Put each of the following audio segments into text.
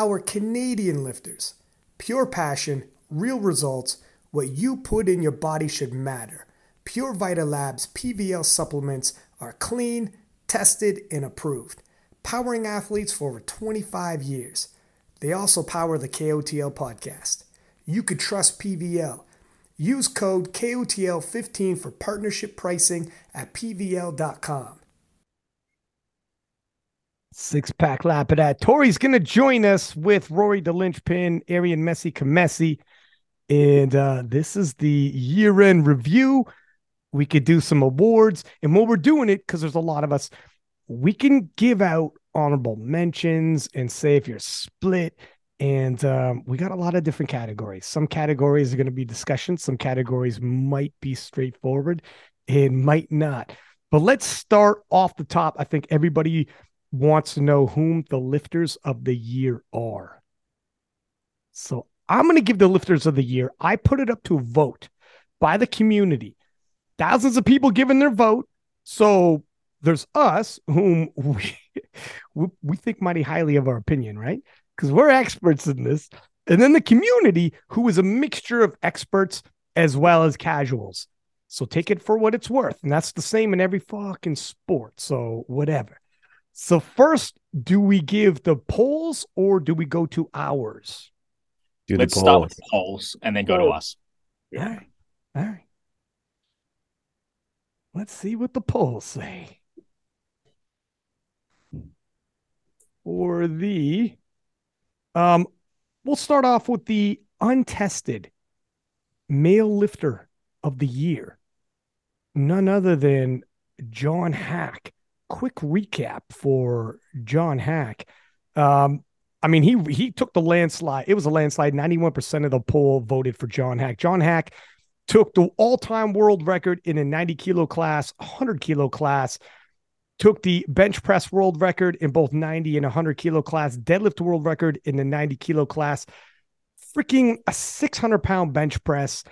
Our Canadian lifters, pure passion, real results, what you put in your body should matter. Pure Vita Labs PVL supplements are clean, tested, and approved, powering athletes for over 25 years. They also power the KOTL podcast. You could trust PVL. Use code KOTL15 for partnership pricing at PVL.com. Six pack lap of that. Tori's going to join us with Rory the Linchpin, Arian Messi Kamesi. And uh, this is the year end review. We could do some awards. And while we're doing it, because there's a lot of us, we can give out honorable mentions and say if you're split. And um, we got a lot of different categories. Some categories are going to be discussion, some categories might be straightforward, and might not. But let's start off the top. I think everybody wants to know whom the lifters of the year are. So I'm going to give the lifters of the year. I put it up to a vote by the community. Thousands of people giving their vote. So there's us whom we, we think mighty highly of our opinion, right? Because we're experts in this. And then the community, who is a mixture of experts as well as casuals. So take it for what it's worth. And that's the same in every fucking sport. So whatever. So first, do we give the polls or do we go to ours? Do Let's the start with the polls and then go to us. All right. All right. Let's see what the polls say. For the um we'll start off with the untested male lifter of the year. None other than John Haack. Quick recap for John Haack. Um I mean, he he took the landslide. It was a landslide. 91% of the poll voted for John Haack. John Haack took the all-time world record in a 90 kilo class, 100 kilo class, took the bench press world record in both 90 and 100 kilo class, deadlift world record in the 90 kilo class, freaking a 600 pound bench press,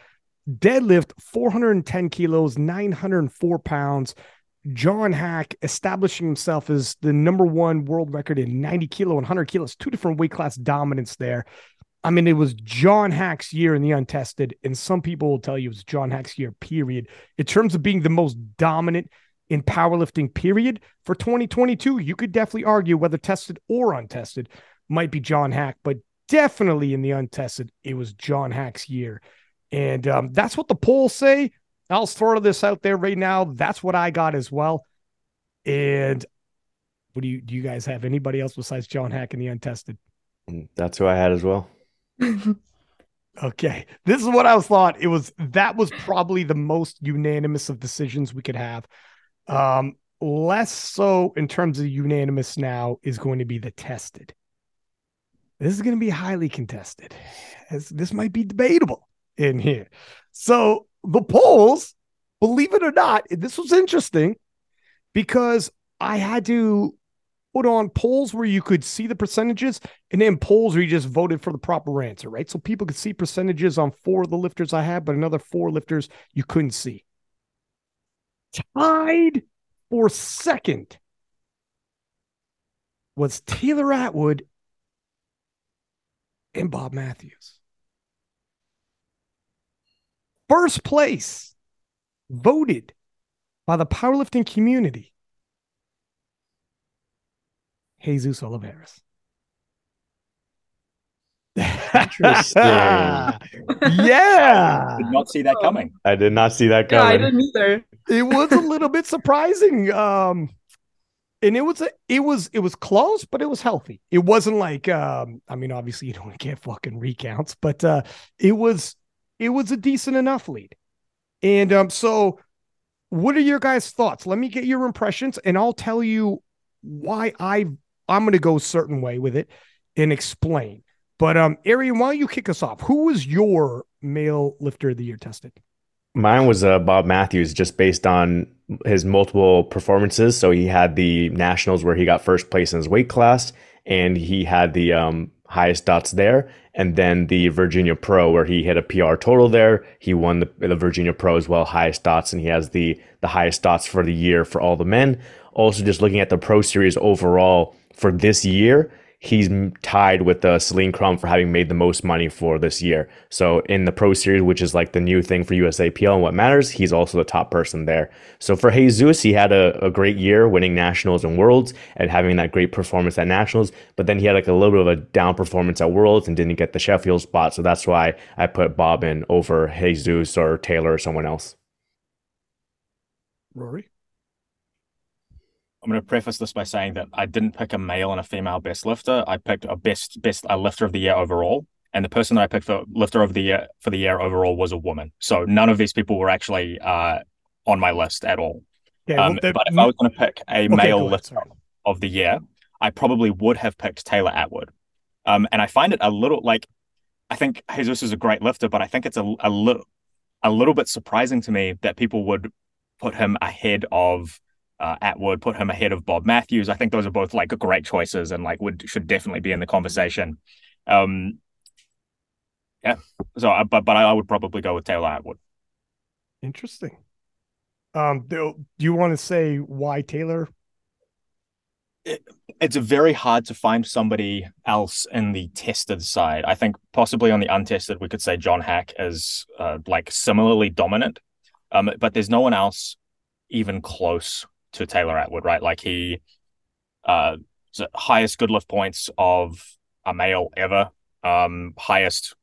deadlift 410 kilos, 904 pounds. John Haack establishing himself as the number one world record in 90 kilo and 100 kilos, two different weight class dominance there. I mean, it was John Haack's year in the untested, and some people will tell you it's John Haack's year, period. In terms of being the most dominant in powerlifting, period, for 2022, you could definitely argue whether tested or untested might be John Haack, but definitely in the untested, it was John Haack's year. And um, that's what the polls say. I'll throw this out there right now. That's what I got as well. And what do you do? You guys have anybody else besides John Haack in the untested? Mm, That's who I had as well. Okay, this is what I was thought. It was that was probably the most unanimous of decisions we could have. Um, less so in terms of unanimous now is going to be the tested. This is going to be highly contested. As this might be debatable in here. So the polls, believe it or not, this was interesting because I had to put on polls where you could see the percentages and then polls where you just voted for the proper answer, right? So people could see percentages on four of the lifters I had, but another four lifters you couldn't see. Tied for second was Taylor Atwood and Bob Matthews. First place voted by the powerlifting community Jesus Olivares. Interesting. yeah. Did not see that coming. I did not see that Yeah, I didn't either. It was a little bit surprising. Um and it was a, it was it was close, but it was healthy. It wasn't like um I mean obviously you don't get fucking recounts, but uh it was it was a decent enough lead. And um so what are your guys' thoughts? Let me get your impressions and I'll tell you why I I'm going to go a certain way with it and explain. But um Arian, why don't you kick us off? Who was your male lifter of the year tested? Mine was uh, Bob Matthews, just based on his multiple performances. So he had the nationals where he got first place in his weight class, and he had the um, highest dots there, and then the Virginia Pro where he hit a PR total there. He won the, the Virginia Pro as well, highest dots, and he has the the highest dots for the year for all the men. Also, just looking at the Pro Series overall for this year, he's tied with uh, Celine Crum for having made the most money for this year. So in the Pro Series, which is like the new thing for USAPL and what matters, he's also the top person there. So for Jesus, he had a, a great year winning nationals and worlds and having that great performance at nationals. But then he had like a little bit of a down performance at worlds and didn't get the Sheffield spot. So that's why I put Bob in over Jesus or Taylor or someone else. Rory? I'm going to preface this by saying that I didn't pick a male and a female best lifter. I picked a best best a lifter of the year overall, and the person that I picked for lifter of the year for the year overall was a woman. So none of these people were actually uh, on my list at all. Yeah, um, well, but if I was going to pick a okay, male lifter of the year, I probably would have picked Taylor Atwood. Um, and I find it a little like I think Jesus is a great lifter, but I think it's a, a little a little bit surprising to me that people would put him ahead of uh, Atwood, put him ahead of Bob Matthews. I think those are both like great choices and like would should definitely be in the conversation. Um, yeah. So, uh, but but I, would probably go with Taylor Atwood. Interesting. Um, do, do you want to say why Taylor? It, it's very hard to find somebody else in the tested side. I think possibly on the untested, we could say John Haack is uh, like similarly dominant, um, but there's no one else even close to Taylor Atwood, right? Like he uh highest good lift points of a male ever, um, highest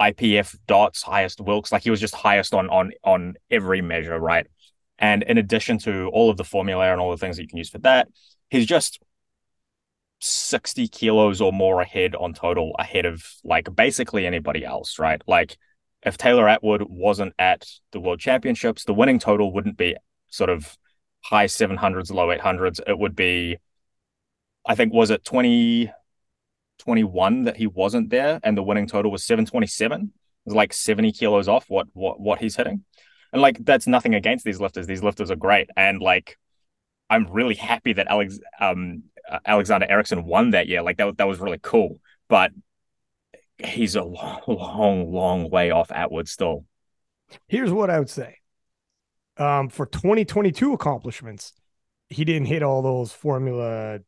IPF dots, highest Wilks, like he was just highest on on on every measure, right? And in addition to all of the formula and all the things that you can use for that, he's just 60 kilos or more ahead on total, ahead of like basically anybody else, right? Like if Taylor Atwood wasn't at the world championships, the winning total wouldn't be sort of high 700s, low 800s, it would be, I think, was it 2021 that he wasn't there and the winning total was 727? It was like 70 kilos off what, what, what he's hitting. And like, that's nothing against these lifters. These lifters are great. And like, I'm really happy that Alex, um, Alexander Eriksson won that year. Like, that, that was really cool. But he's a long, long, long way off Atwood still. Here's what I would say um, for 2022 accomplishments, he didn't hit all those formula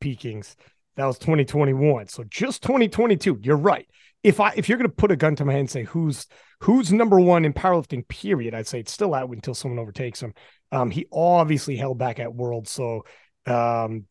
peakings. That was 2021. So just 2022. You're right. If I if you're gonna put a gun to my head and say who's who's number one in powerlifting, period, I'd say it's still out until someone overtakes him. Um, he obviously held back at World, so um,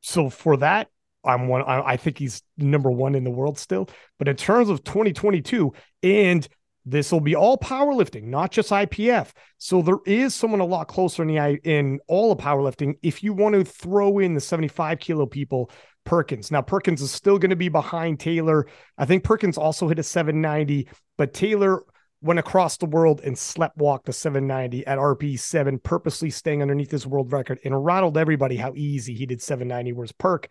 so for that, I'm one. I, I think he's number one in the world still. But in terms of 2022 and this will be all powerlifting, not just IPF. So there is someone a lot closer in the in all of powerlifting. If you want to throw in the 75 kilo people, Perkins. Now Perkins is still going to be behind Taylor. I think Perkins also hit a 790, but Taylor went across the world and slept walked the 790 at RP7, purposely staying underneath his world record and rattled everybody how easy he did 790. Whereas Perk,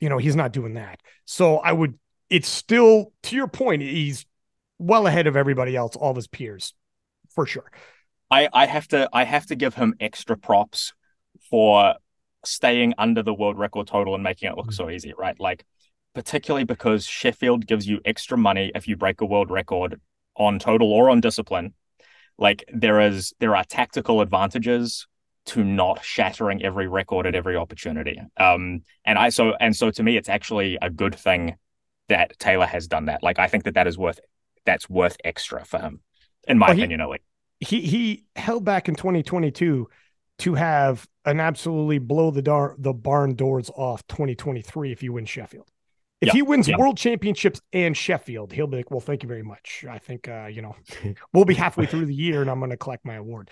you know, he's not doing that. So I would. It's still to your point. He's well ahead of everybody else, all of his peers, for sure. I, I have to I have to give him extra props for staying under the world record total and making it look so easy, right? Like particularly because Sheffield gives you extra money if you break a world record on total or on discipline. Like there is there are tactical advantages to not shattering every record at every opportunity. Um and I so and so to me it's actually a good thing that Taylor has done that. Like I think that that is worth that's worth extra for him, in my well, opinion. He, he he held back in 2022 to have an absolutely blow the dar- the barn doors off 2023 if you win Sheffield. If he wins world championships and Sheffield, he'll be like, "Well, thank you very much. I think uh, you know we'll be halfway through the year, and I'm going to collect my award."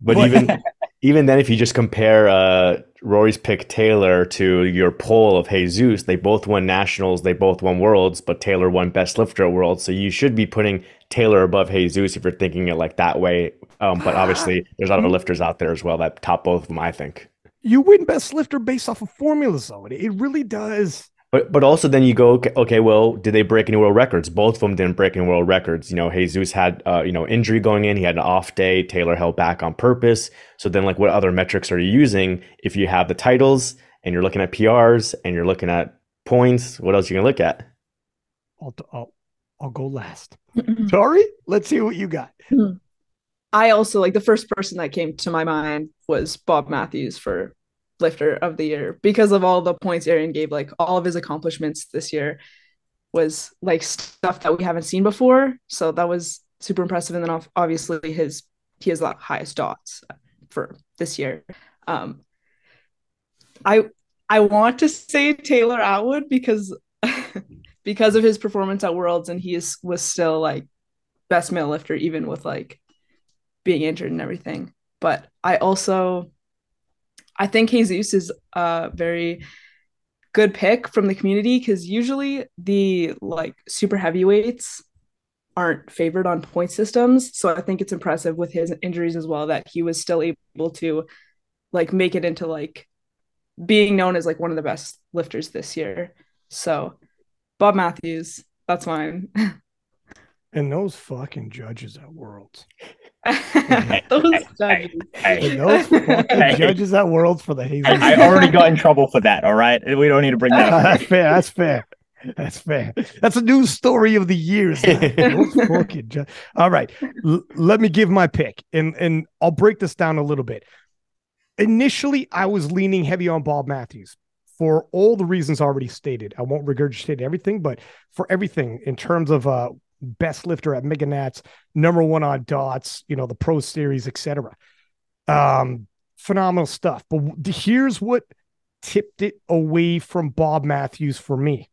But, but even even then, if you just compare uh, Rory's pick Taylor to your poll of Jesus, they both won nationals, they both won worlds, but Taylor won best lifter at worlds. So you should be putting Taylor above Jesus if you're thinking it like that way. Um, but obviously, there's other lifters out there as well that top both of them. I think you win best lifter based off of formulas, though. It really does but but also then you go okay, okay, well did they break any world records? Both of them didn't break any world records. You know, Jesus had uh, you know injury going in. He had an off day. Taylor held back on purpose. So then like what other metrics are you using if you have the titles and you're looking at PRs and you're looking at points? What else are you gonna look at? I'll I'll, I'll go last. Sorry, let's see what you got. Hmm. I also like the first person that came to my mind was Bob Matthews for lifter of the year because of all the points Arian gave. Like all of his accomplishments this year was like stuff that we haven't seen before. So that was super impressive. And then obviously his he has the highest dots for this year. Um, I I want to say Taylor Atwood because because of his performance at Worlds and he is was still like best male lifter even with like being injured and everything. But I also I think Jesus is a very good pick from the community because usually the like super heavyweights aren't favored on point systems. So I think it's impressive with his injuries as well that he was still able to like make it into like being known as like one of the best lifters this year. So Bob Matthews, that's mine. and those fucking judges at Worlds. those judges. Hey, those hey. judges at Worlds for the Hazel. I, I already got in trouble for that. All right, we don't need to bring that up. that's fair. That's fair. That's fair. That's a news story of the years. ju- All right, L- let me give my pick, and and I'll break this down a little bit. Initially, I was leaning heavy on Bob Matthews for all the reasons already stated. I won't regurgitate everything, but for everything in terms of uh, best lifter at Mega Nats, number one on dots, you know, the pro series, etc. Um, phenomenal stuff. But here's what tipped it away from Bob Matthews for me.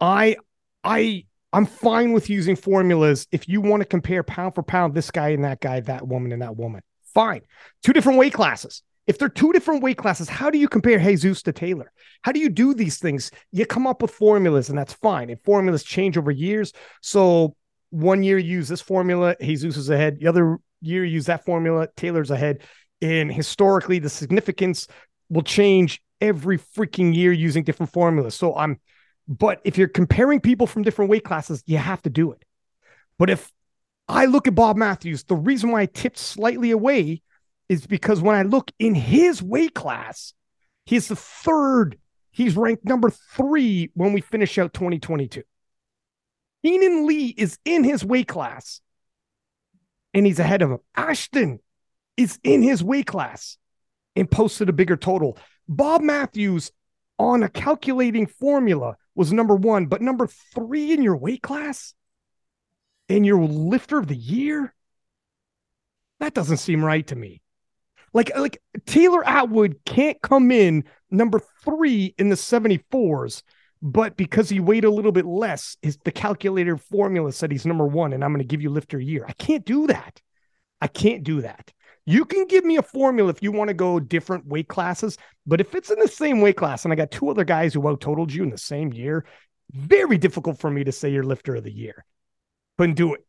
I I I'm fine with using formulas if you want to compare pound for pound this guy and that guy, that woman and that woman. Fine. Two different weight classes. If they're two different weight classes, how do you compare Jesus to Taylor? How do you do these things? You come up with formulas, and that's fine. And formulas change over years. So one year use this formula, Jesus is ahead. The other year use that formula, Taylor's ahead. And historically, the significance will change every freaking year using different formulas. So I'm, but if you're comparing people from different weight classes, you have to do it. But if I look at Bob Matthews, the reason why I tipped slightly away is because when I look in his weight class, he's the third. He's ranked number three when we finish out 2022. Keenan Lee is in his weight class and he's ahead of him. Ashton is in his weight class and posted a bigger total. Bob Matthews on a calculating formula was number one, but number three in your weight class and your lifter of the year? That doesn't seem right to me. Like like Taylor Atwood can't come in number three in the 74s, but because he weighed a little bit less, is the calculator formula said he's number one, and I'm going to give you lifter year. I can't do that. I can't do that. You can give me a formula if you want to go different weight classes, but if it's in the same weight class and I got two other guys who out totaled you in the same year, very difficult for me to say you're lifter of the year. Couldn't do it.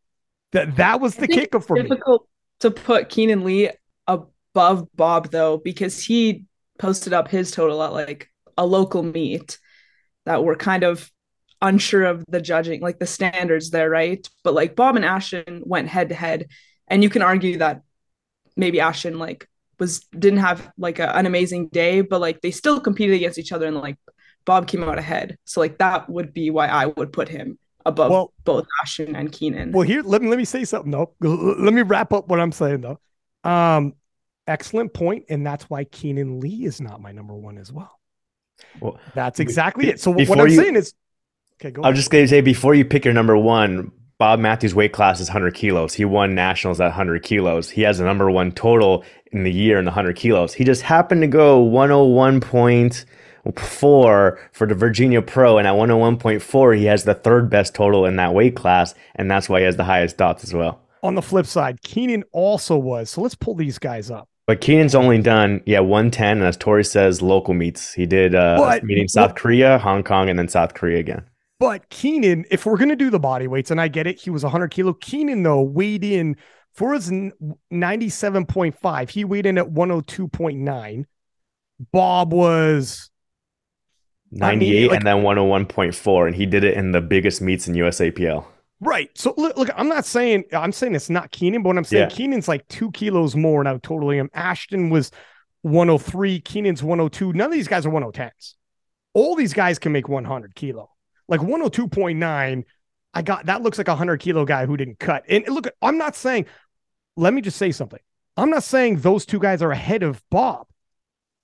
That that was the kicker for difficult me. Difficult to put Keenan Lee up above Bob though because he posted up his total at like a local meet that were kind of unsure of the judging, like the standards there, right? But like Bob and Ashton went head to head, and you can argue that maybe Ashton like was didn't have like a, an amazing day, but like they still competed against each other, and like Bob came out ahead. So like that would be why I would put him above well, both Ashton and Keenan. Well, here let me let me say something though. Let me wrap up what I'm saying though. Um, excellent point, and that's why Keenan Lee is not my number one as well. Well, that's exactly it. So what I'm you, saying is, okay, go. I was just going to say before you pick your number one, Bob Matthews' weight class is 100 kilos. He won nationals at 100 kilos. He has a number one total in the year in the 100 kilos. He just happened to go 101.4 for the Virginia Pro, and at 101.4, he has the third best total in that weight class, and that's why he has the highest dots as well. On the flip side, Keenan also was. So let's pull these guys up. But Keenan's only done, yeah, 110. And as Tori says, local meets. He did uh but, meeting South but, Korea, Hong Kong, and then South Korea again. But Keenan, if we're going to do the body weights, and I get it, he was 100 kilo. Keenan, though, weighed in for his 97.5. He weighed in at 102.9. Bob was 98 like, and then 101.4. And he did it in the biggest meets in USAPL. Right. So look, look, I'm not saying I'm saying it's not Keenan, but what I'm saying yeah. Keenan's like two kilos more now totally. Him. Ashton was 103, Keenan's 102. None of these guys are 110s. All these guys can make 100 kilo. Like 102.9, I got that looks like a 100 kilo guy who didn't cut. And look, I'm not saying, let me just say something. I'm not saying those two guys are ahead of Bob.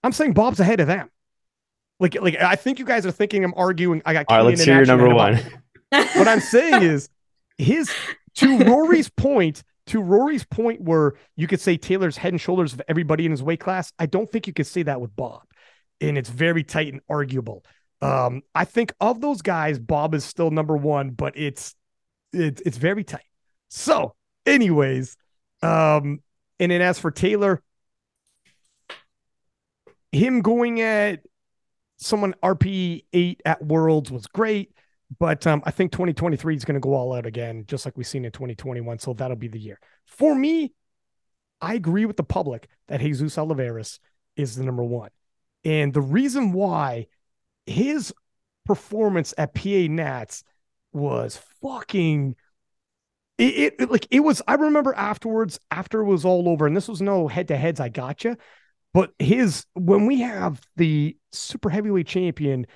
I'm saying Bob's ahead of them. Like, like I think you guys are thinking I'm arguing. I got. All right, let's hear your number one. what I'm saying is his to Rory's point, to Rory's point where you could say Taylor's head and shoulders of everybody in his weight class. I don't think you could say that with Bob. And it's very tight and arguable. Um, I think of those guys, Bob is still number one, but it's it's it's very tight. So, anyways, um, and then as for Taylor, him going at someone RP eight at Worlds was great. But um, I think 2023 is going to go all out again, just like we've seen in 2021. So that'll be the year. For me, I agree with the public that Jesus Olivares is the number one. And the reason why his performance at PA Nats was fucking it, it, like it was i remember afterwards after it was all over and this was no head-to-heads i gotcha but his when we have the super heavyweight champion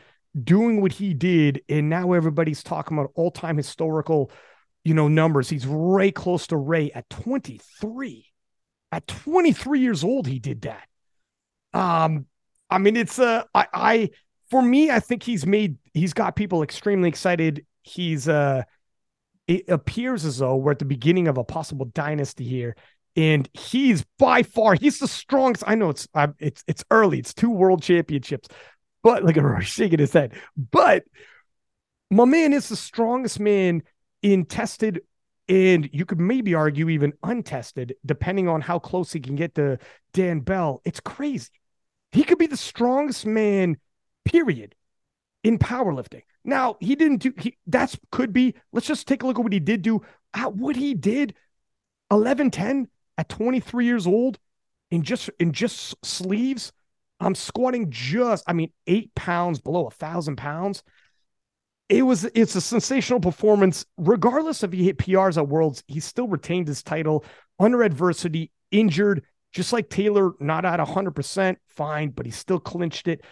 doing what he did, and now everybody's talking about all time historical, you know, numbers. He's right close to Ray at 23. At 23 years old, he did that. Um, I mean, it's uh I I for me, I think he's made he's got people extremely excited. He's uh it appears as though we're at the beginning of a possible dynasty here. And he's by far he's the strongest. I know it's it's it's early. It's two world championships, but like a shaking his head. But my man is the strongest man in tested and you could maybe argue even untested, depending on how close he can get to Dan Bell. It's crazy. He could be the strongest man, period, in powerlifting. Now he didn't do he that's could be. Let's just take a look at what he did do. At what he did, 11 10 at 23 years old in just in just sleeves I'm squatting just, I mean, eight pounds below a thousand pounds. It was, it's a sensational performance. Regardless if he hit PRs at Worlds, he still retained his title under adversity, injured, just like Taylor, not at 100%, fine, but he still clinched it.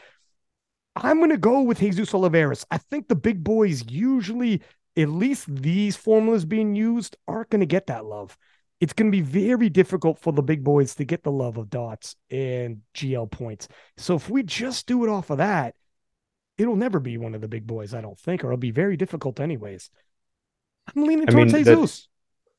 I'm going to go with Jesus Olivares. I think the big boys usually, at least these formulas being used, aren't going to get that love it's going to be very difficult for the big boys to get the love of dots and GL points. So if we just do it off of that, it'll never be one of the big boys, I don't think, or it'll be very difficult anyways. I'm leaning I towards mean, Jesus.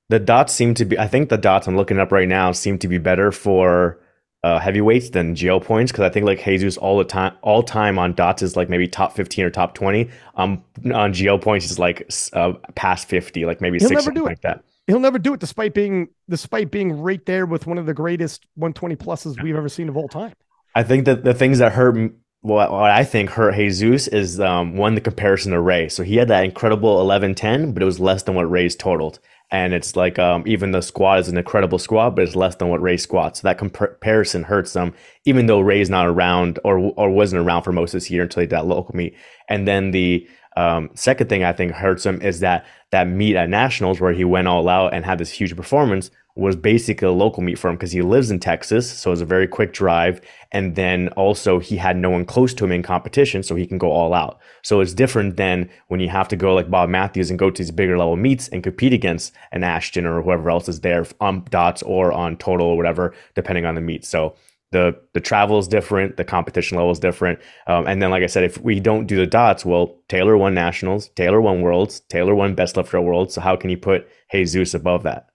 The, the, dots seem to be, I think the dots I'm looking up right now seem to be better for uh, heavyweights than GL points because I think like Jesus all the time, all time on dots is like maybe top 15 or top 20. Um, on GL points is like uh, past 50, like maybe He'll six, never do it. like that. He'll never do it despite being despite being right there with one of the greatest 120 pluses we've ever seen of all time. I think that the things that hurt what, what I think hurt Jesus is um, one the comparison to Ray. So he had that incredible 11-10, but it was less than what Ray's totaled. And it's like um, even the squat is an incredible squat, but it's less than what Ray squats. So that comparison hurts them, even though Ray's not around or or wasn't around for most of this year until he did that local meet. And then the um, second thing I think hurts him is that that meet at nationals where he went all out and had this huge performance was basically a local meet for him because he lives in Texas, so it was a very quick drive. And then also he had no one close to him in competition, so he can go all out. So it's different than when you have to go like Bob Matthews and go to these bigger level meets and compete against an Ashton or whoever else is there on dots or on total or whatever, depending on the meet. So the the travel is different, the competition level is different, um, and then like I said, if we don't do the dots, well, Taylor won nationals, Taylor won worlds, Taylor won best lifter at worlds. So how can you put Jesus above that?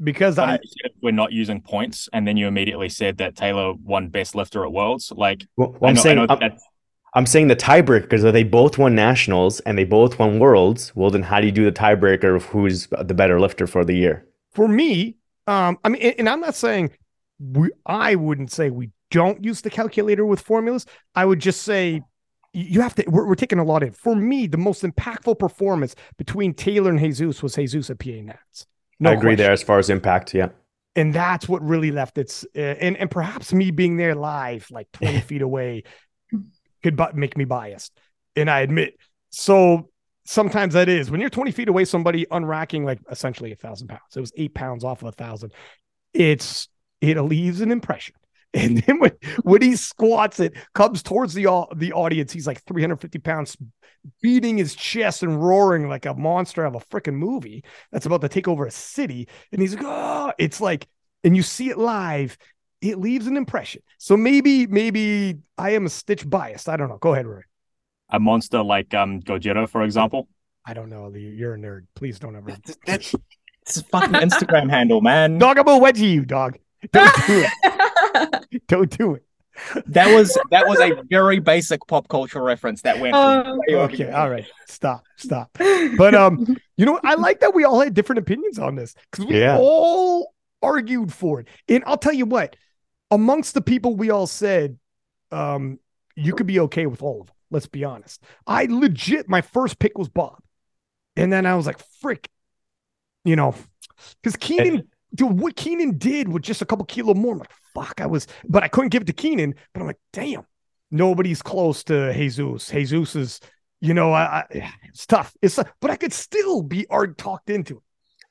Because I we're not using points, and then you immediately said that Taylor won best lifter at worlds. Like, well, well I'm know, saying. I'm, I'm saying the tiebreaker because they both won nationals and they both won worlds. Well, then how do you do the tiebreaker of who's the better lifter for the year? For me, um, I mean, and I'm not saying we, I wouldn't say we don't use the calculator with formulas. I would just say you have to, we're, we're taking a lot in. For me, the most impactful performance between Taylor and Jesus was Jesus at PA Nats. No I agree question. there as far as impact. Yeah. And that's what really left its, uh, and, and perhaps me being there live, like 20 feet away, could but make me biased. And I admit, so sometimes that is when you're 20 feet away, somebody unracking like essentially a thousand pounds. It was eight pounds off of a thousand. It's it leaves an impression. And then when, when he squats it, comes towards the the audience, he's like 350 pounds, beating his chest and roaring like a monster of a freaking movie that's about to take over a city. And he's like, oh, it's like, and you see it live, it leaves an impression. So maybe, maybe I am a stitch biased. I don't know. Go ahead, Roy. A monster like um Gojira, for example. I don't know. You're a nerd. Please don't ever. That's it's a fucking Instagram handle, man. Dog, I'm gonna wedgie you, dog. Don't do it. don't do it. That was that was a very basic pop culture reference that went. Um, Okay, all right. Stop, stop. But um, you know, I like that we all had different opinions on this because we Yeah. all argued for it. And I'll tell you what, amongst the people we all said, um, you could be okay with all of them. Let's be honest. I legit, my first pick was Bob, and then I was like, frick, you know, because Keenan, dude, what Keenan did with just a couple kilo more, I'm like, fuck, I was, but I couldn't give it to Keenan. But I'm like, damn, nobody's close to Jesus. Jesus is, you know, I, I it's tough. It's, but I could still be art talked into it.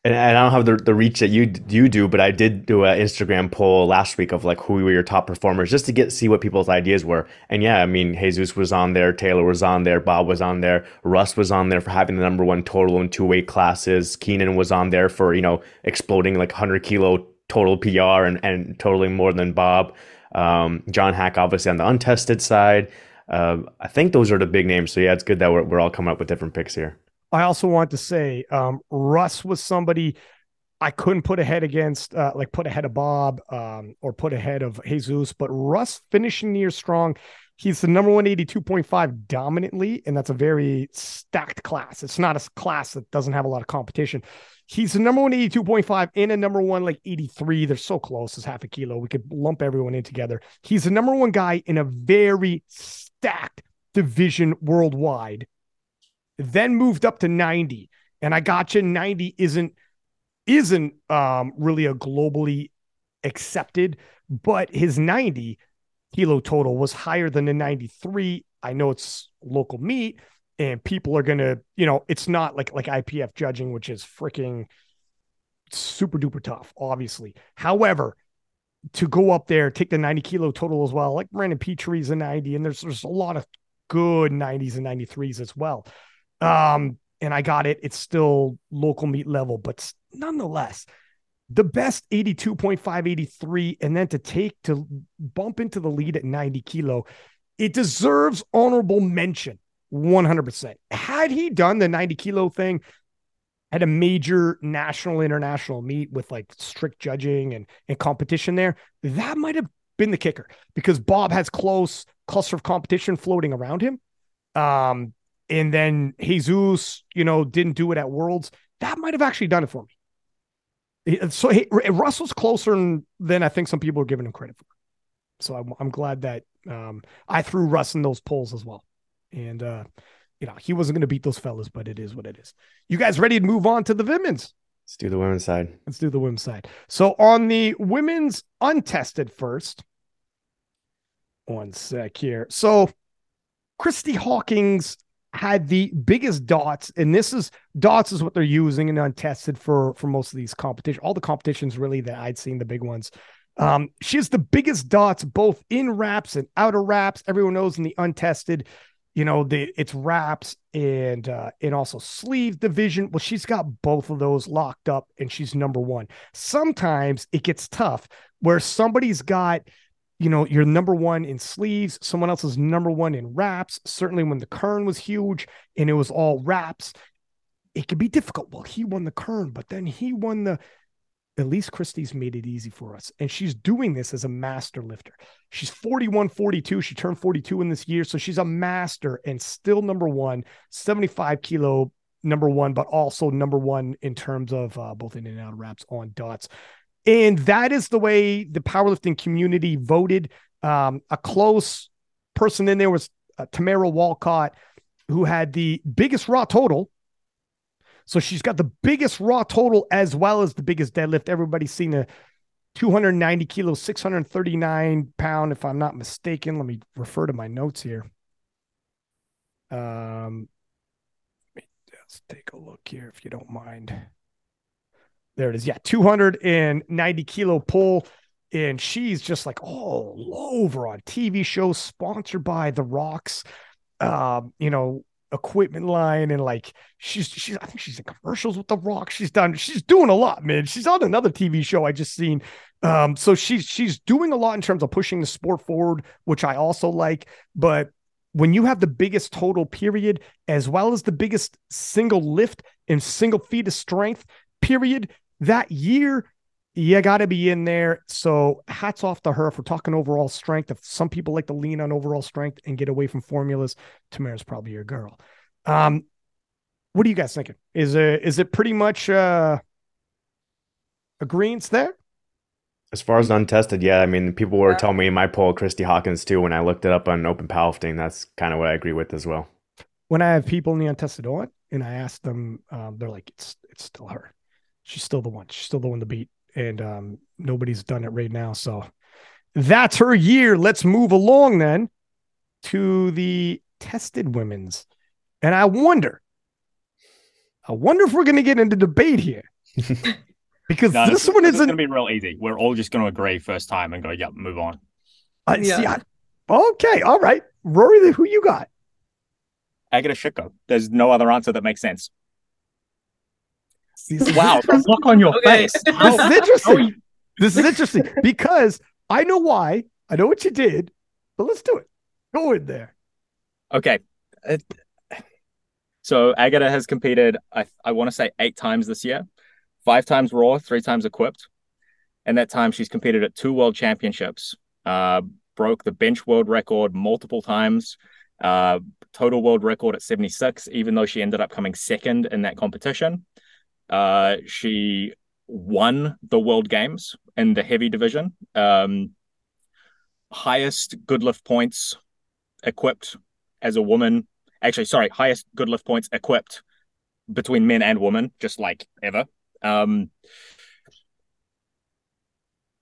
And, I don't have the, the reach that you you do, but I did do an Instagram poll last week of like who were your top performers just to get see what people's ideas were. And yeah, I mean Jesus was on there, Taylor was on there, Bob was on there, Russ was on there for having the number one total in two weight classes. Keenan was on there for you know exploding like 100 kilo total PR and and totaling more than Bob. Um, John Haack obviously on the untested side. Uh, I think those are the big names. So yeah, it's good that we're we're all coming up with different picks here. I also want to say um, Russ was somebody I couldn't put ahead against, uh, like put ahead of Bob um, or put ahead of Jesus, but Russ finishing near strong. He's the number 182.5 dominantly, and that's a very stacked class. It's not a class that doesn't have a lot of competition. He's the number one 82.5 and a number one like 83. They're so close as half a kilo. We could lump everyone in together. He's the number one guy in a very stacked division worldwide then moved up to 90 and i got you 90 isn't isn't um really a globally accepted but his 90 kilo total was higher than the 93 i know it's local meat and people are gonna you know it's not like like ipf judging which is freaking super duper tough obviously. However to go up there take the 90 kilo total as well like brandon petrie's a 90 and there's there's a lot of good 90s and 93s as well um, and I got it. It's still local meat level, but nonetheless, the best 82.5, 83, and then to take to bump into the lead at 90 kilo, it deserves honorable mention 100%. Had he done the 90 kilo thing at a major national, international meet with like strict judging and, and competition there, that might have been the kicker because Bob has close cluster of competition floating around him. Um, and then Jesus, you know, didn't do it at Worlds, that might have actually done it for me. So hey, Russell's closer than I think some people are giving him credit for. So I'm, I'm glad that um, I threw Russ in those polls as well. And, uh, you know, he wasn't going to beat those fellas, but it is what it is. You guys ready to move on to the women's? Let's do the women's side. Let's do the women's side. So on the women's untested first, one sec here. So Kristy Hawkins had the biggest dots, and this is dots is what they're using and untested for for most of these competitions. All the competitions really that I'd seen, the big ones. Um, she has the biggest dots both in wraps and outer wraps. Everyone knows in the untested, you know, the it's wraps and uh and also sleeve division. Well, she's got both of those locked up, and she's number one. Sometimes it gets tough where somebody's got you know, you're number one in sleeves. Someone else is number one in wraps. Certainly when the Kern was huge and it was all wraps, it could be difficult. Well, he won the Kern, but then he won the. At least Kristy's made it easy for us. And she's doing this as a master lifter. She's 41, 42. She turned 42 in this year. So she's a master and still number one, 75 kilo number one, but also number one in terms of uh, both in and out wraps on dots. And that is the way the powerlifting community voted. Um, a close person in there was uh, Tamara Walcott, who had the biggest raw total. So she's got the biggest raw total as well as the biggest deadlift. Everybody's seen a 290 kilo, 639 pound, if I'm not mistaken. Let me refer to my notes here. Um, let's take a look here if you don't mind. There it is. Yeah, 290 kilo pull. And she's just like all over on TV shows sponsored by The Rocks. Um, you know, equipment line and like she's she's I think she's in commercials with The Rock. She's done she's doing a lot, man. She's on another TV show I just seen. Um, so she's she's doing a lot in terms of pushing the sport forward, which I also like. But when you have the biggest total period as well as the biggest single lift and single feet of strength period that year you got to be in there. So hats off to her for talking overall strength. If some people like to lean on overall strength and get away from formulas, Tamara's probably your girl. Um, what are you guys thinking? Is it is it pretty much uh agreements there? As far as untested, yeah. I mean, people were telling me in my poll, Kristy Hawkins too. When I looked it up on Open Powerlifting, that's kind of what I agree with as well. When I have people in the untested on, and I ask them, um, they're like, "It's it's still her. She's still the one. She's still the one to beat." and um, nobody's done it right now. So that's her year. Let's move along then to the tested women's. And I wonder, I wonder if we're going to get into debate here. because no, this, this one isn't going to be real easy. We're all just going to agree first time and go, yep, move on. Uh, yeah. See, I, okay. All right. Rory, who you got? Agata Sitko. There's no other answer that makes sense wow, the look on your okay. face. This is interesting. this is interesting because I know why. I know what you did, but let's do it. Go in there. Okay. so Agata has competed, I, I want to say eight times this year, five times raw, three times equipped. And that time she's competed at two world championships, uh, broke the bench world record multiple times, uh, total world record at 76, even though she ended up coming second in that competition. Uh, she won the World Games in the heavy division. Um, highest good lift points equipped as a woman. Actually, sorry, highest good lift points equipped between men and women, just like ever. Um,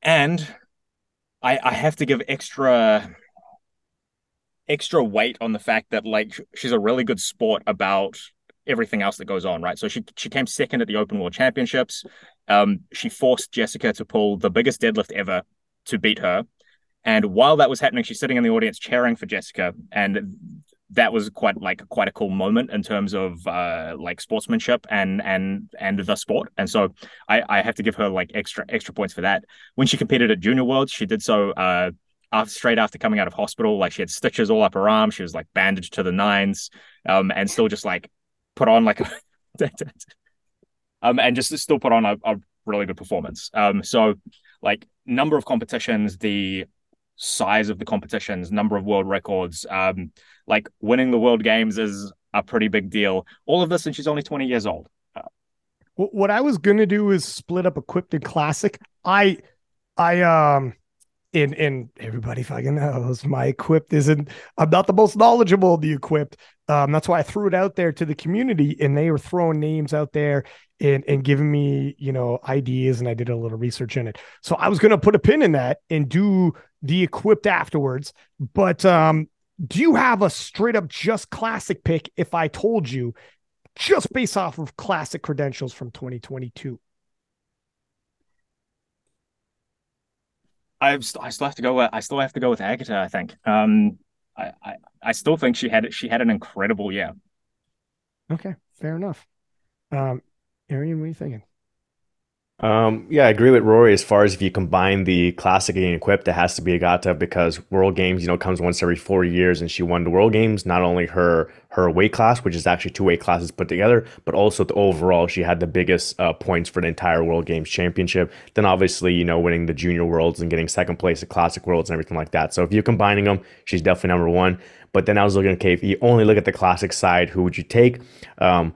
and I, I have to give extra extra weight on the fact that like she's a really good sport about everything else that goes on, right? So she she came second at the Open World Championships. Um, she forced Jessica to pull the biggest deadlift ever to beat her. And while that was happening, she's sitting in the audience cheering for Jessica, and that was quite like quite a cool moment in terms of uh, like sportsmanship and and and the sport. And so I, I have to give her like extra extra points for that. When she competed at Junior Worlds, she did so uh, after, straight after coming out of hospital. Like she had stitches all up her arm, she was like bandaged to the nines, um, and still just like put on like um and just still put on a, a really good performance. Um, so like number of competitions, the size of the competitions, number of world records, um, like winning the world games is a pretty big deal. All of this, and she's only 20 years old. What I was gonna do is split up equipped and classic. I, I, um, and and everybody fucking knows my equipped isn't i'm not the most knowledgeable of the equipped. Um, that's why i threw it out there to the community and they were throwing names out there and and giving me you know ideas and i did a little research in it. So i was to put a pin in that and do the equipped afterwards. But um do you have a straight up just classic pick if i told you just based off of classic credentials from 2022 I I still have to go. With, I still have to go with Agata. I think. Um, I, I I still think she had she had an incredible year. Okay, fair enough. Um, Arian, what are you thinking? Um, yeah, I agree with Rory as far as if you combine the classic and equipped, it has to be Agata because World Games, you know, comes once every four years, and she won the World Games. Not only her her weight class, which is actually two weight classes put together, but also the overall, she had the biggest uh, points for the entire World Games championship. Then obviously, you know, winning the Junior Worlds and getting second place at Classic Worlds and everything like that. So if you're combining them, she's definitely number one. But then I was looking at if you only look at the classic side, who would you take? Um,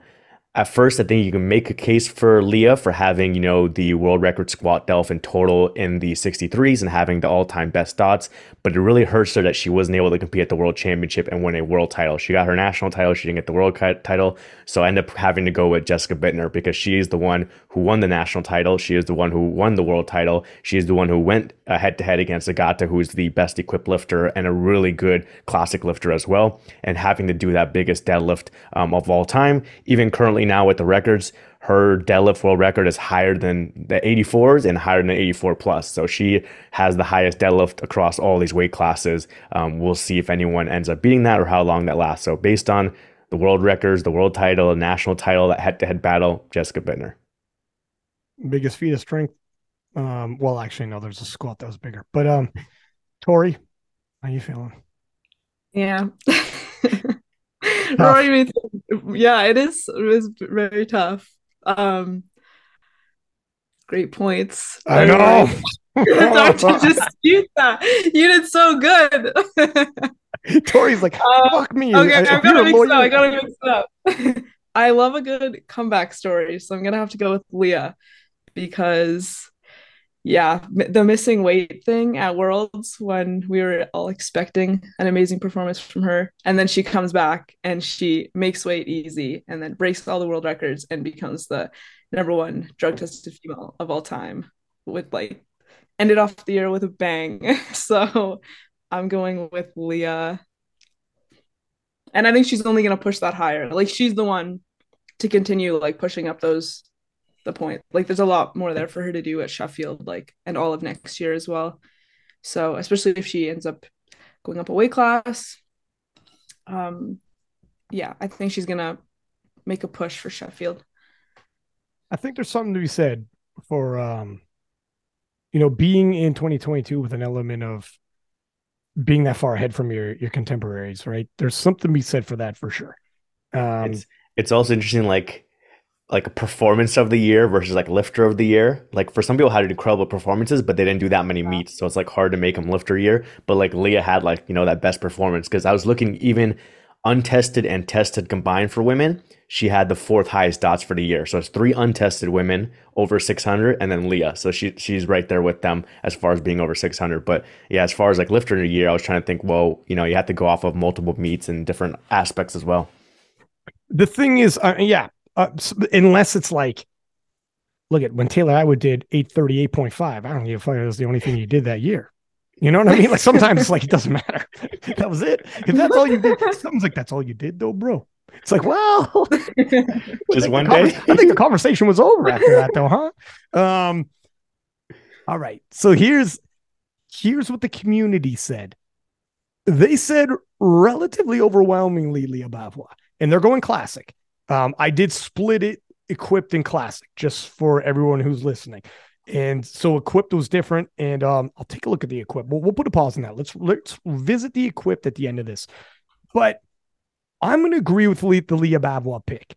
at first, I think you can make a case for Leah for having, you know, the world record squat delf in total in the 63s and having the all-time best dots. But it really hurts her that she wasn't able to compete at the world championship and win a world title. She got her national title, she didn't get the world title. So I ended up having to go with Jessica Buettner because she is the one who won the national title. She is the one who won the world title. She is the one who went head to head against Agata, who is the best equipped lifter and a really good classic lifter as well. And having to do that biggest deadlift um, of all time, even currently now with the records, her deadlift world record is higher than the 84s and higher than 84 plus. So she has the highest deadlift across all these weight classes. Um, we'll see if anyone ends up beating that or how long that lasts. So based on the world records, the world title, the national title, that head to head battle, Jessica Buettner. Biggest feat of strength. Um, well, actually, no, there's a squat that was bigger. But um, Tori, how you feeling? Yeah. Rory, yeah, it is it is very tough. Um great points. I know. hard to dispute that. You did so good. Tori's like, Uh, fuck me. Okay, I- I've if got to mix it up. lawyer- I gotta mix it up. I love a good comeback story, so I'm gonna have to go with Leah because, yeah, the missing weight thing at Worlds when we were all expecting an amazing performance from her, and then she comes back and she makes weight easy, and then breaks all the world records and becomes the number one drug tested female of all time with like ended off the year with a bang. So I'm going with Leah. And I think she's only going to push that higher. Like she's the one to continue like pushing up those the point. Like there's a lot more there for her to do at Sheffield like and all of next year as well. So especially if she ends up going up a weight class. Um yeah, I think she's going to make a push for Sheffield. I think there's something to be said for um, you know, being in 2022 with an element of being that far ahead from your your contemporaries, right? There's something to be said for that for sure. Um, it's it's also interesting like like a performance of the year versus like lifter of the year. Like for some people had incredible performances, but they didn't do that many meets, so it's like hard to make them lifter year. But like Leah had like you know that best performance because I was looking even untested and tested combined for women. She had the fourth highest dots for the year. So it's three untested women over 600, and then Leah. So she she's right there with them as far as being over 600. But yeah, as far as like lifter in a year, I was trying to think, well, you know, you have to go off of multiple meets and different aspects as well. the thing is, uh, yeah, uh, unless it's like, look at when Taylor Atwood did 838.5. I don't give a fuck. It was the only thing you did that year. You know what I mean? Like sometimes it's like it doesn't matter. that was it. If that's all you did, something's like that's all you did though, bro. It's like, well, Just one the conver- day? I think the conversation was over after that, though, huh? Um, all right. So here's here's what the community said. They said relatively overwhelmingly Leah Bavois, and they're going classic. Um, I did split it equipped and classic just for everyone who's listening. And so equipped was different. And um, I'll take a look at the equipped. We'll, we'll put a pause on that. Let's let's visit the equipped at the end of this. But I'm going to agree with Le- the Leah Bavois pick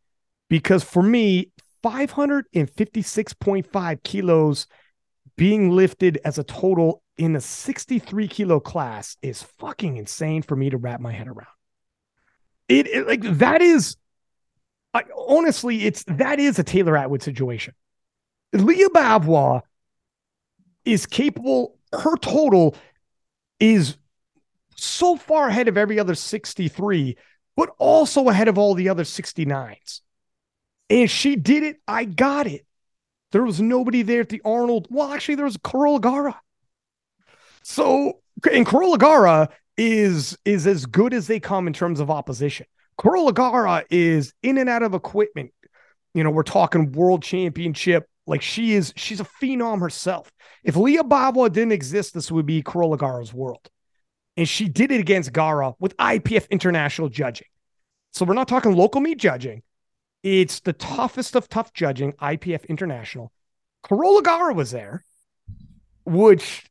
because for me, 556.5 kilos being lifted as a total in a 63 kilo class is fucking insane for me to wrap my head around. It, it- like that is, I, honestly, it's that is a Taylor Atwood situation. Leah Bavois is capable. Her total is so far ahead of every other 63, but also ahead of all the other 69s. And she did it. I got it. There was nobody there at the Arnold. Well, actually, there was Carola Garra. So, and Carola Garra is is as good as they come in terms of opposition. Carola Garra is in and out of equipment. You know, we're talking world championship. Like she is, she's a phenom herself. If Leah Bavois didn't exist, this would be Carola Garra's world. And she did it against Garra with IPF international judging. So we're not talking local meet judging. It's the toughest of tough judging, IPF International. Carola Garra was there, which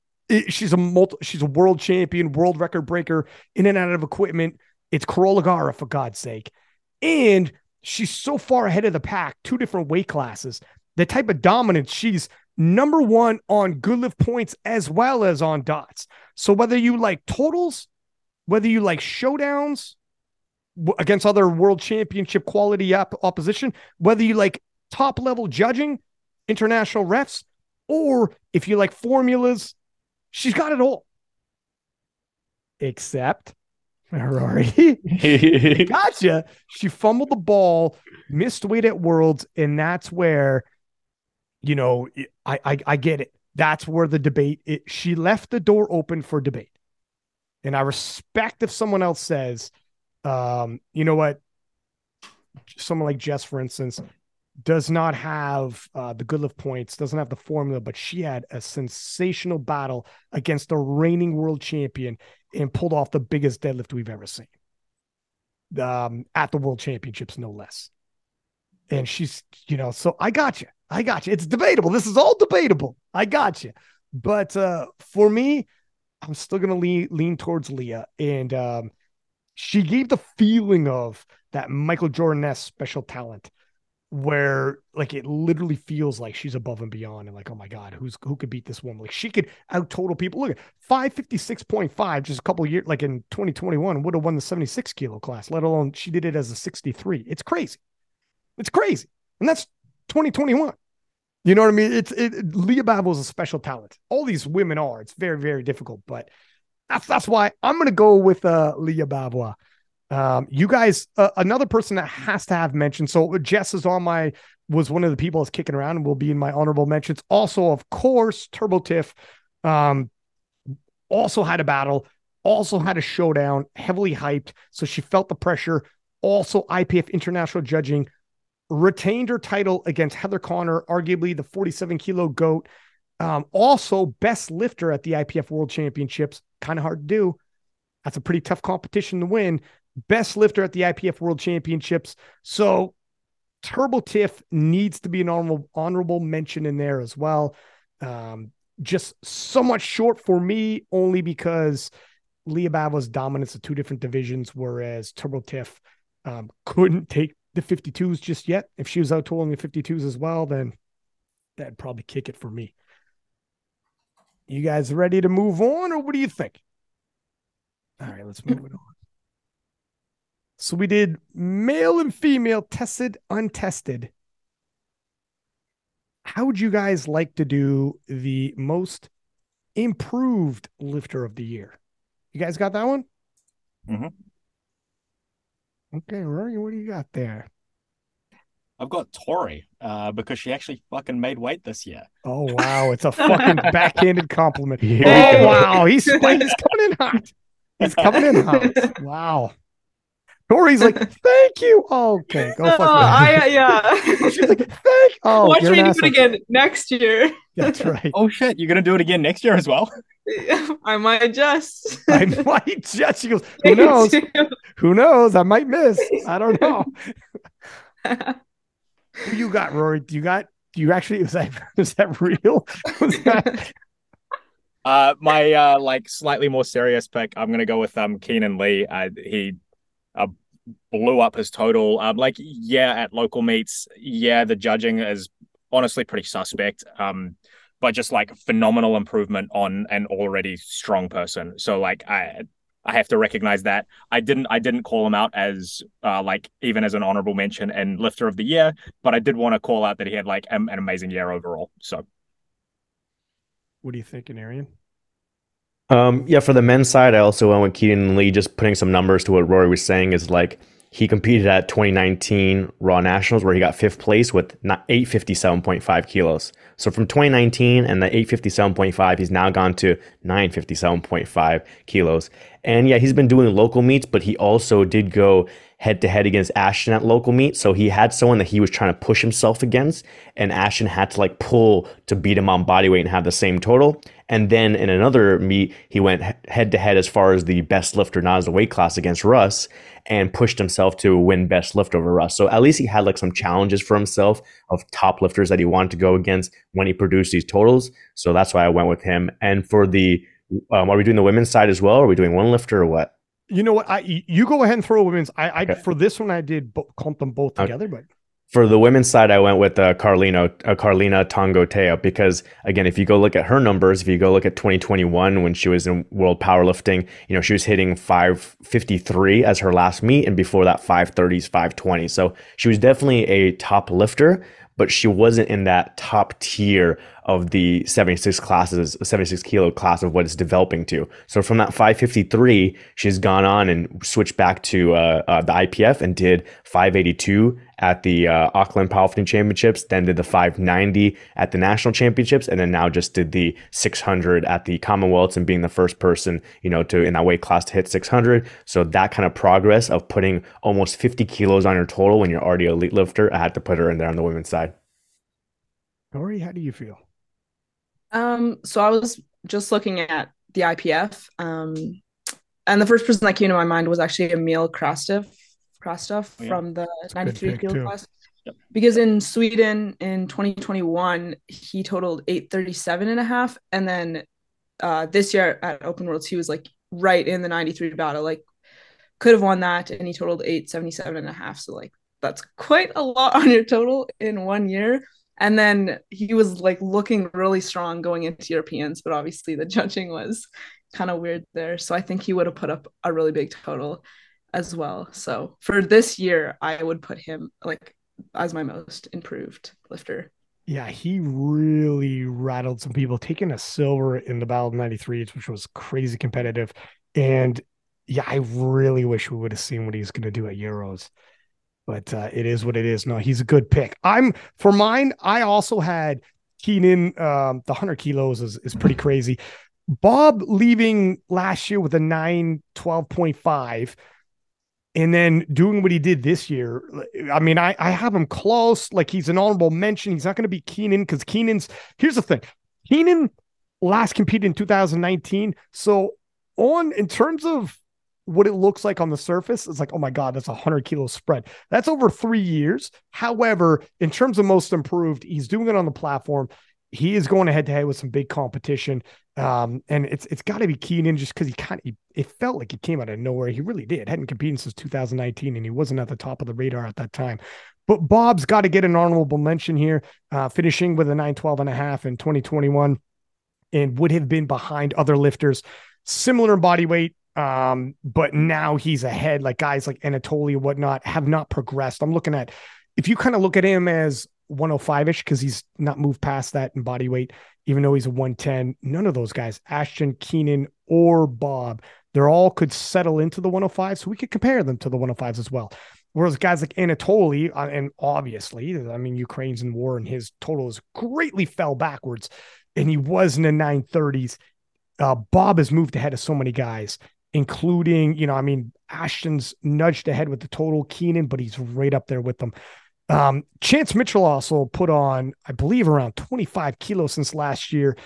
she's a multi, she's a world champion, world record breaker in and out of equipment. It's Carola Garra for God's sake, and she's so far ahead of the pack, two different weight classes. The type of dominance she's number one on good lift points as well as on dots. So whether you like totals, whether you like showdowns, against other world championship quality op- opposition, whether you like top level judging, international refs, or if you like formulas, she's got it all. Except Ferrari. gotcha. She fumbled the ball, missed weight at Worlds, and that's where, you know, I I, I get it. That's where the debate. It, she left the door open for debate, and I respect if someone else says, um, you know what, someone like Jess, for instance, does not have uh, the good lift points, doesn't have the formula, but she had a sensational battle against the reigning world champion and pulled off the biggest deadlift we've ever seen. um, at the World Championships, no less. And she's, you know, so I got you. I got you. It's debatable. This is all debatable. I got you. But uh, for me, I'm still gonna lean lean towards Leah, and um, she gave the feeling of that Michael Jordan special talent where like it literally feels like she's above and beyond and like oh my god who's who could beat this woman? Like she could out total people. Look at 556.5 just a couple years like in 2021 would have won the 76 kilo class let alone she did it as a 63 it's crazy. It's crazy. And that's 2021 you know what i mean? It's it, leah babel is a special talent. All these women are. It's very very difficult but that's that's why i'm gonna go with uh leah babel um, you guys, uh, another person that has to have mentioned. So Jess is on my was one of the people that's kicking around and will be in my honorable mentions. Also, of course, Turbo Tiff, um, also had a battle, also had a showdown, heavily hyped. So she felt the pressure. Also, IPF international judging retained her title against Heather Connor, arguably the 47 kilo goat. Um, also, best lifter at the IPF World Championships. Kind of hard to do. That's a pretty tough competition to win best lifter at the IPF World Championships. So Turbo Tiff needs to be an honorable honorable mention in there as well. Um, just so much short for me, only because Leah Babel's dominance of two different divisions, whereas Turbo Tiff um, couldn't take the 52s just yet. If she was out tolling the 52s as well, then that'd probably kick it for me. You guys ready to move on, or what do you think? All right, let's move it on. So we did male and female tested, untested. How would you guys like to do the most improved lifter of the year? You guys got that one? Mm-hmm. Okay, Rory, what do you got there? I've got Tori uh, because she actually fucking made weight this year. Oh wow, it's a fucking backhanded compliment. oh wow, he's he's coming in hot. He's coming in hot. Wow. Tori's like, thank you. Oh, okay, go fuck oh, I, yeah. She's like, thank. Oh, watch me do it again next year. That's right. oh shit, you're gonna do it again next year as well. I might adjust. I might adjust. She goes, who knows? who knows? I might miss. I don't know. who you got, Rory? Do you got? Do you actually? Was that? Is that real? Was that? Uh, my uh, like slightly more serious pick. I'm gonna go with um Keenan Lee. Uh, he uh, blew up his total. Um, like, yeah, at local meets, yeah, the judging is honestly pretty suspect. Um, but just like phenomenal improvement on an already strong person. So like I I have to recognize that. I didn't I didn't call him out as uh, like even as an honorable mention and lifter of the year, but I did want to call out that he had like an, an amazing year overall. So what are you thinking, Arian? Um, yeah, for the men's side, I also went with Keaton Lee. Just putting some numbers to what Rory was saying is like he competed at 2019 Raw Nationals where he got fifth place with 857.5 kilos. So from 2019 and the 857.5, he's now gone to 957.5 kilos. And yeah, he's been doing local meets, but he also did go head to head against Ashton at local meet. So he had someone that he was trying to push himself against, and Ashton had to like pull to beat him on body weight and have the same total. And then in another meet, he went head to head as far as the best lifter, not as the weight class against Russ, and pushed himself to win best lift over Russ. So at least he had like some challenges for himself of top lifters that he wanted to go against when he produced these totals. So that's why I went with him. And for the, um, are we doing the women's side as well? Are we doing one lifter or what? You know what? I you go ahead and throw women's. I, I okay. for this one I did bo- clump them both together, okay. but for the women's side, I went with uh, Carlino, uh, Karlina Tongotea because again, if you go look at her numbers, if you go look at 2021 when she was in World Powerlifting, you know she was hitting 553 as her last meet, and before that 530s, 520. So she was definitely a top lifter, but she wasn't in that top tier of the 76 classes, 76 kilo class of what it's developing to. So from that 553, she's gone on and switched back to uh, uh, the IPF and did 582 at the uh, Auckland Powerlifting Championships, then did the 590 at the National Championships, and then now just did the 600 at the Commonwealths and being the first person, you know, to in that weight class to hit 600. So that kind of progress of putting almost 50 kilos on your total when you're already a elite lifter, I had to put her in there on the women's side. Tori, how do you feel? Um, so I was just looking at the IPF, um, and the first person that came to my mind was actually Emil Krastev Krastov Oh, yeah. from the a 93 pick, kilo too. class. Yep. Because in Sweden in 2021, he totaled 837 and a half. And then uh, this year at Open Worlds, he was like right in the 93 battle, like could have won that. And he totaled 877 and a half. So, like, that's quite a lot on your total in one year. And then he was like looking really strong going into Europeans, but obviously the judging was kind of weird there. So I think he would have put up a really big total as well. So for this year, I would put him like as my most improved lifter. Yeah, he really rattled some people, taking a silver in the Battle of 93, which was crazy competitive. And yeah, I really wish we would have seen what he's going to do at Euros. But uh, it is what it is. No, he's a good pick. I'm for mine. I also had Keenan. Um, the 100 kilos is, is pretty crazy. Bob leaving last year with a 9 12.5 and then doing what he did this year. I mean, I, I have him close. Like he's an honorable mention. He's not going to be Keenan because Keenan's here's the thing. Keenan last competed in 2019. So on in terms of what it looks like on the surface, it's like, oh my God, that's a hundred kilo spread. That's over three years. However, in terms of most improved, he's doing it on the platform. He is going head to head with some big competition. Um, and it's it's got to be Keenan just because he kind of it felt like he came out of nowhere. He really did. Hadn't competed since 2019, and he wasn't at the top of the radar at that time. But Bob's got to get an honorable mention here, uh, finishing with a 912 and a half in 2021, and would have been behind other lifters similar in body weight. Um, but now he's ahead, like guys like Anatoly whatnot have not progressed. I'm looking at if you kind of look at him as 105 ish, because he's not moved past that in body weight, even though he's a 110. None of those guys, Ashton, Keenan, or Bob, they're all could settle into the 105. So we could compare them to the 105s as well. Whereas guys like Anatoly, uh, and obviously, I mean, Ukraine's in war and his total totals greatly fell backwards, and he was in the 930s. Uh, Bob has moved ahead of so many guys, including, you know, I mean, Ashton's nudged ahead with the total Keenan, but he's right up there with them. Um, Chance Mitchell also put on, I believe, around 25 kilos since last year.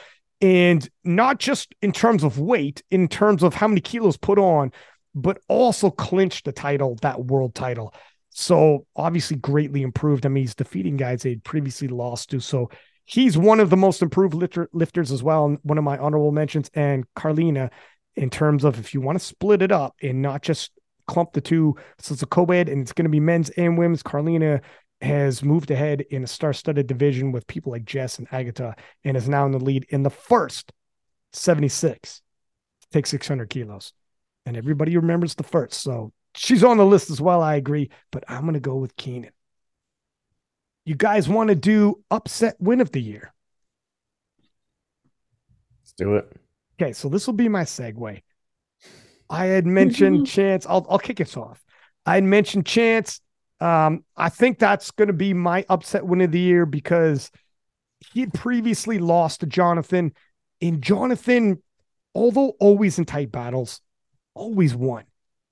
And not just in terms of weight, in terms of how many kilos put on, but also clinched the title, that world title. So obviously greatly improved. I mean, he's defeating guys they'd previously lost to. So he's one of the most improved lifter, lifters as well. And one of my honorable mentions. And Karlina, in terms of if you want to split it up and not just clump the two, so it's a co-ed and it's going to be men's and women's. Karlina has moved ahead in a star-studded division with people like Jess and Agata, and is now in the lead in the first 76. Take 600 kilos, and everybody remembers the first. So she's on the list as well. I agree, but I'm going to go with Keenan. You guys want to do upset win of the year? Let's do it. Okay, so this will be my segue. I had mentioned Chance. I'll I'll kick us off. I had mentioned Chance. Um, I think that's going to be my upset win of the year because he had previously lost to Jonathan, and Jonathan, although always in tight battles, always won.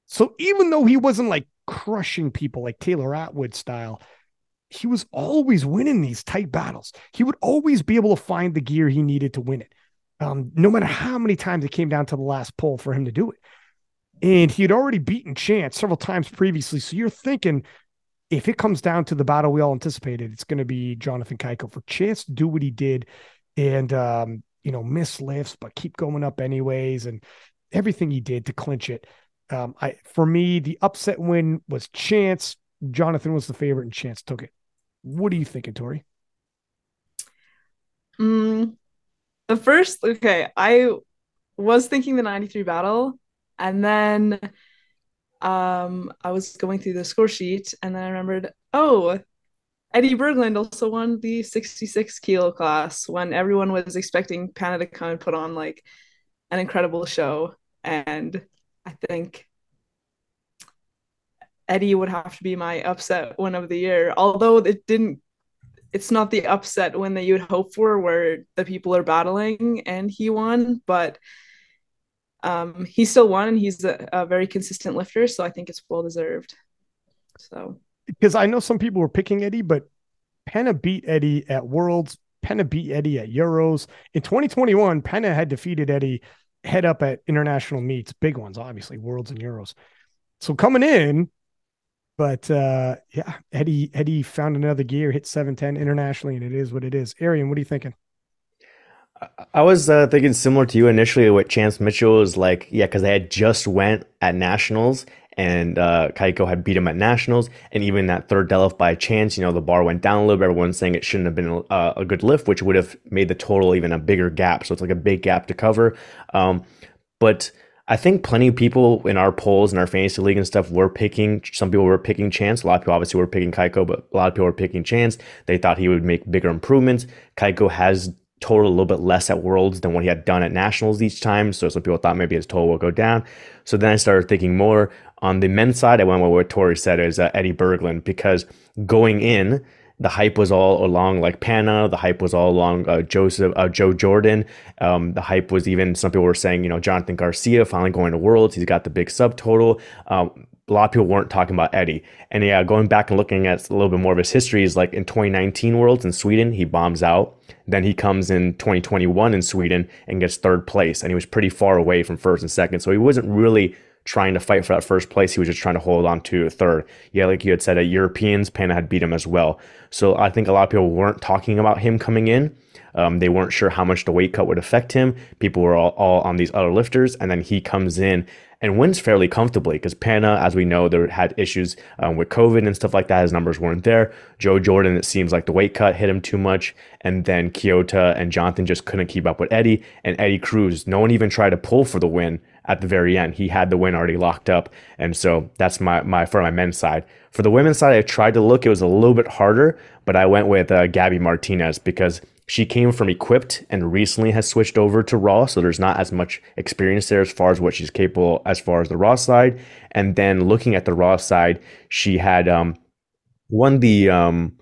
So even though he wasn't like crushing people like Taylor Atwood style, he was always winning these tight battles. He would always be able to find the gear he needed to win it um, no matter how many times it came down to the last pull for him to do it. And he had already beaten Chance several times previously. So you're thinking if it comes down to the battle we all anticipated, it's going to be Jonathan Cayco for Chance to do what he did and, um, you know, miss lifts, but keep going up anyways. And everything he did to clinch it. Um, I, for me, the upset win was Chance. Jonathan was the favorite and Chance took it. What are you thinking, Tori? Mm, the first, okay, I was thinking the 93 battle, and then um I was going through the score sheet, and then I remembered, oh, Eddie Berglund also won the 66 kilo class when everyone was expecting Pana to come and put on like an incredible show. And I think Eddie would have to be my upset win of the year, although it didn't it's not the upset win that you would hope for where the people are battling and he won, but um, he still won and he's a, a, very consistent lifter. So I think it's well deserved. So, because I know some people were picking Eddie, but Penna beat Eddie at Worlds. Penna beat Eddie at Euros. In 2021, Penna had defeated Eddie head up at international meets, big ones, obviously, Worlds and Euros. So coming in, But uh, yeah, Eddie Eddie found another gear, hit 710 internationally, and it is what it is. Arian, what are you thinking? I was uh, thinking similar to you initially What Chance Mitchell was like, yeah, because they had just went at nationals and uh, Cayco had beat him at nationals, and even that third deadlift by chance, you know, the bar went down a little bit. Everyone's saying it shouldn't have been a, a good lift, which would have made the total even a bigger gap. So it's like a big gap to cover. Um, but I think plenty of people in our polls and our fantasy league and stuff were picking. Some people were picking Chance. A lot of people obviously were picking Cayco, but a lot of people were picking Chance. They thought he would make bigger improvements. Cayco has total a little bit less at Worlds than what he had done at Nationals each time. So some people thought maybe his total will go down. So then I started thinking more on the men's side. I went with what Tori said is uh, Eddie Berglund because going in, the hype was all along like Panna. The hype was all along uh, Joseph, uh, Joe Jordan. Um, the hype was even some people were saying, you know, Jonathan Garcia finally going to Worlds. He's got the big subtotal. Um, a lot of people weren't talking about Eddie. And yeah, going back and looking at a little bit more of his history is like in 2019 Worlds in Sweden, he bombs out. Then he comes in 2021 in Sweden and gets third place. And he was pretty far away from first and second. So he wasn't really trying to fight for that first place. He was just trying to hold on to third. Yeah, like you had said, at Europeans, Panna had beat him as well. So I think a lot of people weren't talking about him coming in. Um, they weren't sure how much the weight cut would affect him. People were all, all on these other lifters. And then he comes in and wins fairly comfortably because Panna, as we know, there had issues um, with COVID and stuff like that. His numbers weren't there. Joe Jordan, it seems like the weight cut hit him too much. And then Kyoto and Jonathan just couldn't keep up with Eddie. And Eddie Cruz, no one even tried to pull for the win at the very end. He had the win already locked up. And so that's my, my for my men's side. For the women's side, I tried to look. It was a little bit harder, but I went with uh, Gabby Martinez because – she came from Equipped and recently has switched over to Raw, so there's not as much experience there as far as what she's capable as far as the Raw side. And then looking at the Raw side, she had um, won the um,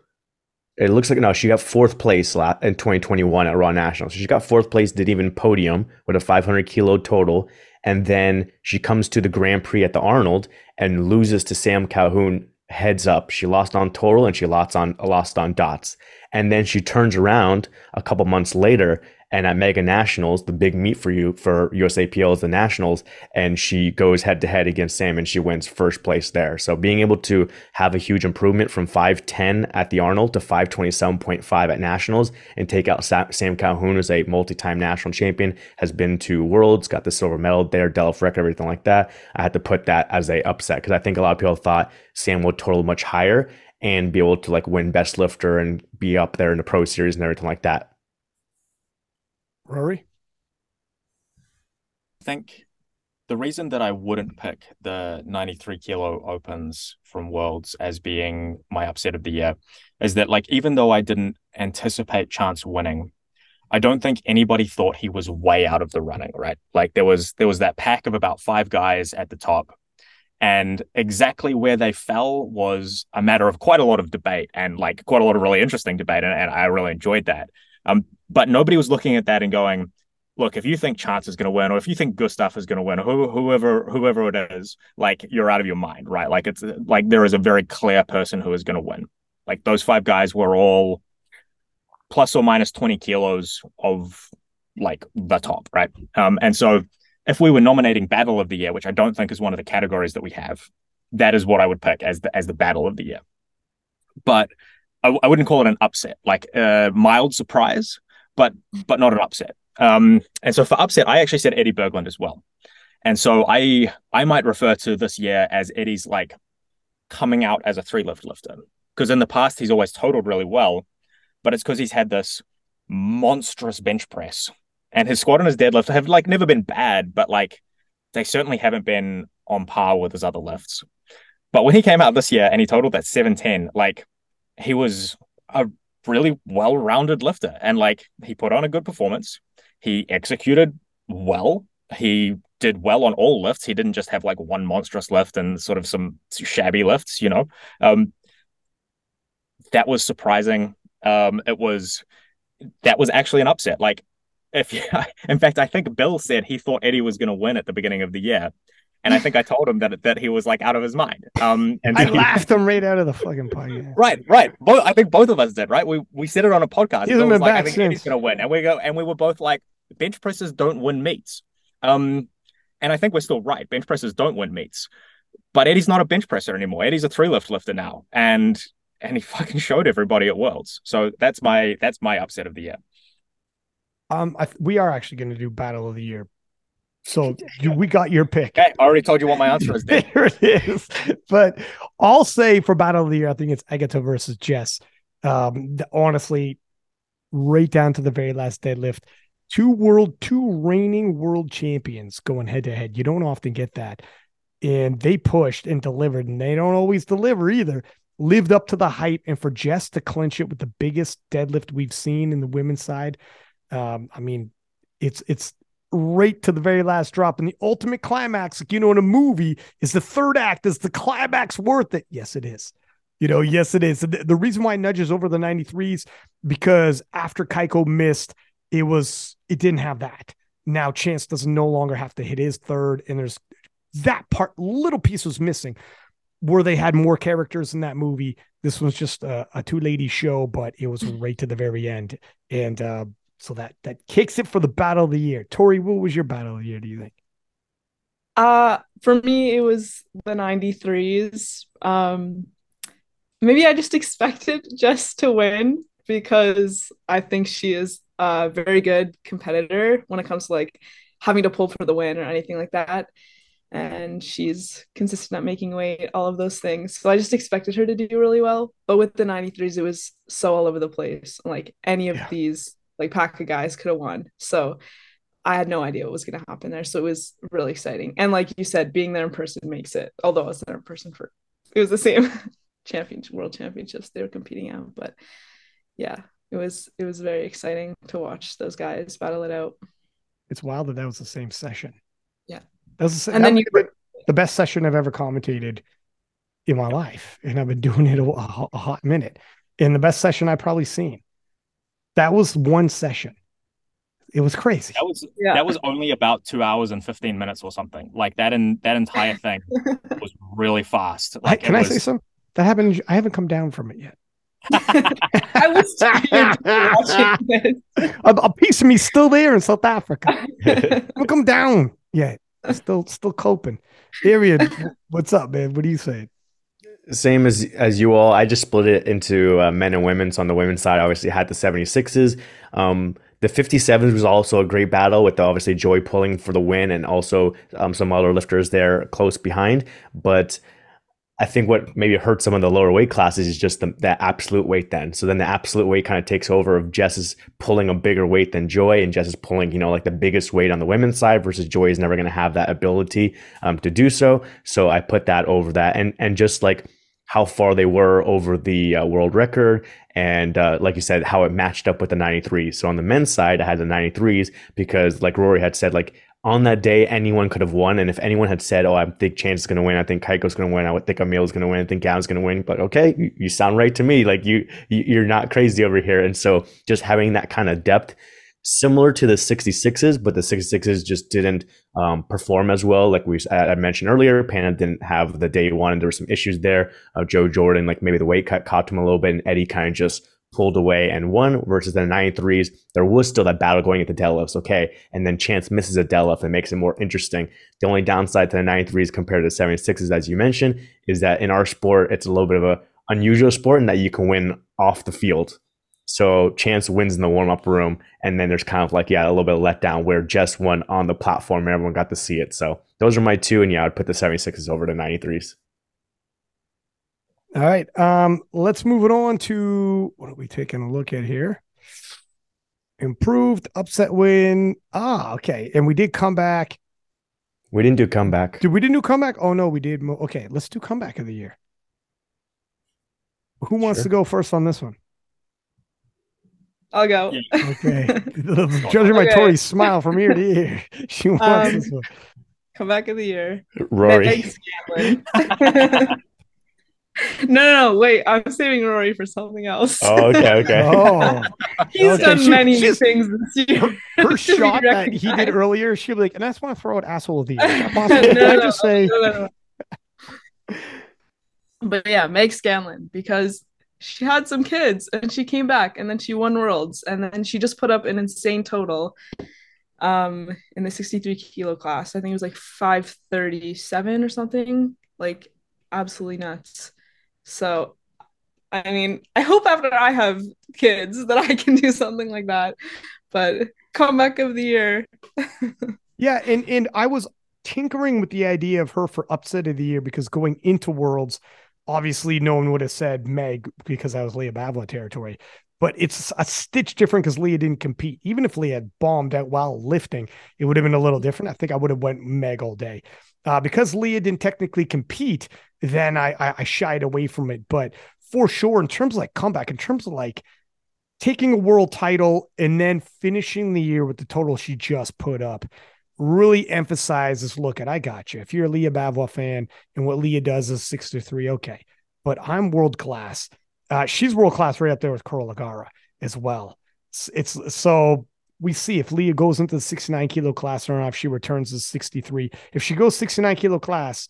it looks like no, she got fourth place in 2021 at Raw National. So she got fourth place, didn't even podium with a 500 kilo total, and then she comes to the Grand Prix at the Arnold and loses to Sam Calhoun heads up. She lost on total and she lost on lost on dots. And then she turns around a couple months later and at Mega Nationals, the big meet for you for USAPL is the Nationals, and she goes head to head against Sam and she wins first place there. So being able to have a huge improvement from 510 at the Arnold to 527.5 at Nationals and take out Sam Calhoun, who's a multi-time national champion, has been to Worlds, got the silver medal there, Delph record, everything like that. I had to put that as a upset because I think a lot of people thought Sam would total much higher and be able to like win best lifter and be up there in the pro series and everything like that. Rory? I think the reason that I wouldn't pick the 93 kilo opens from Worlds as being my upset of the year is that, like, even though I didn't anticipate Chance winning, I don't think anybody thought he was way out of the running, right? Like there was there was that pack of about five guys at the top. And exactly where they fell was a matter of quite a lot of debate and like quite a lot of really interesting debate. And, and I really enjoyed that. Um, but nobody was looking at that and going, look, if you think Chance is going to win, or if you think Gustav is going to win, whoever whoever it is, like you're out of your mind, right? Like it's like there is a very clear person who is going to win. Like those five guys were all plus or minus 20 kilos of like the top, right? Um, and so if we were nominating Battle of the Year, which I don't think is one of the categories that we have, that is what I would pick as the as the Battle of the Year. But I, I wouldn't call it an upset, like a mild surprise, but but not an upset. Um, and so for upset, I actually said Eddie Berglund as well. And so I I might refer to this year as Eddie's like coming out as a three lift lifter because in the past he's always totaled really well, but it's because he's had this monstrous bench press and his squat and his deadlift have like never been bad, but like they certainly haven't been on par with his other lifts. But when he came out this year and he totaled that 710, like he was a really well-rounded lifter and like he put on a good performance. He executed well. He did well on all lifts. He didn't just have like one monstrous lift and sort of some shabby lifts, you know. Um, that was surprising. Um, it was that was actually an upset. Like if you, in fact, I think Bill said he thought Eddie was going to win at the beginning of the year, and I think I told him that that he was like out of his mind. Um, and I laughed him right out of the fucking podcast. Right, right. Both, I think both of us did. Right, we we said it on a podcast. He been like, back I think since. Eddie's going to win, and we go, and we were both like, bench presses don't win meets. Um, and I think we're still right. Bench presses don't win meets. but Eddie's not a bench presser anymore. Eddie's a three lift lifter now, and and he fucking showed everybody at Worlds. So that's my that's my upset of the year. Um, I, we are actually going to do battle of the year. So you, we got your pick. Okay, I already told you what my answer is. there it is. But I'll say for battle of the year, I think it's Agata versus Jess. Um, honestly, right down to the very last deadlift. Two world, two reigning world champions going head to head. You don't often get that. And they pushed and delivered, and they don't always deliver either. Lived up to the hype, and for Jess to clinch it with the biggest deadlift we've seen in the women's side, um, I mean, it's it's right to the very last drop. And the ultimate climax, like you know, in a movie, is the third act. Is the climax worth it? Yes, it is. You know, yes, it is. The, reason why nudges over the 93s because after Cayco missed, it was it didn't have that. Now Chance doesn't no longer have to hit his third, and there's that part little piece was missing where they had more characters in that movie. This was just a, a two lady show, but it was right to the very end. And uh, so that that kicks it for the battle of the year. Tori, what was your battle of the year, do you think? Uh for me it was the 93s. Um maybe I just expected Jess to win because I think she is a very good competitor when it comes to like having to pull for the win or anything like that and she's consistent at making weight, all of those things. So I just expected her to do really well. But with the 93s, it was so all over the place. Like any of yeah. these like pack of guys could have won. So I had no idea what was gonna happen there. So it was really exciting. And like you said, being there in person makes it, although I was there in person for it was the same champion world championships they were competing at. But yeah, it was it was very exciting to watch those guys battle it out. It's wild that that was the same session. Yeah. That was the, and then you the best session I've ever commentated in my life, and I've been doing it a, a hot minute. And the best session I've probably seen. That was one session. It was crazy. That was yeah. that was only about two hours and fifteen minutes or something. Like that, and that entire thing was really fast. Like, can I was... say something? That happened. I haven't come down from it yet. I was watching this. A, a, piece of me still there in South Africa. Haven't come down yet still still coping. Arian, what's up, man? What are you saying? Same as as you all. I just split it into uh, men and women. So on the women's side, obviously had the 76s. Um, the 57s was also a great battle with obviously Joy pulling for the win and also um, some other lifters there close behind. But I think what maybe hurts some of the lower weight classes is just the, the absolute weight then. So then the absolute weight kind of takes over of Jess is pulling a bigger weight than Joy and Jess is pulling, you know, like the biggest weight on the women's side versus Joy is never going to have that ability um, to do so. So I put that over that and, and just like how far they were over the uh, world record and uh, like you said how it matched up with the 93s so on the men's side i had the 93s because like rory had said like on that day, anyone could have won. And if anyone had said, "Oh, I think Chance is going to win. I think Cayco's going to win. I would think Emil is going to win. I think Gav's going to win," but okay, you, you, sound right to me. Like you, you're not crazy over here. And so, just having that kind of depth, similar to the 66s, but the 66s just didn't um, perform as well. Like we I mentioned earlier, Pana didn't have the day one, and there were some issues there. Uh, Joe Jordan, like maybe the weight cut caught him a little bit, and Eddie kind of just pulled away and won versus the 93s. There was still that battle going at the deadlifts. Okay. And then Chance misses a deadlift and makes it more interesting. The only downside to the 93s compared to the 76s, as you mentioned, is that in our sport, it's a little bit of a unusual sport in that you can win off the field. So Chance wins in the warm up room. And then there's kind of like, yeah, a little bit of letdown where Jess won on the platform and everyone got to see it. So those are my two. And yeah, I'd put the 76s over the 93s. All right. Um, let's move it on to what are we taking a look at here? Improved upset win. Ah, okay. And we did come back. We didn't do comeback. Did we didn't do comeback? Oh no, we did. Okay, let's do comeback of the year. Who wants sure. to go first on this one? I'll go. Okay. Judging my Tori smile from ear to ear, she wants um, this one. Comeback of the year. Rory. No, no, no, wait. I'm saving Rory for something else. Oh, okay, okay. oh, he's okay. done she, many things this year. Her shot that he did earlier, she'd be like, and I just want to throw out asshole of the year. no, Can no, I just say? No, but yeah, Meg Scanlon, because she had some kids and she came back and then she won worlds and then she just put up an insane total um in the 63 kilo class. I think it was like 537 or something like absolutely nuts. So, I mean, I hope after I have kids that I can do something like that. But comeback of the year. yeah, and and I was tinkering with the idea of her for upset of the year because going into Worlds, obviously no one would have said Meg because that was Leah Bavoil territory. But it's a stitch different because Leah didn't compete. Even if Leah had bombed out while lifting, it would have been a little different. I think I would have went Meg all day. Uh, because Leah didn't technically compete, then I, I I shied away from it. But for sure, in terms of like comeback, in terms of like taking a world title and then finishing the year with the total she just put up really emphasizes look at I got you. If you're a Leah Bavoil fan and what Leah does is six to three, okay. But I'm world class. Uh, she's world class right up there with Carola Garra as well. It's, it's, so we see if Leah goes into the 69 kilo class or not, if she returns to 63. If she goes 69 kilo class,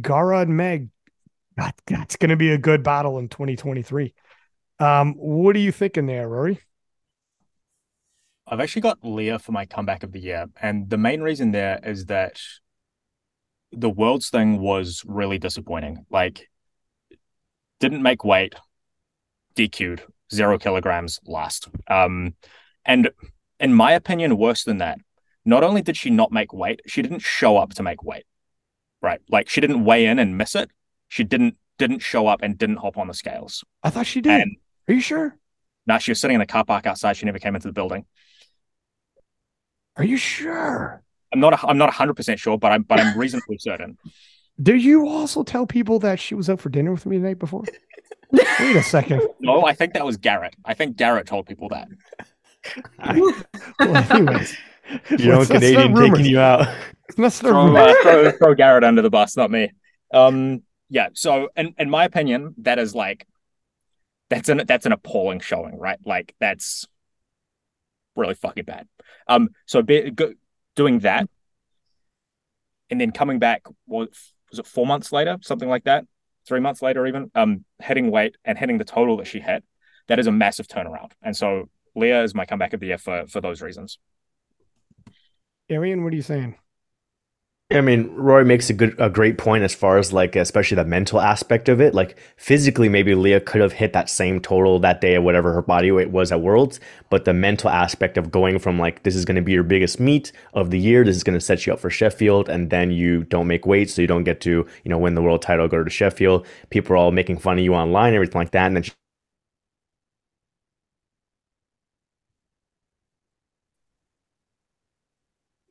Garra and Meg, that, that's going to be a good battle in 2023. Um, what are you thinking there, Rory? I've actually got Leah for my comeback of the year. And the main reason there is that the world's thing was really disappointing. Like, didn't make weight, DQ'd, zero kilograms last. Um, and in my opinion, worse than that, not only did she not make weight, she didn't show up to make weight. Right. Like she didn't weigh in and miss it. She didn't didn't show up and didn't hop on the scales. I thought she did. And, Are you sure? No, she was sitting in the car park outside. She never came into the building. Are you sure? I'm not. I'm not 100 percent sure, but I'm. But I'm reasonably certain. Did you also tell people that she was out for dinner with me the night before? Wait a second. No, I think that was Garrett. I think Garrett told people that. well, anyways, your own Canadian taking you out. Let's throw, uh, throw, throw Garrett under the bus, not me. Um, yeah. So, in in my opinion, that is like that's an that's an appalling showing, right? Like that's really fucking bad. Um, so be, go, doing that, and then coming back was was it four months later, something like that, three months later, even um, hitting weight and hitting the total that she hit. That is a massive turnaround, and so Leah is my comeback of the year for for those reasons. Arian, what are you saying? I mean, Roy makes a good, a great point as far as like, especially the mental aspect of it. Like physically, maybe Leah could have hit that same total that day or whatever her body weight was at Worlds, but the mental aspect of going from like, this is going to be your biggest meet of the year, this is going to set you up for Sheffield, and then you don't make weight, so you don't get to, you know, win the world title, go to Sheffield. People are all making fun of you online, everything like that, and then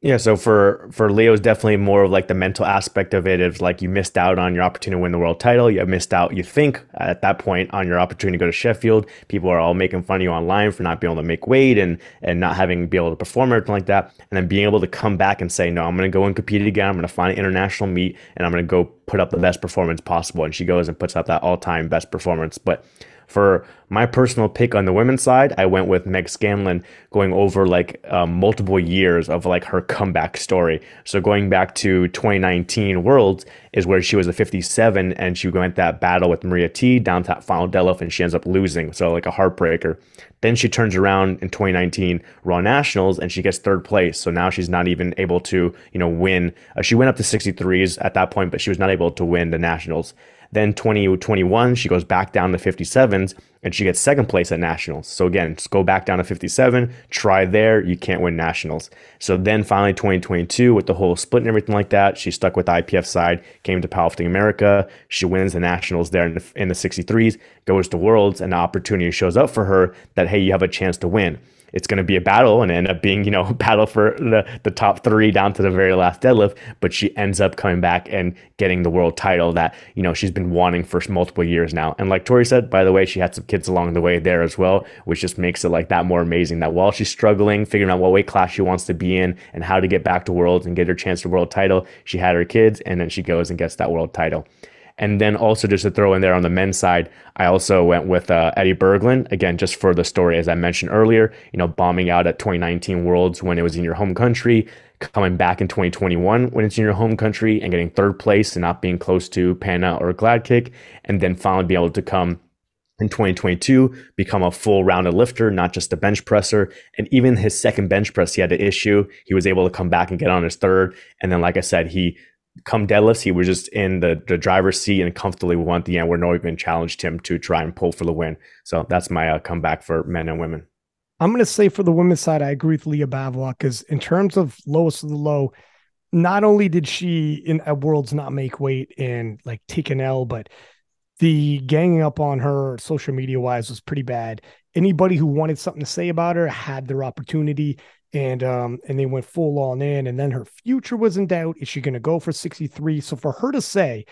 Yeah, so for for Leo, it's definitely more of like the mental aspect of it. Of like you missed out on your opportunity to win the world title. You missed out, you think at that point on your opportunity to go to Sheffield. People are all making fun of you online for not being able to make weight and and not having be able to perform or anything like that. And then being able to come back and say, no, I'm going to go and compete again. I'm going to find an international meet and I'm going to go put up the best performance possible. And she goes and puts up that all time best performance. But for my personal pick on the women's side, I went with Meg Scanlon going over like um, multiple years of like her comeback story. So going back to 2019 Worlds is where she was a 57 and she went that battle with Maria Htee down to that final deadlift and she ends up losing. So like a heartbreaker. Then she turns around in 2019 Raw Nationals and she gets third place. So now she's not even able to, you know, win. Uh, she went up to 63s at that point, but she was not able to win the Nationals. Then 2021, she goes back down to 57s and she gets second place at nationals. So again, just go back down to 57, try there, you can't win nationals. So then finally 2022 with the whole split and everything like that, she stuck with the IPF side, came to Powerlifting America, she wins the nationals there in the, in the 63s, goes to worlds and the opportunity shows up for her that hey, you have a chance to win it's going to be a battle and end up being, you know, a battle for the, the top three down to the very last deadlift. But she ends up coming back and getting the world title that, you know, she's been wanting for multiple years now. And like Tori said, by the way, she had some kids along the way there as well, which just makes it like that more amazing that while she's struggling, figuring out what weight class she wants to be in and how to get back to worlds and get her chance to world title, she had her kids and then she goes and gets that world title. And then also just to throw in there on the men's side, I also went with uh, Eddie Berglund again, just for the story as I mentioned earlier. You know, bombing out at 2019 Worlds when it was in your home country, coming back in 2021 when it's in your home country, and getting third place and not being close to Panna or Gladkikh, and then finally be able to come in 2022 become a full rounded lifter, not just a bench presser. And even his second bench press, he had an issue. He was able to come back and get on his third. And then, like I said, he come deadlifts, he was just in the, the driver's seat and comfortably won at the end where no even challenged him to try and pull for the win. So that's my uh, comeback for men and women. I'm going to say for the women's side, I agree with Leah Bavlock because in terms of lowest of the low, not only did she in at Worlds not make weight and like take an L, but the ganging up on her social media wise was pretty bad. Anybody who wanted something to say about her had their opportunity and um and they went full on in and then her future was in doubt. Is she going to go for 63 so for her to say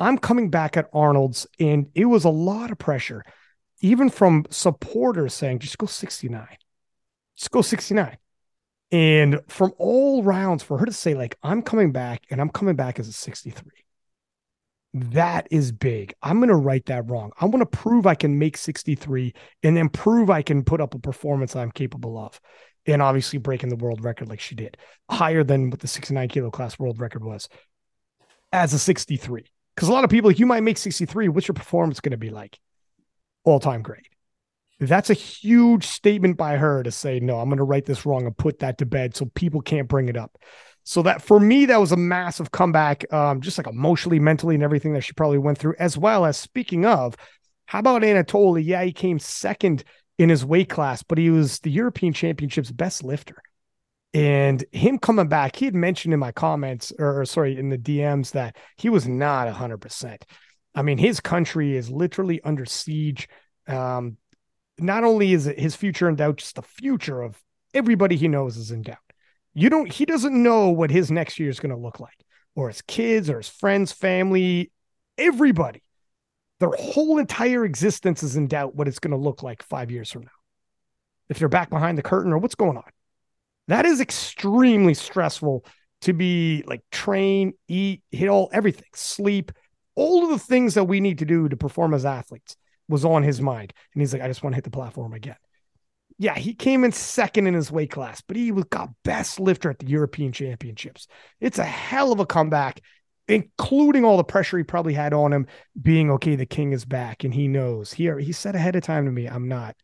i'm coming back at arnold's and it was a lot of pressure even from supporters saying just go 69 just go 69 and from all rounds for her to say like i'm coming back and i'm coming back as a 63 that is big. I'm going to write that wrong. I want to prove I can make 63 and then prove I can put up a performance I'm capable of and obviously breaking the world record like she did, higher than what the 69 kilo class world record was as a 63. Because a lot of people, you might make 63. What's your performance going to be like? All time great. That's a huge statement by her to say, no, I'm going to write this wrong and put that to bed so people can't bring it up. So that for me, that was a massive comeback, um, just like emotionally, mentally, and everything that she probably went through, as well as speaking of, how about Anatoly? Yeah, he came second in his weight class, but he was the European Championship's best lifter. And him coming back, he had mentioned in my comments, or, or sorry, in the DMs, that he was not 100%. I mean, his country is literally under siege. Um, not only is his future in doubt, just the future of everybody he knows is in doubt. You don't, he doesn't know what his next year is going to look like, or his kids, or his friends, family, everybody their whole entire existence is in doubt what it's going to look like five years from now. If they're back behind the curtain or what's going on. That is extremely stressful to be like train, eat, hit all everything, sleep, all of the things that we need to do to perform as athletes was on his mind. And he's like, I just want to hit the platform again. Yeah, he came in second in his weight class, but he was got best lifter at the European Championships. It's a hell of a comeback including all the pressure he probably had on him being okay the king is back and he knows. He he said ahead of time to me i'm not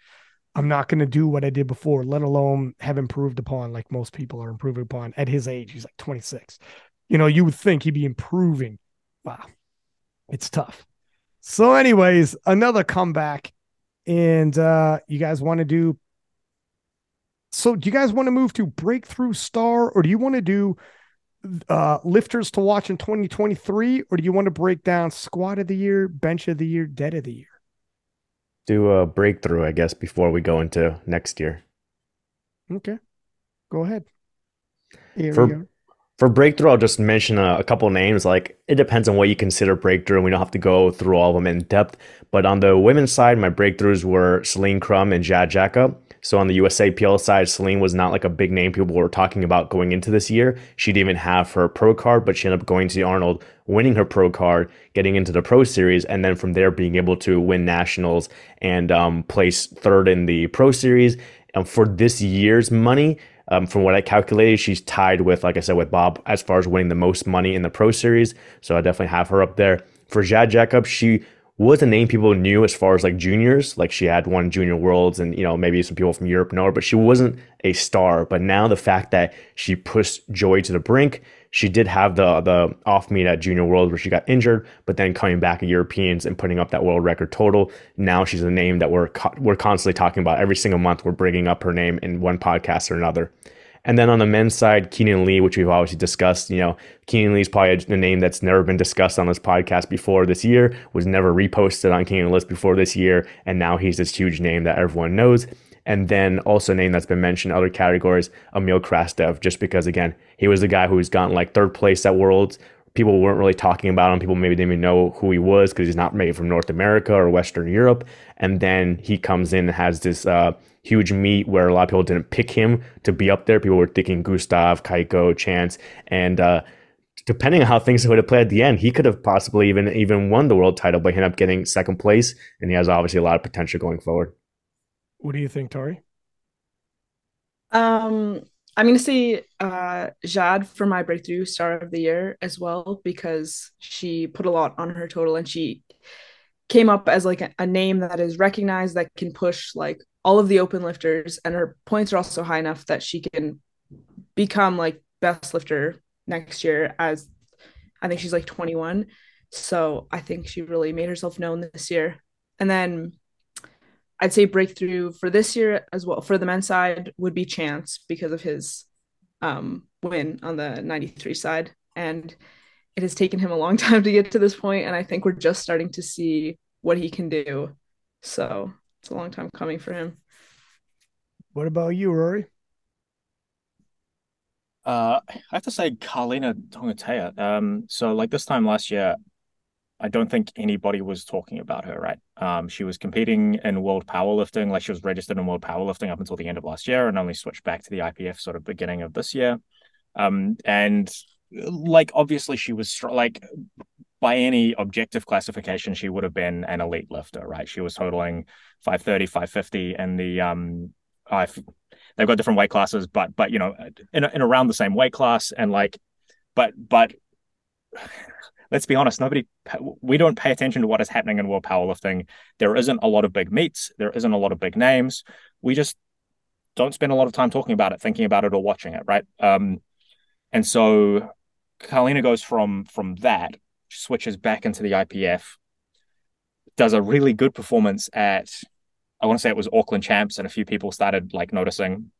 i'm not going to do what i did before let alone have improved upon like most people are improving upon at his age. He's like 26 you know you would think he'd be improving. Wow. It's tough. So anyways another comeback and uh you guys want to do so do you guys want to move to breakthrough star or do you want to do uh, lifters to watch in 2023, or do you want to break down squat of the year, bench of the year, dead of the year? Do a breakthrough, I guess, before we go into next year. Okay, go ahead. Here for, for breakthrough, I'll just mention a, a couple names. Like it depends on what you consider breakthrough, and we don't have to go through all of them in depth. But on the women's side, my breakthroughs were Celine Crum and Jad Jacob. So on the USAPL side, Celine was not like a big name people were talking about going into this year. She didn't even have her pro card, but she ended up going to the Arnold, winning her pro card, getting into the pro series, and then from there being able to win nationals and um, place third in the pro series. Um, for this year's money, um, from what I calculated, she's tied with, like I said, with Bob as far as winning the most money in the pro series. So I definitely have her up there. For Jad Jacob, she was a name people knew as far as like juniors. Like she had won junior worlds and, you know, maybe some people from Europe know her, but she wasn't a star. But now the fact that she pushed Joy to the brink, she did have the the off meet at junior world where she got injured, but then coming back at Europeans and putting up that world record total. Now she's a name that we're co- we're constantly talking about every single month. We're bringing up her name in one podcast or another. And then on the men's side, Keenan Lee, which we've obviously discussed, you know, Keenan Lee's probably a name that's never been discussed on this podcast before this year, was never reposted on Keenan list before this year, and now he's this huge name that everyone knows. And then also a name that's been mentioned in other categories, Emil Krastev, just because again, he was the guy who's gotten like third place at Worlds. People weren't really talking about him. People maybe didn't even know who he was because he's not maybe from North America or Western Europe. And then he comes in and has this uh, huge meet where a lot of people didn't pick him to be up there. People were thinking Gustav, Cayco, Chance, and uh, depending on how things would have played at the end, he could have possibly even even won the world title, but he ended up getting second place, and he has obviously a lot of potential going forward. What do you think, Tori? Um, I'm going to say uh, Jad for my breakthrough star of the year as well because she put a lot on her total and she came up as like a, a name that is recognized that can push like all of the open lifters, and her points are also high enough that she can become like best lifter next year as I think she's like 21. So I think she really made herself known this year. And then I'd say breakthrough for this year as well for the men's side would be Chance because of his um, win on the 93 side. And it has taken him a long time to get to this point, and I think we're just starting to see what he can do. So it's a long time coming for him. What about you, Rory? Uh, I have to say Karlina Tongotea. Um, so like this time last year, I don't think anybody was talking about her, right? Um, she was competing in world powerlifting, like she was registered in world powerlifting up until the end of last year and only switched back to the IPF sort of beginning of this year. Um, and like obviously she was like by any objective classification, she would have been an elite lifter, right? She was totaling 530, 550 and the um I they've got different weight classes, but but you know, in, in around the same weight class and like but but let's be honest, nobody we don't pay attention to what is happening in world powerlifting. There isn't a lot of big meets, there isn't a lot of big names. We just don't spend a lot of time talking about it, thinking about it, or watching it, right? Um, and so Karlina goes from from that, switches back into the IPF, does a really good performance at I want to say it was Auckland champs, and a few people started like noticing.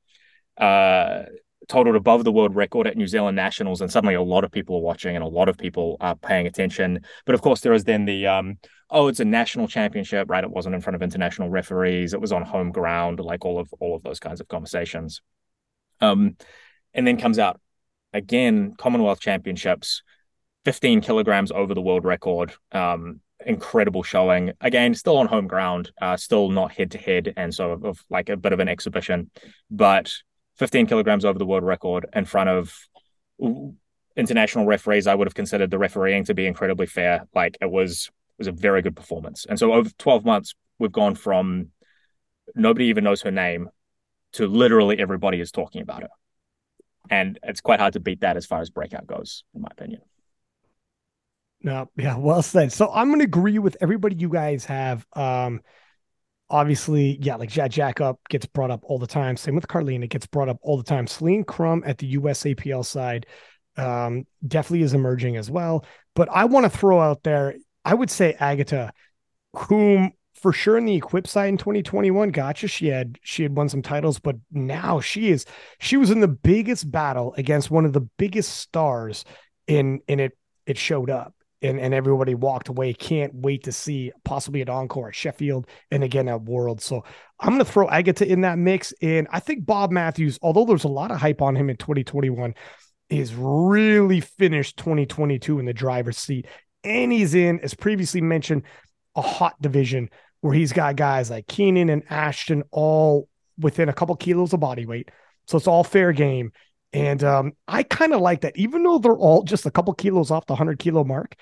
Uh, totaled above the world record at New Zealand Nationals, and suddenly a lot of people are watching and a lot of people are paying attention. But of course, there is then the um, oh, it's a national championship, right? It wasn't in front of international referees; it was on home ground, like all of all of those kinds of conversations. Um, and then comes out again Commonwealth Championships, 15 kilograms over the world record. Um, incredible showing. Again, still on home ground, uh, still not head to head, and so of, of like a bit of an exhibition, but 15 kilograms over the world record in front of international referees. I would have considered the refereeing to be incredibly fair. Like it was it was a very good performance. And so over 12 months, we've gone from nobody even knows her name to literally everybody is talking about her and it's quite hard to beat that as far as breakout goes, in my opinion. No, yeah, well said. So I'm to agree with everybody you guys have. Um, obviously, yeah, like Jack up gets brought up all the time. Same with Karlina gets brought up all the time. Celine Crum at the USAPL side um, definitely is emerging as well. But I want to throw out there, I would say Agata, whom for sure in the equip side in 2021 gotcha she had she had won some titles but now she is she was in the biggest battle against one of the biggest stars in and it it showed up and, and everybody walked away can't wait to see possibly an encore at sheffield and again at world so i'm going to throw agata in that mix and i think bob matthews although there's a lot of hype on him in 2021 is really finished 2022 in the driver's seat and he's in as previously mentioned a hot division where he's got guys like Keenan and Ashton all within a couple kilos of body weight. So it's all fair game. And um, I kind of like that, even though they're all just a couple kilos off the 100 kilo mark.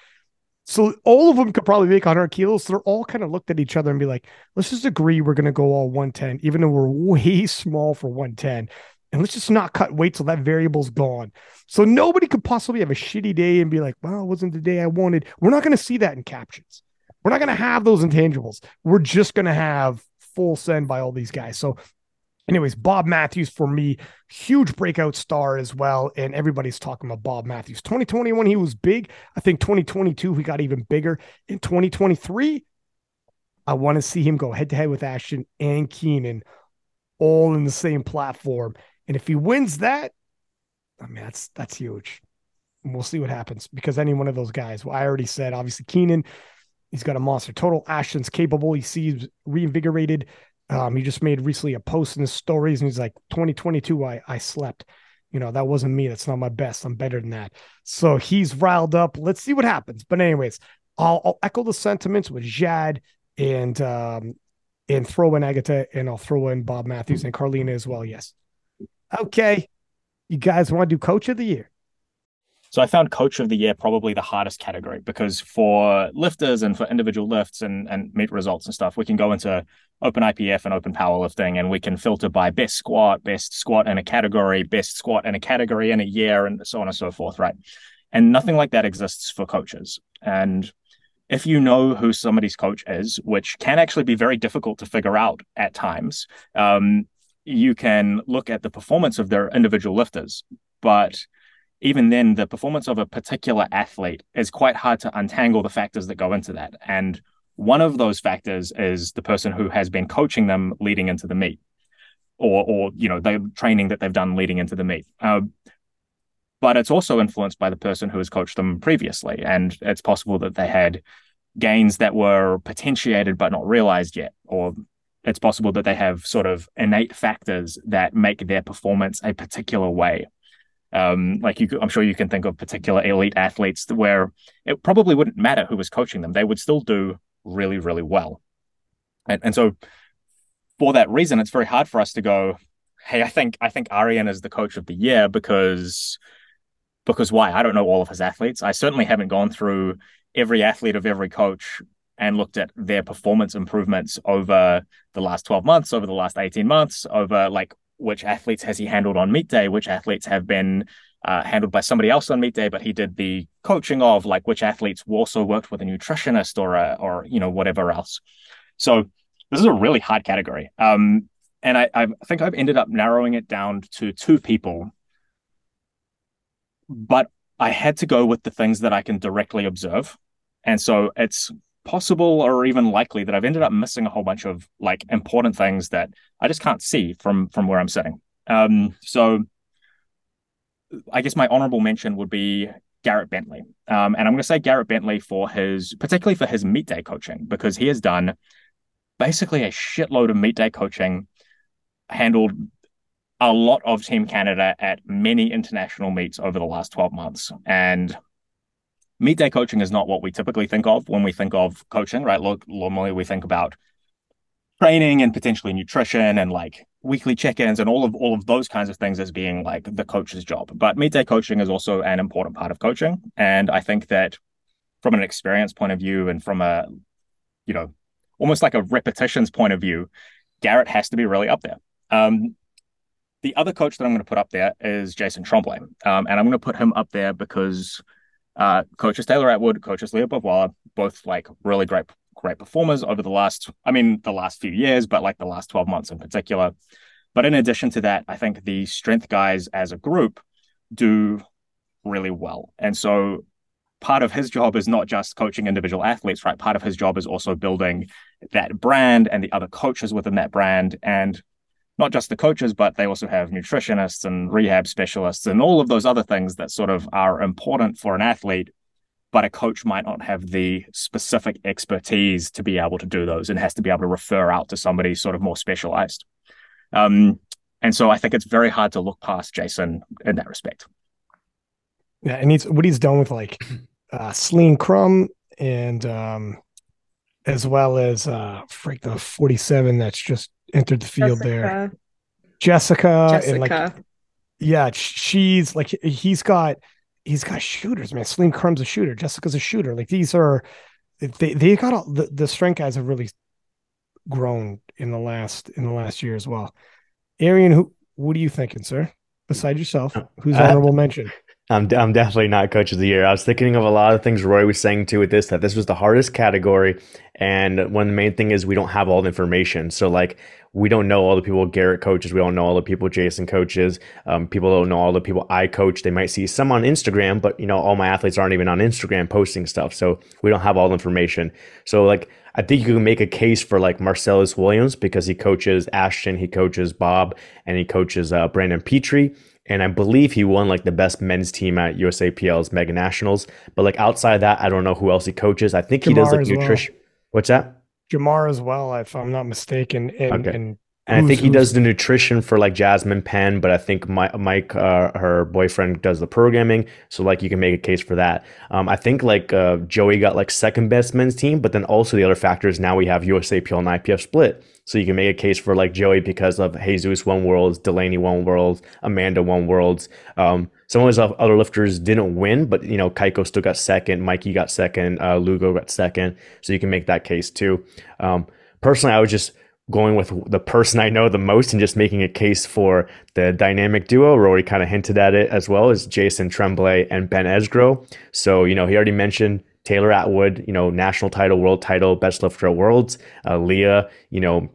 So all of them could probably make 100 kilos. They're all kind of looked at each other and be like, let's just agree we're going to go all 110, even though we're way small for 110. And let's just not cut weight till that variable's gone. So nobody could possibly have a shitty day and be like, well, it wasn't the day I wanted. We're not going to see that in captions. We're not going to have those intangibles. We're just going to have full send by all these guys. So, anyways, Bob Matthews for me, huge breakout star as well. And everybody's talking about Bob Matthews. 2021, he was big. I think 2022, he got even bigger. In 2023, I want to see him go head to head with Ashton and Keenan all in the same platform. And if he wins that, I mean, that's that's huge. And we'll see what happens because any one of those guys, well, I already said, obviously, Keenan He's got a monster total. Ashton's capable. He seems reinvigorated. Um, he just made recently a post in his stories and he's like, 2022, I, I slept. You know, that wasn't me. That's not my best. I'm better than that. So he's riled up. Let's see what happens. But, anyways, I'll, I'll echo the sentiments with Jad and um, and throw in Agata and I'll throw in Bob Matthews and Karlina as well. Yes. Okay. You guys want to do coach of the year? So I found coach of the year probably the hardest category because for lifters and for individual lifts and, and meet results and stuff, we can go into open IPF and open powerlifting and we can filter by best squat, best squat in a category, best squat in a category in a year, and so on and so forth, right? And nothing like that exists for coaches. And if you know who somebody's coach is, which can actually be very difficult to figure out at times, um, you can look at the performance of their individual lifters. But even then, the performance of a particular athlete is quite hard to untangle the factors that go into that. And one of those factors is the person who has been coaching them leading into the meet, or or you know the training that they've done leading into the meet. Uh, but it's also influenced by the person who has coached them previously, and it's possible that they had gains that were potentiated but not realized yet, or it's possible that they have sort of innate factors that make their performance a particular way. Um, like you, I'm sure you can think of particular elite athletes where it probably wouldn't matter who was coaching them; they would still do really, really well. And, and so, for that reason, it's very hard for us to go, "Hey, I think I think Arian is the coach of the year," because because why? I don't know all of his athletes. I certainly haven't gone through every athlete of every coach and looked at their performance improvements over the last 12 months, over the last 18 months, over like which athletes has he handled on meet day, which athletes have been uh, handled by somebody else on meet day, but he did the coaching of like which athletes also worked with a nutritionist or a, or you know whatever else. So this is a really hard category, um, and I, I think I've ended up narrowing it down to two people, but I had to go with the things that I can directly observe, and so it's possible or even likely that I've ended up missing a whole bunch of like important things that I just can't see from from where I'm sitting. Um, so I guess my honorable mention would be Garrett Bentley. Um, and I'm going to say Garrett Bentley for his, particularly for his meet day coaching, because he has done basically a shitload of meet day coaching, handled a lot of Team Canada at many international meets over the last 12 months. And meet day coaching is not what we typically think of when we think of coaching, right? Look, normally we think about training and potentially nutrition and like weekly check-ins and all of all of those kinds of things as being like the coach's job. But midday coaching is also an important part of coaching, and I think that from an experience point of view and from a you know almost like a repetitions point of view, Garrett has to be really up there. Um, the other coach that I'm going to put up there is Jason Tremblay, um, and I'm going to put him up there because uh, coaches Taylor Atwood, coaches Lya Bavoil, both like really great great performers over the last, I mean, the last few years, but like the last 12 months in particular. But in addition to that, I think the strength guys as a group do really well. And so part of his job is not just coaching individual athletes, right? Part of his job is also building that brand and the other coaches within that brand. And not just the coaches, but they also have nutritionists and rehab specialists and all of those other things that sort of are important for an athlete but a coach might not have the specific expertise to be able to do those and has to be able to refer out to somebody sort of more specialized. Um, and so I think it's very hard to look past Jason in that respect. Yeah, and he's what he's done with like uh Celine Crum and um as well as uh freak the 47 that's just entered the field Jessica. there. Jessica, Jessica. and like yeah, she's like he's got he's got shooters, man. Celine Crum's a shooter. Jessica's a shooter. Like these are they they got all the, the strength guys have really grown in the last in the last year as well. Arian, who what are you thinking, sir? Beside yourself, who's uh, honorable uh, mention? I'm I'm definitely not coach of the year. I was thinking of a lot of things Roy was saying too with this that this was the hardest category, and one main thing is we don't have all the information. So like we don't know all the people Garrett coaches. We don't know all the people Jason coaches. Um, people don't know all the people I coach. They might see some on Instagram, but you know all my athletes aren't even on Instagram posting stuff. So we don't have all the information. So like I think you can make a case for like Marcellus Williams because he coaches Ashton, he coaches Bob, and he coaches uh, Brandon Petrie and I believe he won like the best men's team at USAPL's Mega Nationals. But like outside that, I don't know who else he coaches. I think Jamar he does like nutrition. Well. What's that? Jamar as well, if I'm not mistaken. And, okay. And I think he does the nutrition for like Jasmine Penn, but I think Mike, uh, her boyfriend, does the programming. So like you can make a case for that. Um, I think like uh, Joey got like second best men's team, but then also the other factor is now we have USAPL and IPF split. So you can make a case for like Joey because of Jesus won worlds, Delaney won worlds, Amanda won worlds. Um, some of his other lifters didn't win, but you know Cayco still got second, Mikey got second, uh, Lugo got second. So you can make that case too. Um, personally, I was just going with the person I know the most and just making a case for the dynamic duo. Rory kind of hinted at it as well as Jason Tremblay and Ben Esgro. So, you know, he already mentioned Taylor Atwood, you know, national title, world title, best lifter at worlds. Uh, Leah, you know,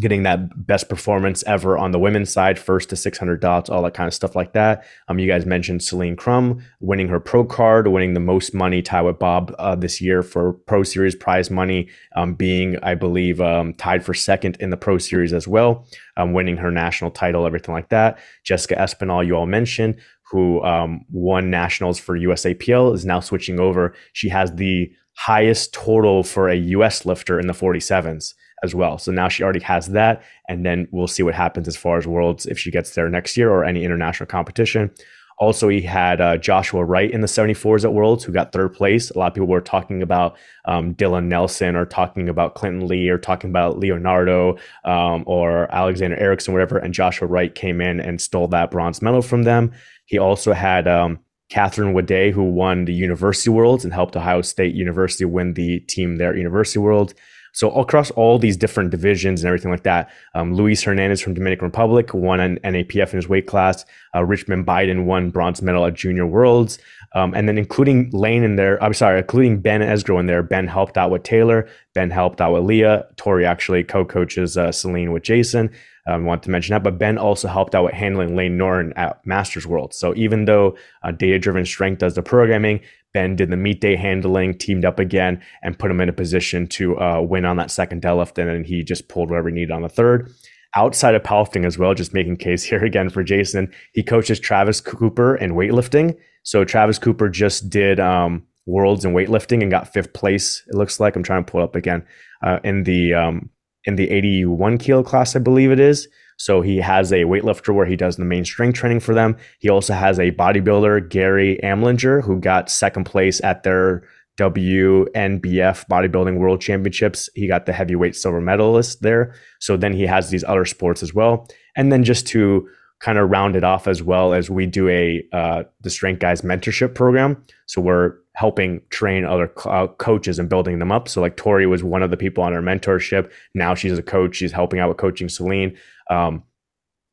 getting that best performance ever on the women's side, first to 600 dots, all that kind of stuff like that. Um, you guys mentioned Celine Crum winning her pro card, winning the most money tied with Bob uh, this year for Pro Series prize money, um, being, I believe, um, tied for second in the Pro Series as well, um, winning her national title, everything like that. Jessica Espinal, you all mentioned, who um, won nationals for USAPL, is now switching over. She has the highest total for a US lifter in the 47s as well. So now she already has that. And then we'll see what happens as far as worlds if she gets there next year or any international competition. Also, he had uh, Joshua Wright in the 74s at Worlds, who got third place. A lot of people were talking about um, Dylan Nelson or talking about Clinton Lee or talking about Leonardo um, or Alexander Eriksson, whatever. And Joshua Wright came in and stole that bronze medal from them. He also had um, Catherine Wade, who won the University Worlds and helped Ohio State University win the team there, University World. So across all these different divisions and everything like that, um, Luis Hernandez from Dominican Republic won an NAPF in his weight class. Uh, Richmond Biden won bronze medal at Junior Worlds. Um, and then including Lane in there, I'm sorry, including Ben Esgro in there. Ben helped out with Taylor. Ben helped out with Leah. Tori actually co-coaches uh, Celine with Jason. Um, I want to mention that, but Ben also helped out with handling Lane Norton at Masters World. So even though uh, Data Driven Strength does the programming, Ben did the meet day handling, teamed up again, and put him in a position to uh, win on that second deadlift. And then he just pulled whatever he needed on the third. Outside of powerlifting as well, just making case here again for Jason, he coaches Travis Cooper in weightlifting. So Travis Cooper just did um, worlds in weightlifting and got fifth place. It looks like I'm trying to pull up again uh, in the um, in the 81 kilo class, I believe it is. So he has a weightlifter where he does the main strength training for them. He also has a bodybuilder, Gary Amlinger, who got second place at their WNBF bodybuilding world championships. He got the heavyweight silver medalist there. So then he has these other sports as well. And then just to kind of round it off as well as we do a uh, the strength guys mentorship program so we're helping train other uh, coaches and building them up so like tori was one of the people on our mentorship now she's a coach she's helping out with coaching celine um,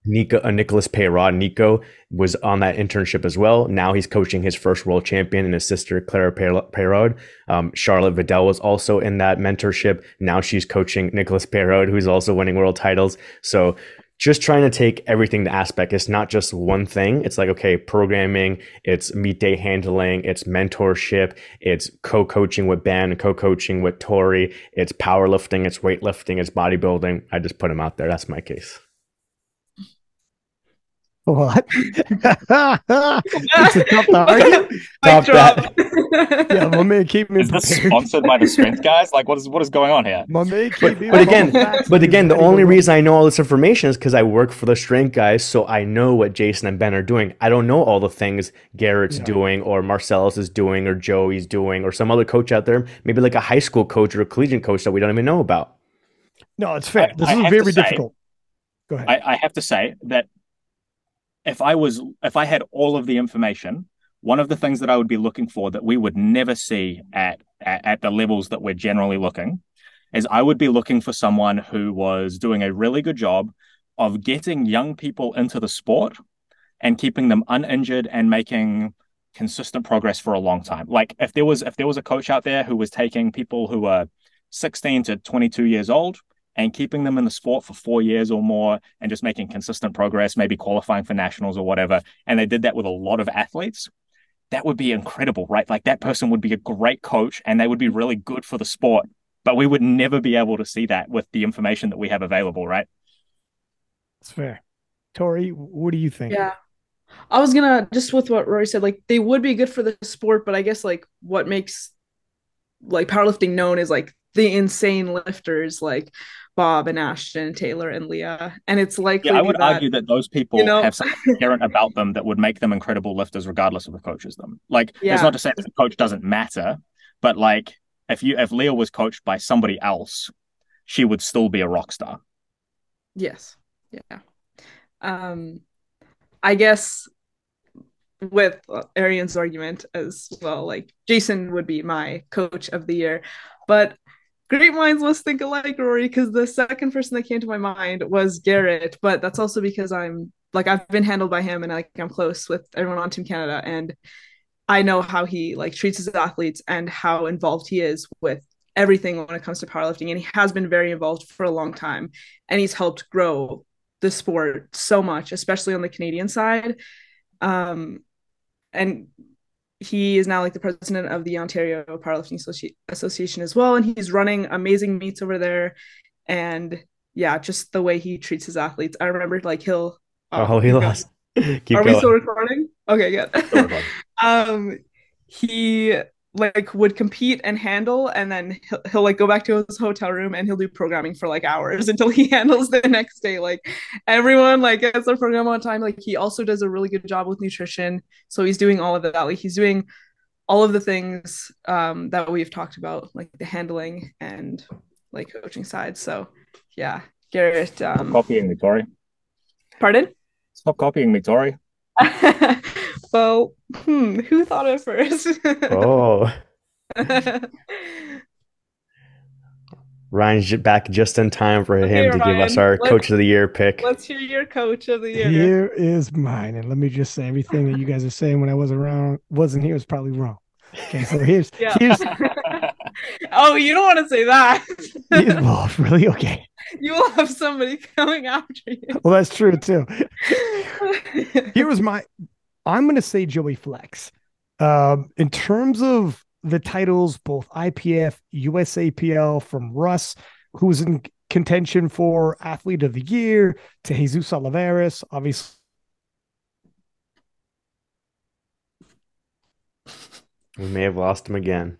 Nico, uh, Nicholas Payrod, Nico was on that internship as well. Now he's coaching his first world champion and his sister Clara Payrod. Um, Charlotte Vidal was also in that mentorship. Now she's coaching Nicholas Payrod, who's also winning world titles. So just trying to take everything to aspect. It's not just one thing. It's like, okay, programming, it's meet day handling, it's mentorship, it's co-coaching with Ben, co-coaching with Tori, it's powerlifting, it's weightlifting, it's bodybuilding. I just put them out there. That's my case. What? it's a tough to argue. Top that. Yeah, my man keep me Is this sponsored by the strength guys? Like, what is what is going on here? My man keep But, me but again, but again, the only reason I know all this information is because I work for the strength guys, so I know what Jason and Ben are doing. I don't know all the things Garrett's Yeah. doing, or Marcellus is doing, or Joey's doing, or some other coach out there, maybe like a high school coach or a collegiate coach that we don't even know about. No, it's fair. I- This I is have very say- difficult. Go ahead. I, I have to say that if I was if I had all of the information, one of the things that I would be looking for that we would never see at at, at the levels that we're generally looking is I would be looking for someone who was doing a really good job of getting young people into the sport and keeping them uninjured and making consistent progress for a long time. Like if there was if there was a coach out there who was taking people who were 16 to 22 years old and keeping them in the sport for four years or more and just making consistent progress, maybe qualifying for nationals or whatever. And they did that with a lot of athletes. That would be incredible, right? Like that person would be a great coach and they would be really good for the sport. But we would never be able to see that with the information that we have available, right? It's fair. Tori, what do you think? Yeah. I was gonna just with what Rory said, like they would be good for the sport, but I guess like what makes like powerlifting known is like the insane lifters like Bob and Ashton and Taylor and Leah. And it's likely Yeah, I would that, argue that those people you know- have something inherent about them that would make them incredible lifters, regardless of the coaches them. Like, Yeah. it's not to say that the coach doesn't matter, but like if you if Leah was coached by somebody else, she would still be a rock star. Yes. Yeah. Um I guess with Arian's argument as well, like Jason would be my coach of the year. But great minds must think alike, Rory, because the second person that came to my mind was Garrett. But that's also because I'm like I've been handled by him and like I'm close with everyone on Team Canada and I know how he like treats his athletes and how involved he is with everything when it comes to powerlifting, and he has been very involved for a long time, and he's helped grow the sport so much, especially on the Canadian side. Um, and he is now like the president of the Ontario Powerlifting Associ- Association as well, and he's running amazing meets over there. And yeah, just the way he treats his athletes. I remember like he'll. Oh, oh he lost. Keep Are going. we still recording? Okay, good. um, he like would compete and handle and then he'll, he'll like go back to his hotel room and he'll do programming for like hours until he handles the next day. Like everyone like gets their program on time. Like he also does a really good job with nutrition. So he's doing all of that. Like he's doing all of the things um, that we've talked about like the handling and like coaching side. So yeah garrett um Stop copying me tori. Pardon? Stop copying me tori well, hmm, who thought it first? oh. Ryan's back just in time for okay, him to Ryan, give us our coach of the year pick. Let's hear your coach of the year. Here is mine, and let me just say everything that you guys are saying when I wasn't around, wasn't here, was probably wrong. Okay, so here's yeah. here's. oh, you don't want to say that. well, really? Okay. You will have somebody coming after you. Well, that's true too. Here was my I'm going to say Joey Flex. Um, in terms of the titles, both IPF, USAPL from Russ, who's in contention for Athlete of the Year, to Jesus Olivares, obviously. We may have lost him again.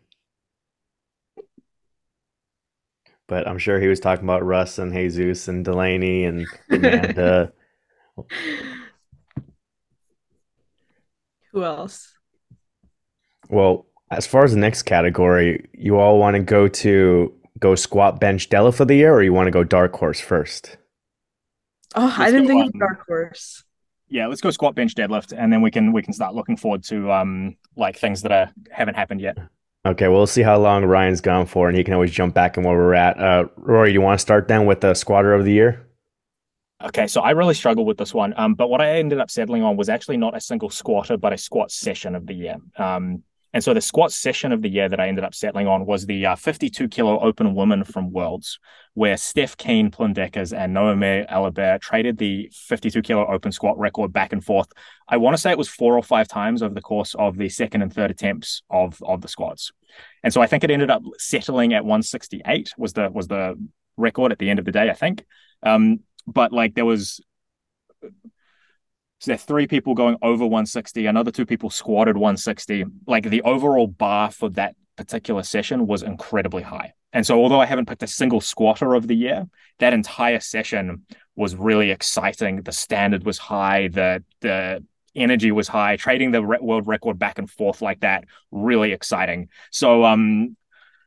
But I'm sure he was talking about Russ and Jesus and Delaney and Amanda. Who else? Well, as far as the next category, you all want to go to go squat bench Della for the year, or you want to go dark horse first? Oh, let's I didn't think of dark horse. Yeah, let's go squat bench deadlift, and then we can we can start looking forward to um like things that are haven't happened yet. Okay, well, we'll see how long Ryan's gone for, and he can always jump back in where we're at. Uh, Rory, do you want to start then with the squatter of the year? Okay, so I really struggled with this one, um, but what I ended up settling on was actually not a single squatter, but a squat session of the year. Um, and so the squat session of the year that I ended up settling on was the uh, 52 kilo open woman from Worlds, where Steph Keen Plundekas and Noemie Allabert traded the 52 kilo open squat record back and forth. I want to say it was four or five times over the course of the second and third attempts of of the squats. And so I think it ended up settling at 168 was the was the record at the end of the day, I think. Um, but like there was so there are three people going over 160, another two people squatted 160. Like the overall bar for that particular session was incredibly high. And so although I haven't picked a single squatter of the year, that entire session was really exciting. The standard was high, the the energy was high, trading the world record back and forth like that, really exciting. So um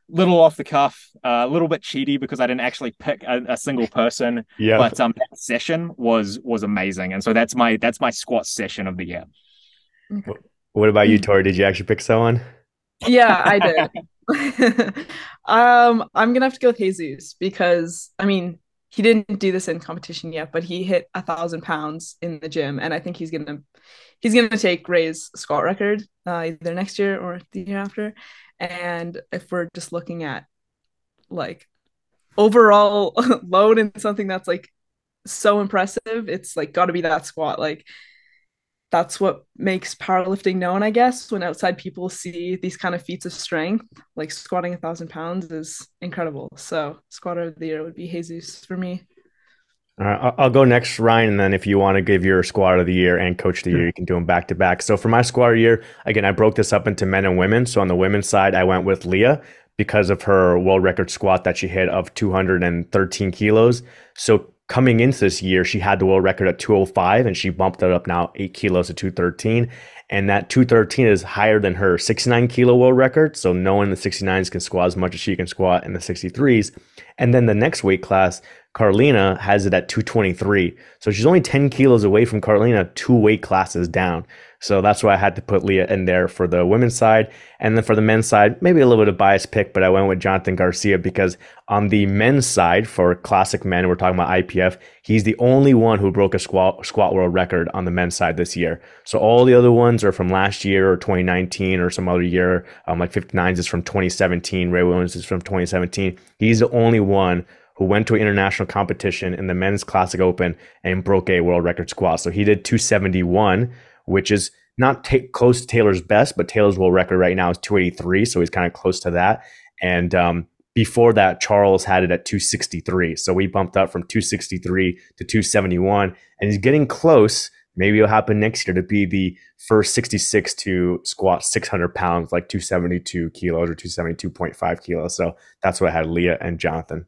little off the cuff, uh, a little bit cheaty because I didn't actually pick a, a single person. Yeah. But um, that session was was amazing, and so that's my that's my squat session of the year. What about you, Tori? Did you actually pick someone? Yeah, I did. um, I'm gonna have to go with Jesus because I mean he didn't do this in competition yet, but he hit a thousand pounds in the gym, and I think he's gonna he's gonna take Ray's squat record uh, either next year or the year after. And if we're just looking at like overall load and something that's like so impressive, it's like got to be that squat. Like that's what makes powerlifting known, I guess. When outside people see these kind of feats of strength, like squatting a thousand pounds is incredible. So, squatter of the year would be Jesus for me. All right, I'll go next, Ryan, and then if you want to give your squad of the year and coach of the year, you can do them back to back. So for my squad of the year, again, I broke this up into men and women. So on the women's side, I went with Leah because of her world record squat that she hit of 213 kilos. So coming into this year, she had the world record at 205 and she bumped it up now eight kilos to 213. And that 213 is higher than her 69 kilo world record. So no one in the 69s can squat as much as she can squat in the 63s. And then the next weight class, Karlina has it at 223. So she's only 10 kilos away from Karlina, two weight classes down. So that's why I had to put Leah in there for the women's side. And then for the men's side, maybe a little bit of bias pick, but I went with Jonathan Garcia because on the men's side for classic men, we're talking about IPF, he's the only one who broke a squat, squat world record on the men's side this year. So all the other ones are from last year or 2019 or some other year. Um, like 59s is from 2017. Ray Williams is from 2017. He's the only one who went to an international competition in the men's classic open and broke a world record squat. So he did 271 which is not t- close to Taylor's best, but Taylor's world record right now is 283, so he's kind of close to that. And um, before that, Charles had it at 263, so we bumped up from 263 to 271, and he's getting close. Maybe it'll happen next year to be the first 66 to squat 600 pounds, like 272 kilos or 272.5 kilos. So that's what I had Leah and Jonathan.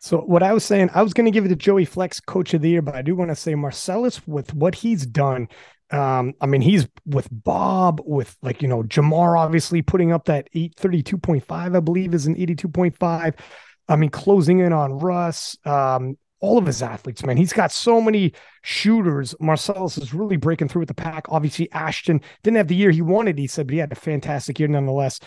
So what I was saying, I was going to give it to Joey Flex Coach of the Year, but I do want to say Marcellus with what he's done. Um, I mean, he's with Bob, with like you know Jamar, obviously putting up that eight thirty two point five, I believe, is an eighty two point five. I mean, closing in on Russ. Um, all of his athletes, man. He's got so many shooters. Marcellus is really breaking through with the pack. Obviously, Ashton didn't have the year he wanted, he said, but he had a fantastic year nonetheless.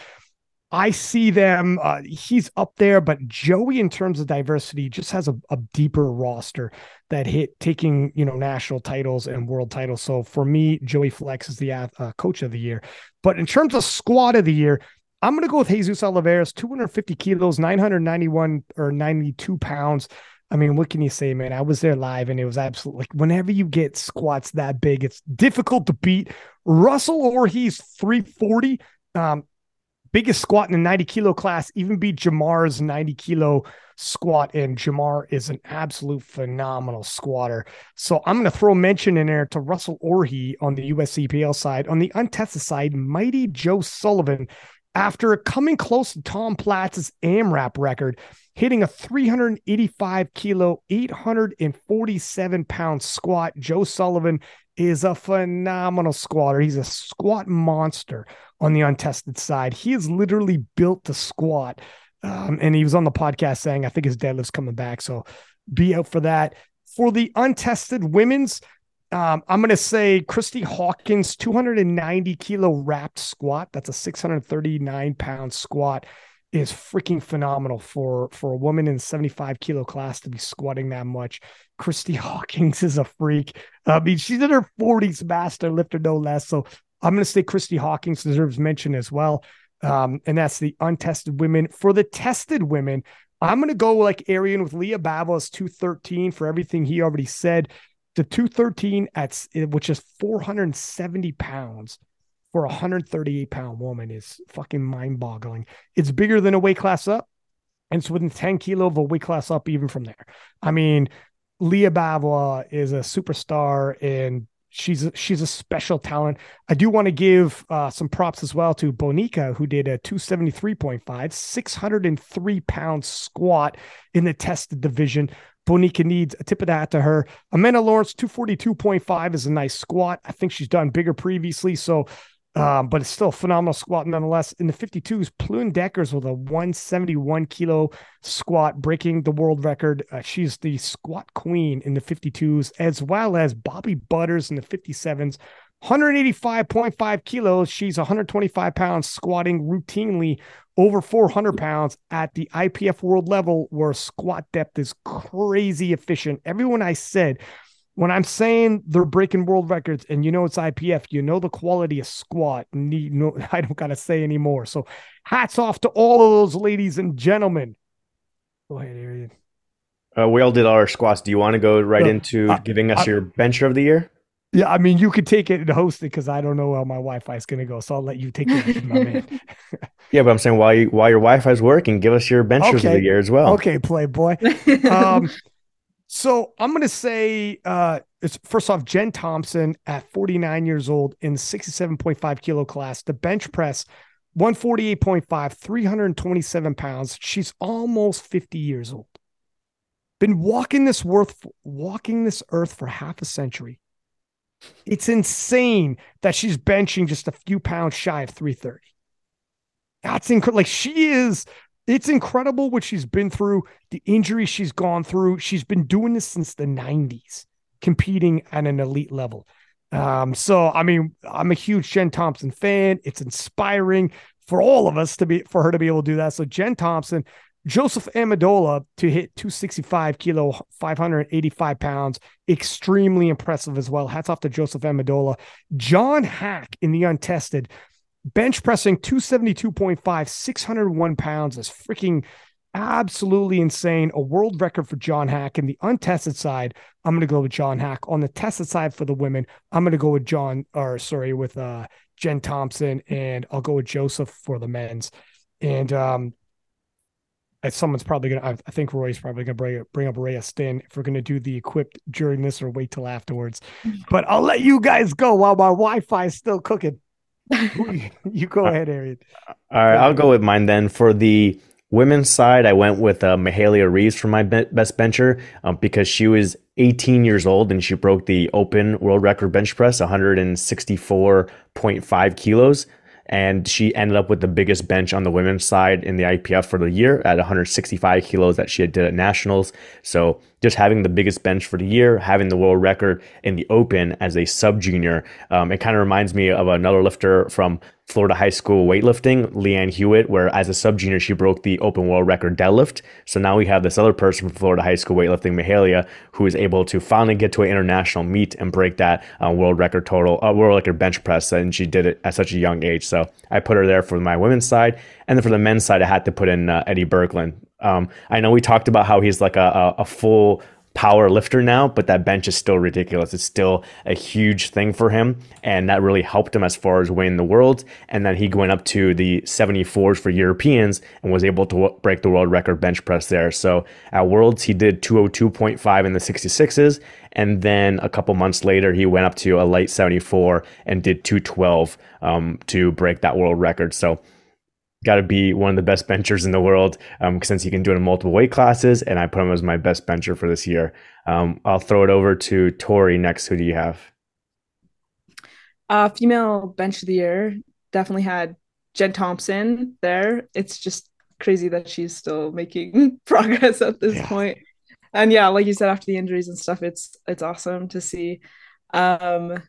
I see them. Uh, he's up there, but Joey, in terms of diversity, just has a, a, deeper roster that hit taking you know national titles and world titles. So for me, Joey Flex is the uh, coach of the year. But in terms of squad of the year, I'm going to go with Jesus Olivares, 250 kilos, 991 or 92 pounds. I mean, what can you say, man? I was there live and it was absolutely like whenever you get squats that big, it's difficult to beat. Russell or he's 340. Um, biggest squat in the 90 kilo class, even beat Jamar's 90 kilo squat. And Jamar is an absolute phenomenal squatter. So I'm going to throw mention in there to Russell Orhii on the USCPL side. On the untested side, Mighty Joe Sullivan, after coming close to Tom Platz's AMRAP record, hitting a 385 kilo, 847 pound squat. Joe Sullivan is a phenomenal squatter. He's a squat monster on the untested side. He is literally built to squat. Um, and he was on the podcast saying, I think his deadlift's coming back. So be out for that. For the untested women's, um, I'm going to say Kristy Hawkins, 290 kilo wrapped squat. That's a 639 pound squat is freaking phenomenal for for a woman in 75 kilo class to be squatting that much. Kristy Hawkins is a freak. I mean, she's in her 40s master lifter, no less. So I'm going to say Kristy Hawkins deserves mention as well. Um, and that's the untested women. For the tested women, I'm going to go like Arian with Lya Bavoil 213 for everything he already said. The 213 at which is 470 pounds for a 138 pound woman is fucking mind boggling. It's bigger than a weight class up, and it's within 10 kilo of a weight class up even from there. I mean, Lya Bavoil is a superstar and she's she's a special talent. I do want to give uh, some props as well to Bonica, who did a 273.5, 603 pound squat in the tested division. Bonica needs a tip of that to her. Amanda Lawrence, 242.5 is a nice squat. I think she's done bigger previously. So um, but it's still a phenomenal squat nonetheless. In the 52s, Plune Deckers with a 171 kilo squat, breaking the world record. Uh, she's the squat queen in the 52s, as well as Bobby Butters in the 57s. 185.5 kilos. She's 125 pounds, squatting routinely over 400 pounds at the IPF world level, where squat depth is crazy efficient. Everyone I said when I'm saying they're breaking world records and you know it's IPF, you know the quality of squat. Need no, I don't gotta say anymore. So hats off to all of those ladies and gentlemen. Go ahead, Arian. Uh, we all did our squats. Do you want to go right uh, into giving us your bencher of the year? Yeah, I mean you could take it and host it because I don't know how my Wi-Fi is going to go, so I'll let you take it, my man. yeah, but I'm saying while you, while your Wi-Fi is working, give us your benchers okay. of the year as well. Okay, Playboy. Um, so I'm going to say uh, it's first off Jen Thompson at 49 years old in 67.5 kilo class, the bench press 148.5, 327 pounds. She's almost 50 years old. Been walking this worth walking this earth for half a century. It's insane that she's benching just a few pounds shy of 330. That's incredible. Like she is it's incredible what she's been through, the injuries she's gone through. She's been doing this since the 90s, competing at an elite level. Um, so I mean, I'm a huge Jen Thompson fan. It's inspiring for all of us to be for her to be able to do that. So Jen Thompson, Joseph Amendola to hit 265 kilo, 585 pounds, extremely impressive as well. Hats off to Joseph Amendola. John Haack in the untested, bench pressing 272.5, 601 pounds is freaking absolutely insane. A world record for John Haack. In the untested side, I'm going to go with John Haack. On the tested side for the women, I'm going to go with John, or sorry, with uh, Jen Thompson, and I'll go with Joseph for the men's. And um, someone's probably gonna. I think Roy's probably gonna bring bring up Rhaea Stinn if we're gonna do the equipped during this or wait till afterwards. But I'll let you guys go while my Wi-Fi is still cooking. you go ahead, Arian. All right, I'll go with mine then. For the women's side, I went with uh, Mahalia Reeves for my be- best bencher um, because she was 18 years old and she broke the open world record bench press, 164.5 kilos and she ended up with the biggest bench on the women's side in the IPF for the year at 165 kilos that she had did at nationals. So just having the biggest bench for the year, having the world record in the open as a sub junior, um, it kind of reminds me of another lifter from Florida high school weightlifting, Leanne Hewitt, where as a sub junior, she broke the open world record deadlift. So now we have this other person from Florida high school weightlifting, Mahalia, who is able to finally get to an international meet and break that uh, world record total, uh, world record bench press. And she did it at such a young age. So I put her there for my women's side. And then for the men's side, I had to put in uh, Eddie Berglund. Um, I know we talked about how he's like a, a, a full power lifter now, but that bench is still ridiculous. It's still a huge thing for him. And that really helped him as far as winning the world. And then he went up to the 74s for Europeans and was able to break the world record bench press there. So at Worlds, he did 202.5 in the 66s. And then a couple months later, he went up to a light 74 and did 212 um, to break that world record. So got to be one of the best benchers in the world um, since he can do it in multiple weight classes. And I put him as my best bencher for this year. Um, I'll throw it over to Tori next. Who do you have? Uh, female bench of the year definitely had Jen Thompson there. It's just crazy that she's still making progress at this yeah. point. And yeah, like you said, after the injuries and stuff, it's it's awesome to see. Um,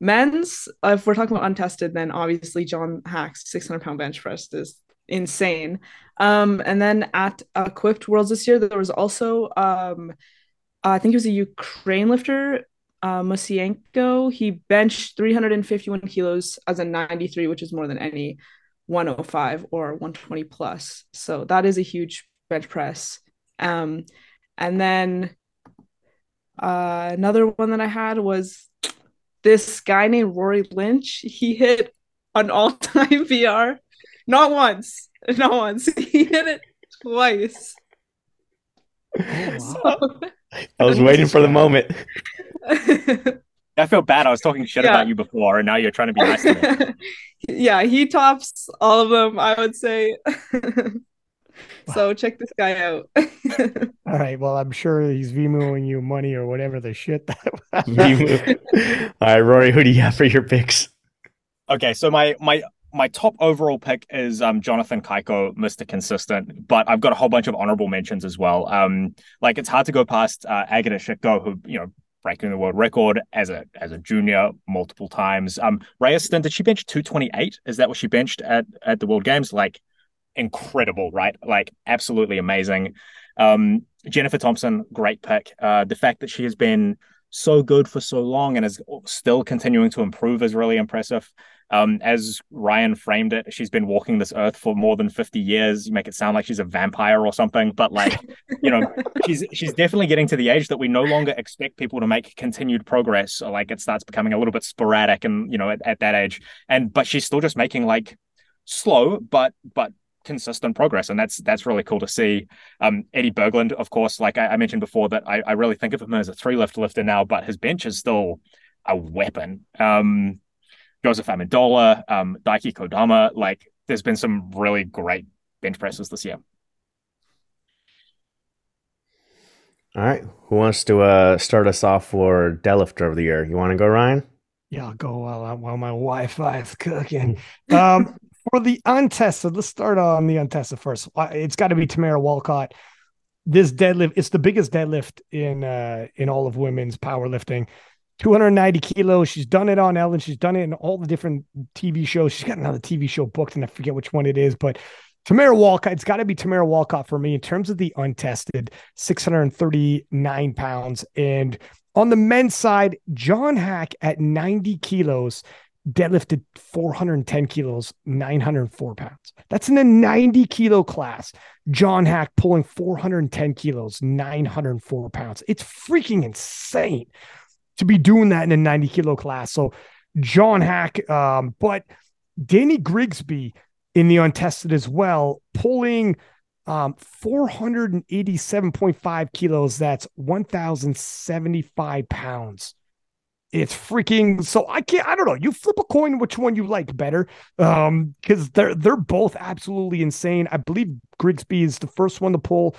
Men's, if we're talking about untested, then obviously John Haack's 600 pound bench press is insane. Um, and then at Equipped Worlds this year, there was also, um, I think it was a Ukraine lifter, uh, Mosienko. He benched 351 kilos as a 93, which is more than any 105 or 120 plus. So that is a huge bench press. Um, and then uh, another one that I had was this guy named Rory Lynch, he hit an all-time VR. Not once. Not once. He hit it twice. Oh, wow. so, I was waiting for the moment. I feel bad. I was talking shit yeah. about you before, and now you're trying to be nice to me. yeah, he tops all of them, I would say. So check this guy out. All right. Well, I'm sure he's Venmoing you money or whatever the shit that. Was. All right, Rory, who do you have for your picks? Okay, so my my my top overall pick is um, Jonathan Cayco, Mr. Consistent, but I've got a whole bunch of honorable mentions as well. Um, like it's hard to go past uh, Agata Sitko, who you know breaking the world record as a as a junior multiple times. Um, Rhaea Stinn, did she bench 228? Is that what she benched at at the World Games? Like incredible, right? Like absolutely amazing. Um, Jennifer Thompson, great pick. Uh, the fact that she has been so good for so long and is still continuing to improve is really impressive. Um, as Ryan framed it, she's been walking this earth for more than 50 years. You make it sound like she's a vampire or something, but like, you know, she's she's definitely getting to the age that we no longer expect people to make continued progress. Or like it starts becoming a little bit sporadic and you know, at, at that age. And but she's still just making like slow but but consistent progress, and that's that's really cool to see. Um, Eddie Berglund, of course, like I, I mentioned before, that I, I, really think of him as a three lift lifter now, but his bench is still a weapon. Um, Joseph Amendola, um, Daiki Kodama, like there's been some really great bench presses this year. All right, who wants to uh, start us off for deadlifter of the year? You want to go, Ryan? Yeah, I'll go while, while my Wi-Fi is cooking. Um, For the untested, let's start on the untested first. It's got to be Tamara Walcott. This deadlift, it's the biggest deadlift in uh in all of women's powerlifting. 290 kilos. She's done it on Ellen. She's done it in all the different TV shows. She's got another TV show booked, and I forget which one it is, but Tamara Walcott, it's got to be Tamara Walcott for me in terms of the untested 639 pounds. And on the men's side, John Haack at 90 kilos deadlifted 410 kilos, 904 pounds. That's in the 90 kilo class. John Haack pulling 410 kilos, 904 pounds. It's freaking insane to be doing that in a 90 kilo class. So, John Haack, um, but Danny Grigsby in the untested as well, pulling um, 487.5 kilos. That's 1,075 pounds. It's freaking so I can't I don't know. You flip a coin which one you like better. Um, because they're they're both absolutely insane. I believe Grigsby is the first one to pull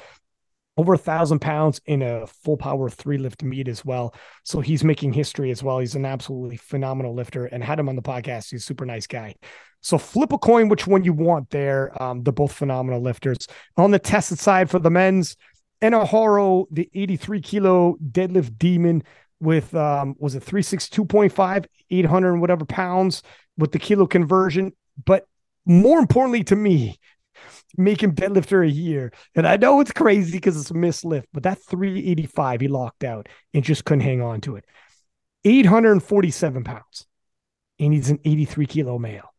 over a thousand pounds in a full power three lift meet as well. So he's making history as well. He's an absolutely phenomenal lifter and had him on the podcast. He's a super nice guy. So flip a coin which one you want there. Um, they're both phenomenal lifters. On the tested side for the men's, Enahoro, the 83 kilo deadlift demon with um was it 362.5, 800 and whatever pounds with the kilo conversion. But more importantly to me, him deadlifter a year. And I know it's crazy because it's a missed lift, but that 385 he locked out and just couldn't hang on to it. 847 pounds. And he's an 83 kilo male.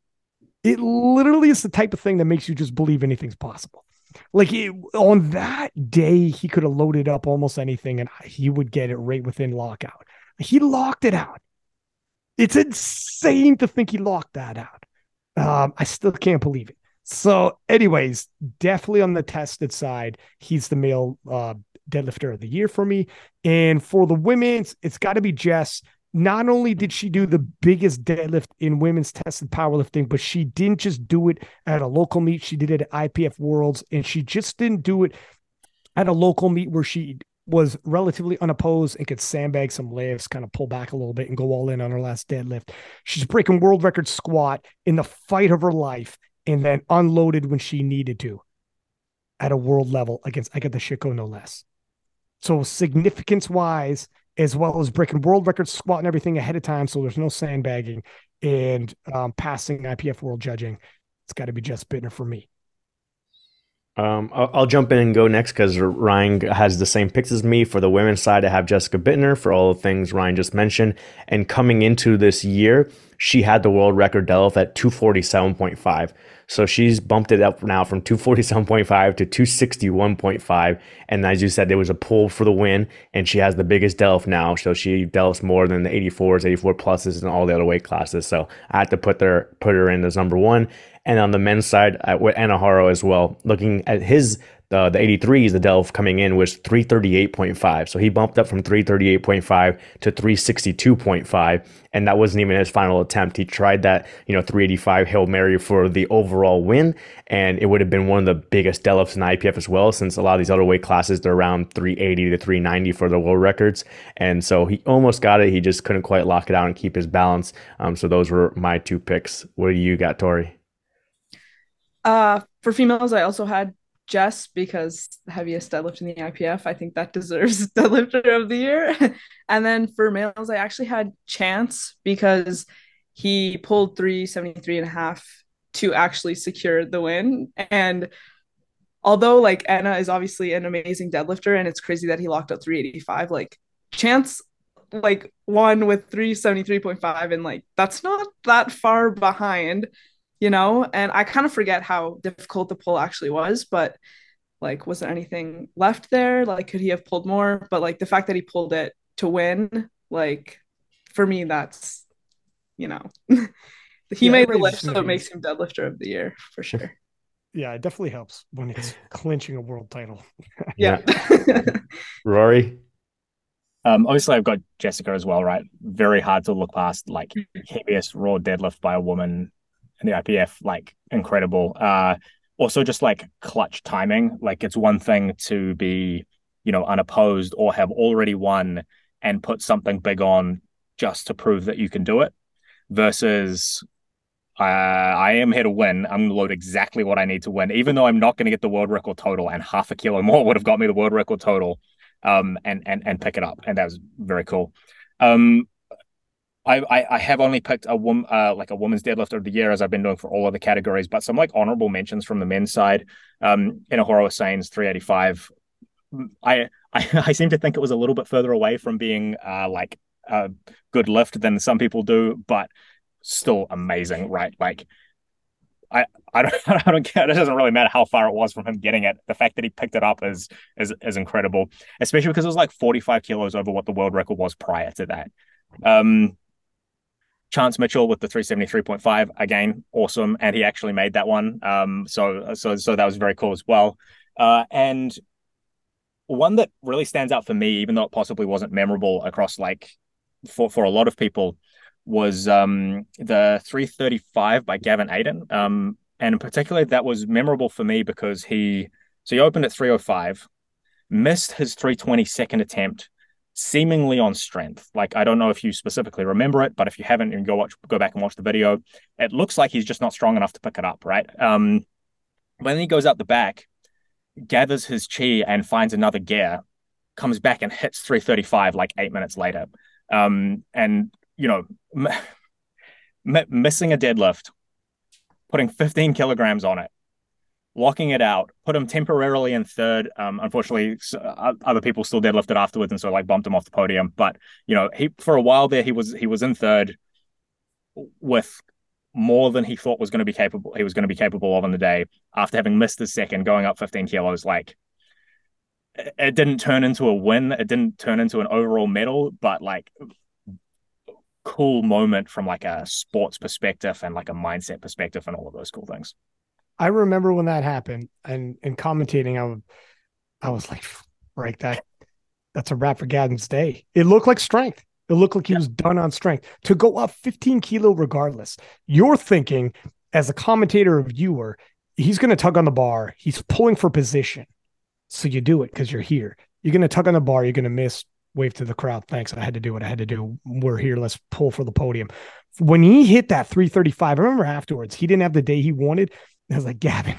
It literally is the type of thing that makes you just believe anything's possible. Like it, on that day, he could have loaded up almost anything and he would get it right within lockout. He locked it out. It's insane to think he locked that out. Um, I still can't believe it. So, anyways, definitely on the tested side, he's the male uh, deadlifter of the year for me. And for the women's, it's got to be Jess. Not only did she do the biggest deadlift in women's tested powerlifting, but she didn't just do it at a local meet. She did it at IPF Worlds, and she just didn't do it at a local meet where she was relatively unopposed and could sandbag some lifts, kind of pull back a little bit and go all in on her last deadlift. She's breaking world record squat in the fight of her life and then unloaded when she needed to at a world level against Agata Sitko, no less. So significance wise, as well as breaking world record squat and everything ahead of time. So there's no sandbagging and um, passing IPF world judging. It's got to be Jess Buettner for me. Um, I'll, I'll, jump in and go next because Ryan has the same picks as me. For the women's side, I have Jessica Buettner for all the things Ryan just mentioned. And coming into this year, she had the world record delve at 247.5. So she's bumped it up now from 247.5 to 261.5. And as you said, there was a pull for the win, and she has the biggest delve now. So she delves more than the 84s, 84 pluses, and all the other weight classes. So I had to put her put her in as number one. And on the men's side, with Enahoro as well, looking at his the the 83s, the Delve coming in was 338.5. So he bumped up from 338.5 to 362.5. And that wasn't even his final attempt. He tried that, you know, 385 Hail Mary for the overall win. And it would have been one of the biggest deadlifts in IPF as well, since a lot of these other weight classes, they're around 380 to 390 for the world records. And so he almost got it. He just couldn't quite lock it out and keep his balance. Um, so those were my two picks. What do you got, Tori? Uh, for females, I also had Jess because heaviest deadlift in the IPF. I think that deserves deadlifter of the year. and then for males, I actually had Chance because he pulled 373 and a half to actually secure the win. And although like Anna is obviously an amazing deadlifter and it's crazy that he locked up 385, like Chance like won with 373.5 and like that's not that far behind you know? And i kind of forget how difficult the pull actually was but like was there anything left there? Like could he have pulled more? But like the fact that he pulled it to win like for me that's you know he yeah, made the list so it makes him deadlifter of the year for sure. Yeah it definitely helps when it's clinching a world title. Yeah. Rory? Um, obviously, I've got Jessica as well, right? Very hard to look past like heaviest raw deadlift by a woman in the IPF, like incredible. Uh, also just like clutch timing. Like it's one thing to be, you know, unopposed or have already won and put something big on just to prove that you can do it versus uh, I am here to win. I'm going to load exactly what I need to win, even though I'm not going to get the world record total, and half a kilo more would have got me the world record total, um, and and and pick it up, and that was very cool. Um, I, I, I have only picked a woman uh, like a woman's deadlift of the year as I've been doing for all of the categories, but some like honorable mentions from the men's side. Um, Enahoro Asein's 385. I, I I seem to think it was a little bit further away from being uh, like a good lift than some people do, but still amazing, right? Like I, I don't I don't care. It doesn't really matter how far it was from him getting it. The fact that he picked it up is is is incredible, especially because it was like 45 kilos over what the world record was prior to that. Um, Chance Mitchell with the 373.5 again, awesome, and he actually made that one. Um, so so so that was very cool as well. Uh, and one that really stands out for me, even though it possibly wasn't memorable across like for for a lot of people, was um, the 335 by Gavin Aiden. Um, and in particular, that was memorable for me because he so he opened at 305, missed his 320 second attempt seemingly on strength. Like I don't know if you specifically remember it, but if you haven't, and go watch, go back and watch the video. It looks like he's just not strong enough to pick it up, right? Um, when he goes out the back, gathers his chi and finds another gear, comes back and hits 335 like eight minutes later. Um, and you know, m- missing a deadlift, putting 15 kilograms on it, locking it out, put him temporarily in third. Um, unfortunately, other people still deadlifted afterwards, and so like bumped him off the podium. But you know, he for a while there he was he was in third with more than he thought was going to be capable. He was going to be capable of in the day after having missed the second, going up 15 kilos. Like it didn't turn into a win. It didn't turn into an overall medal, but like cool moment from like a sports perspective and like a mindset perspective and all of those cool things. I remember when that happened and and commentating, I would, I was like, right, that that's a wrap for Gavin's day. It looked like strength. It looked like he yeah. was done on strength to go up 15 kilo regardless. You're thinking as a commentator or viewer, he's going to tug on the bar. He's pulling for position. So you do it because you're here. You're going to tug on the bar. You're going to miss. Wave to the crowd. Thanks. I had to do what I had to do. We're here. Let's pull for the podium. When he hit that 335, I remember afterwards, he didn't have the day he wanted. I was like, Gavin,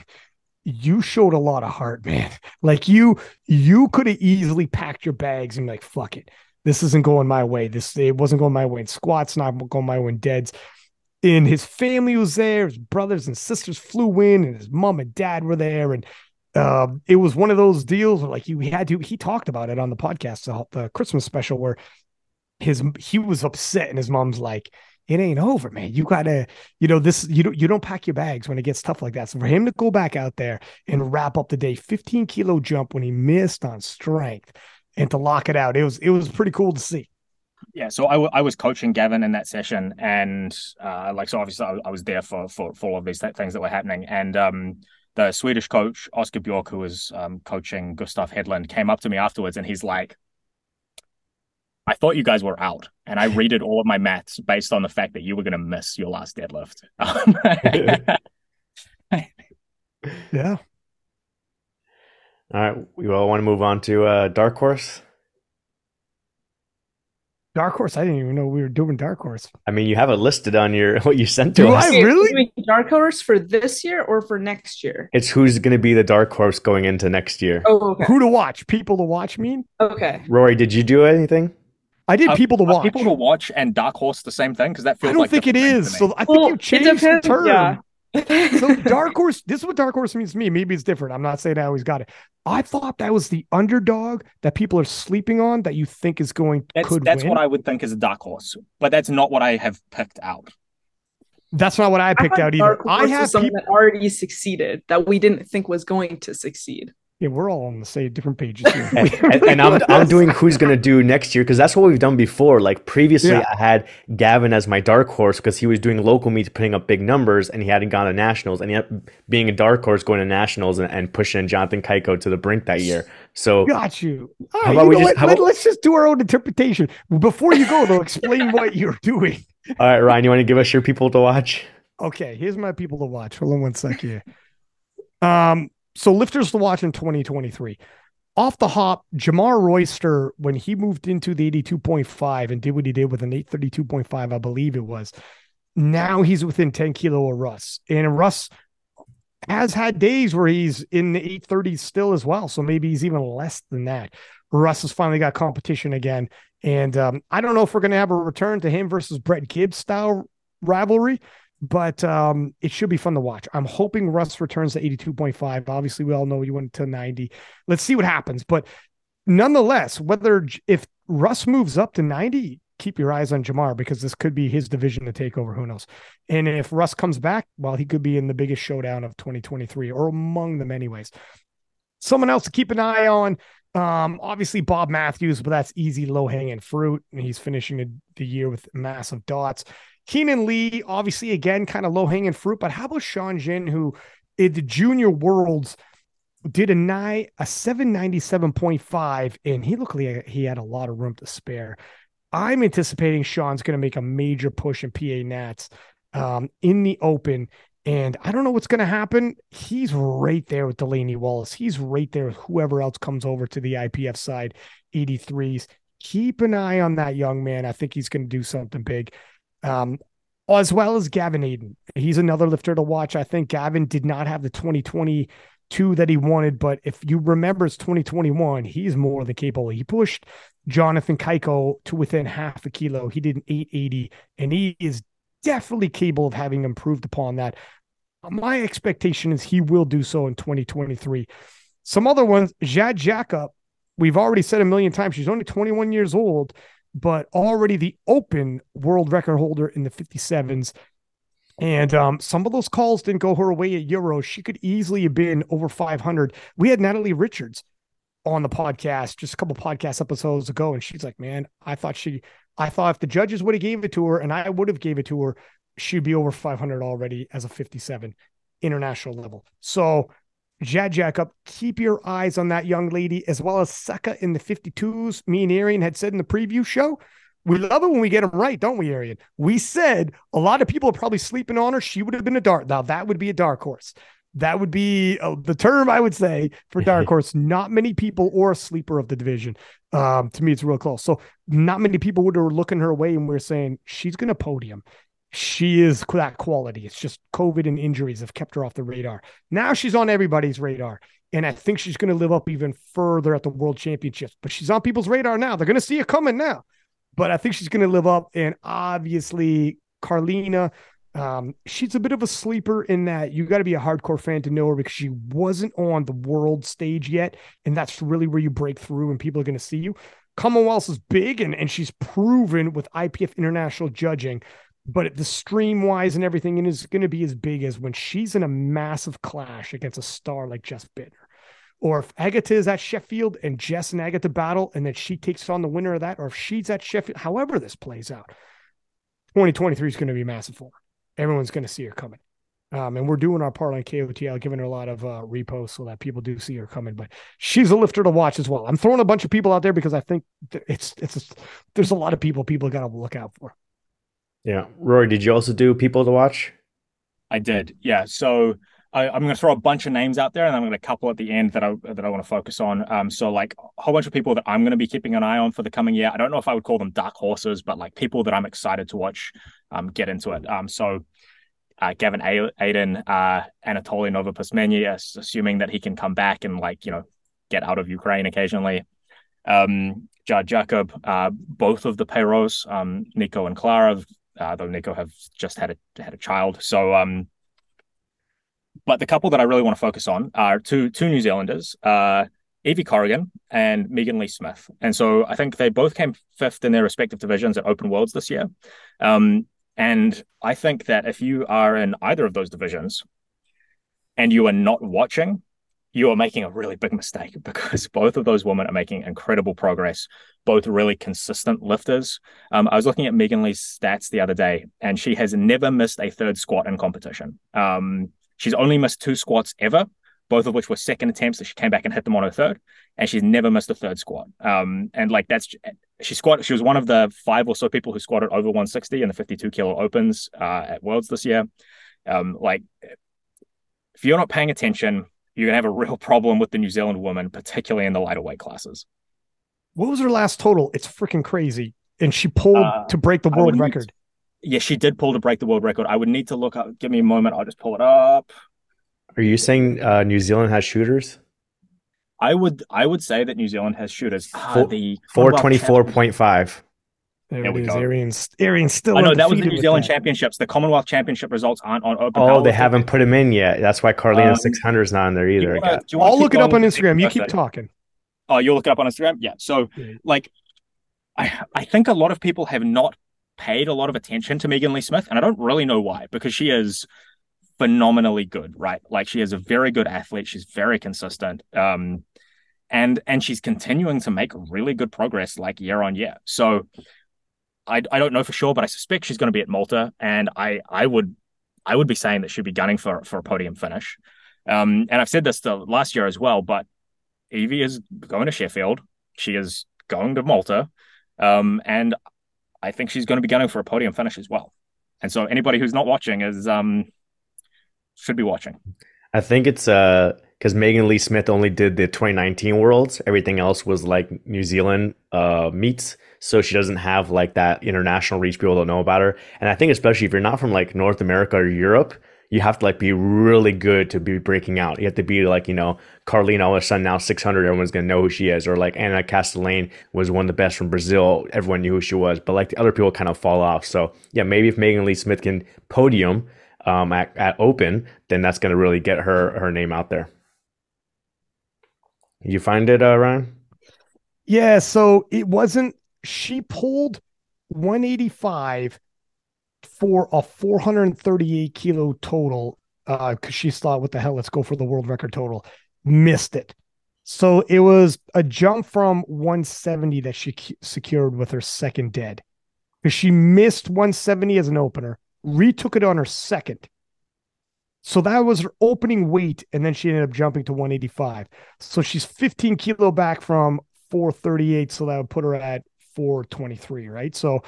you showed a lot of heart, man. Like you, you could have easily packed your bags and be like, fuck it. This isn't going my way. This it wasn't going my way in squats, not going my way in deads. And his family was there, his brothers and sisters flew in, and his mom and dad were there. And uh, it was one of those deals where like he had to, he talked about it on the podcast, the, the Christmas special, where his he was upset and his mom's like, it ain't over, man. You gotta, you know, this you don't you don't pack your bags when it gets tough like that. So for him to go back out there and wrap up the day, 15 kilo jump when he missed on strength and to lock it out, it was it was pretty cool to see. Yeah, so I, w- I was coaching Gavin in that session, and uh, like so obviously I, was there for, for for all of these th- things that were happening, and um, the Swedish coach Oscar Bjork, who was um, coaching Gustav Hedlund, came up to me afterwards, and he's like, I thought you guys were out, and I redid all of my maths based on the fact that you were going to miss your last deadlift. yeah. All right, we all want to move on to uh, Dark Horse. Dark Horse. I didn't even know we were doing Dark Horse. I mean, you have it listed on your what you sent to Do us. I really? Dark Horse for this year or for next year? It's who's going to be the Dark Horse going into next year. Oh, okay. Who to watch? People to watch. Mean? Okay. Rory, did you do anything? I did uh, people to watch. People to watch and Dark Horse the same thing because that feels. I don't like think it is. So I think well, you changed the term. Yeah. so Dark Horse. This is what Dark Horse means to me. Maybe it's different. I'm not saying I always got it. I thought that was the underdog that people are sleeping on that you think is going that's, could That's win. what I would think is a Dark Horse, but that's not what I have picked out. That's not what I picked I out either. I have someone people... that already succeeded that we didn't think was going to succeed. Yeah, we're all on the same different pages here. and, and, I'm I'm doing who's gonna do next year because that's what we've done before. Like previously, yeah. I had Gavin as my dark horse because he was doing local meets, putting up big numbers, and he hadn't gone to nationals, and he had being a dark horse going to nationals and, and pushing Jonathan Cayco to the brink that year. So got you. how about you we just, Let, about... let's just do our own interpretation before you go. Though, explain what you're doing. All right, Ryan, you want to give us your people to watch? Okay, here's my people to watch. Hold on one sec here. Um, so lifters to watch in 2023. Off the hop, Jamar Royster, when he moved into the 82.5 and did what he did with an 832.5, I believe it was, Now he's within 10 kilo of Russ. And Russ has had days where he's in the 830s still as well. So maybe he's even less than that. Russ has finally got competition again. And um, I don't know if we're going to have a return to him versus Brett Gibbs style rivalry, but um, it should be fun to watch. I'm hoping Russ returns to 82.5. Obviously, we all know he went to 90. Let's see what happens. But nonetheless, whether if Russ moves up to 90, keep your eyes on Jamar because this could be his division to take over. Who knows? And if Russ comes back, well, he could be in the biggest showdown of 2023 or among them, anyways. Someone else to keep an eye on. Um, obviously Bob Matthews, but that's easy, low hanging fruit. And he's finishing the, the year with massive dots. Keenan Lee, obviously, again, kind of low hanging fruit. But how about Sean Jin, who in the junior worlds did a nine a 797.5, and he looked like he had a lot of room to spare. I'm anticipating Sean's going to make a major push in PA Nats um, in the open. And I don't know what's going to happen. He's right there with Delaney Wallace. He's right there with whoever else comes over to the IPF side, 83s. Keep an eye on that young man. I think he's going to do something big. Um, as well as Gavin Aiden. He's another lifter to watch. I think Gavin did not have the 2022 that he wanted, but if you remember it's 2021, he's more than capable. He pushed Jonathan Cayco to within half a kilo. He did an 880, and he is definitely capable of having improved upon that. My expectation is he will do so in 2023. Some other ones, Jade Jacob, we've already said a million times, she's only 21 years old, but already the open world record holder in the 57s. And um, some of those calls didn't go her way at Euro. She could easily have been over 500. We had Natalie Richards on the podcast just a couple podcast episodes ago, and she's like, "Man, I thought she, I thought if the judges would have gave it to her, and I would have gave it to her, she'd be over 500 already as a 57 international level." So, Jade Jacob, keep your eyes on that young lady as well as Seka in the 52s. Me and Arian had said in the preview show. We love it when we get them right, don't we, Arian? We said a lot of people are probably sleeping on her. She would have been a dark. Now that would be a dark horse. That would be uh, the term I would say for dark horse. Not many people or a sleeper of the division. Um, to me, it's real close. So not many people would are looking her way and we're saying she's going to podium. She is that quality. It's just COVID and injuries have kept her off the radar. Now she's on everybody's radar. And I think she's going to live up even further at the world championships. But she's on people's radar now. They're going to see it coming now. But I think she's going to live up. And obviously, Karlina, um, she's a bit of a sleeper in that you got to be a hardcore fan to know her because she wasn't on the world stage yet, and that's really where you break through and people are going to see you. Commonwealth is big, and and she's proven with IPF international judging, but the stream wise and everything is going to be as big as when she's in a massive clash against a star like Jess Buettner. Or if Agata is at Sheffield and Jess and Agata battle, and then she takes on the winner of that, or if she's at Sheffield, however this plays out, 2023 is going to be massive for her everyone's going to see her coming. Um, and we're doing our part on KOTL, giving her a lot of uh, reposts so that people do see her coming. But she's a lifter to watch as well. I'm throwing a bunch of people out there because I think it's it's there's a lot of people people got to look out for. Yeah, Rory, did you also do people to watch? I did. Yeah. So I, am going to throw a bunch of names out there, and I'm going to couple at the end that I that I want to focus on. Um, so like a whole bunch of people that I'm going to be keeping an eye on for the coming year. I don't know if I would call them dark horses, but like people that I'm excited to watch um, get into it. Um, so uh, Gavin Aiden, uh, Anatoly Novopasmeny, assuming that he can come back and like you know get out of Ukraine occasionally. Um, Jade Jacob, uh, both of the payros, um, Nico and Clara, uh, though Nico have just had a had a child. So, um, but the couple that I really want to focus on are two two New Zealanders, uh, Evie Corrigan and Megan Lee Smith. And so I think they both came fifth in their respective divisions at Open Worlds this year. Um, and I think that if you are in either of those divisions and you are not watching, you are making a really big mistake because both of those women are making incredible progress, both really consistent lifters. Um, I was looking at Megan Lee's stats the other day, and she has never missed a third squat in competition. Um, she's only missed two squats ever, both of which were second attempts that she came back and hit them on her third, and she's never missed a third squat. Um, and like that's she squat. She was one of the five or so people who squatted over 160 in the 52 kilo opens uh, at Worlds this year. Um, like if you're not paying attention, you're gonna have a real problem with the New Zealand woman, particularly in the lighter weight classes. What was her last total? It's freaking crazy, and she pulled uh, to break the world record. yeah, she did pull to break the world record. I would need to look up. Give me a moment. I'll just pull it up. Are you saying uh, New Zealand has shooters? I would I would say that New Zealand has shooters. Ah, Four- the Four Commonwealth twenty four point five. There There it we is. go. Arian's, Arian's still I know that was the New Zealand that. Championships. The Commonwealth Championship results aren't on open. Oh, they haven't put him in yet. That's why Karlina Um, six hundred is not in there either. I wanna- guess. do you wanna I'll look it up on Instagram. You keep birthday? talking. Oh, you'll look it up on Instagram. Yeah. So, Yeah. like, I I think a lot of people have not paid a lot of attention to Megan Lee Smith, and I don't really know why because she is phenomenally good, right? Like, she is a very good athlete. She's very consistent. Um, and and she's continuing to make really good progress, like year on year. So, I I don't know for sure, but I suspect she's going to be at Malta, and I I would I would be saying that she'd be gunning for for a podium finish. Um, and I've said this to last year as well, but Evie is going to Sheffield. She is going to Malta. Um, and I think she's going to be gunning for a podium finish as well. And so anybody who's not watching is um should be watching. I think it's uh because Megan Lee Smith only did the 2019 Worlds. Everything else was like New Zealand uh meets, so she doesn't have like that international reach. People don't know about her, and I think especially if you're not from like North America or Europe, you have to like be really good to be breaking out. You have to be like you know Karlina all of a sudden now 600, everyone's gonna know who she is, or like Ana Castellain was one of the best from Brazil, everyone knew who she was, but like the other people kind of fall off. So yeah, maybe if Megan Lee Smith can podium um, at, at Open, then that's going to really get her her name out there. You find it, uh, Ryan? Yeah, so it wasn't she pulled 185 for a 438 kilo total uh because she thought what the hell let's go for the world record total. Missed it. So it was a jump from 170 that she secured with her second dead. Because she missed 170 as an opener retook it on her second so that was her opening weight and then she ended up jumping to 185 so she's 15 kilo back from 438 so that would put her at 423 right? So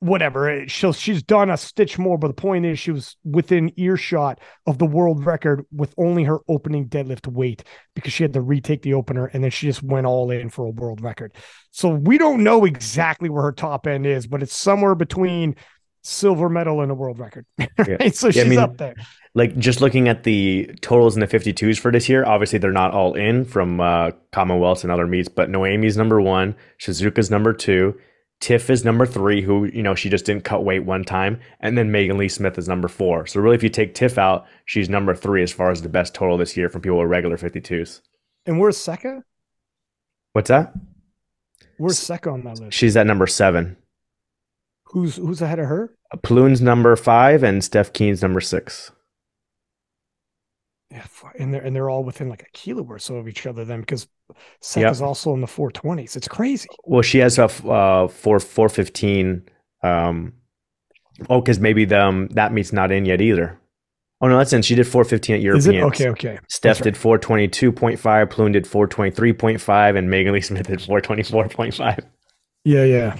whatever eh, she'll she's done a stitch more but the point is she was within earshot of the world record with only her opening deadlift weight because she had to retake the opener and then she just went all in for a world record. So we don't know exactly where her top end is but it's somewhere between silver medal and a world record right so Yeah, I she's mean, up there Like just looking at the totals in the 52s for this year, obviously they're not all in from uh, Commonwealths and other meets, but Noemie's number one, Shizuka's number two, Tiff is number three, who, you know, she just didn't cut weight one time, and then Megan Lee Smith is number four. So really, if you take Tiff out, she's number three as far as the best total this year from people with regular 52s. and where's Seka What's that? where's Seka on that list She's at number seven. Who's who's ahead of her Ploon's number five and Steph Keen's number six. Yeah, and they're and they're all within like a kilo or so of each other. Then because Yep. is also in the four twenties. It's crazy. Well, she has a uh, four four fifteen. Um, oh, because maybe the um, that meet's not in yet either. Oh no, that's in. She did four fifteen at Is it Europeans. okay? Okay. Steph right. did four twenty two point five. Ploon did four twenty three point five, and Megan Lee Smith did four twenty four point five. Yeah, yeah.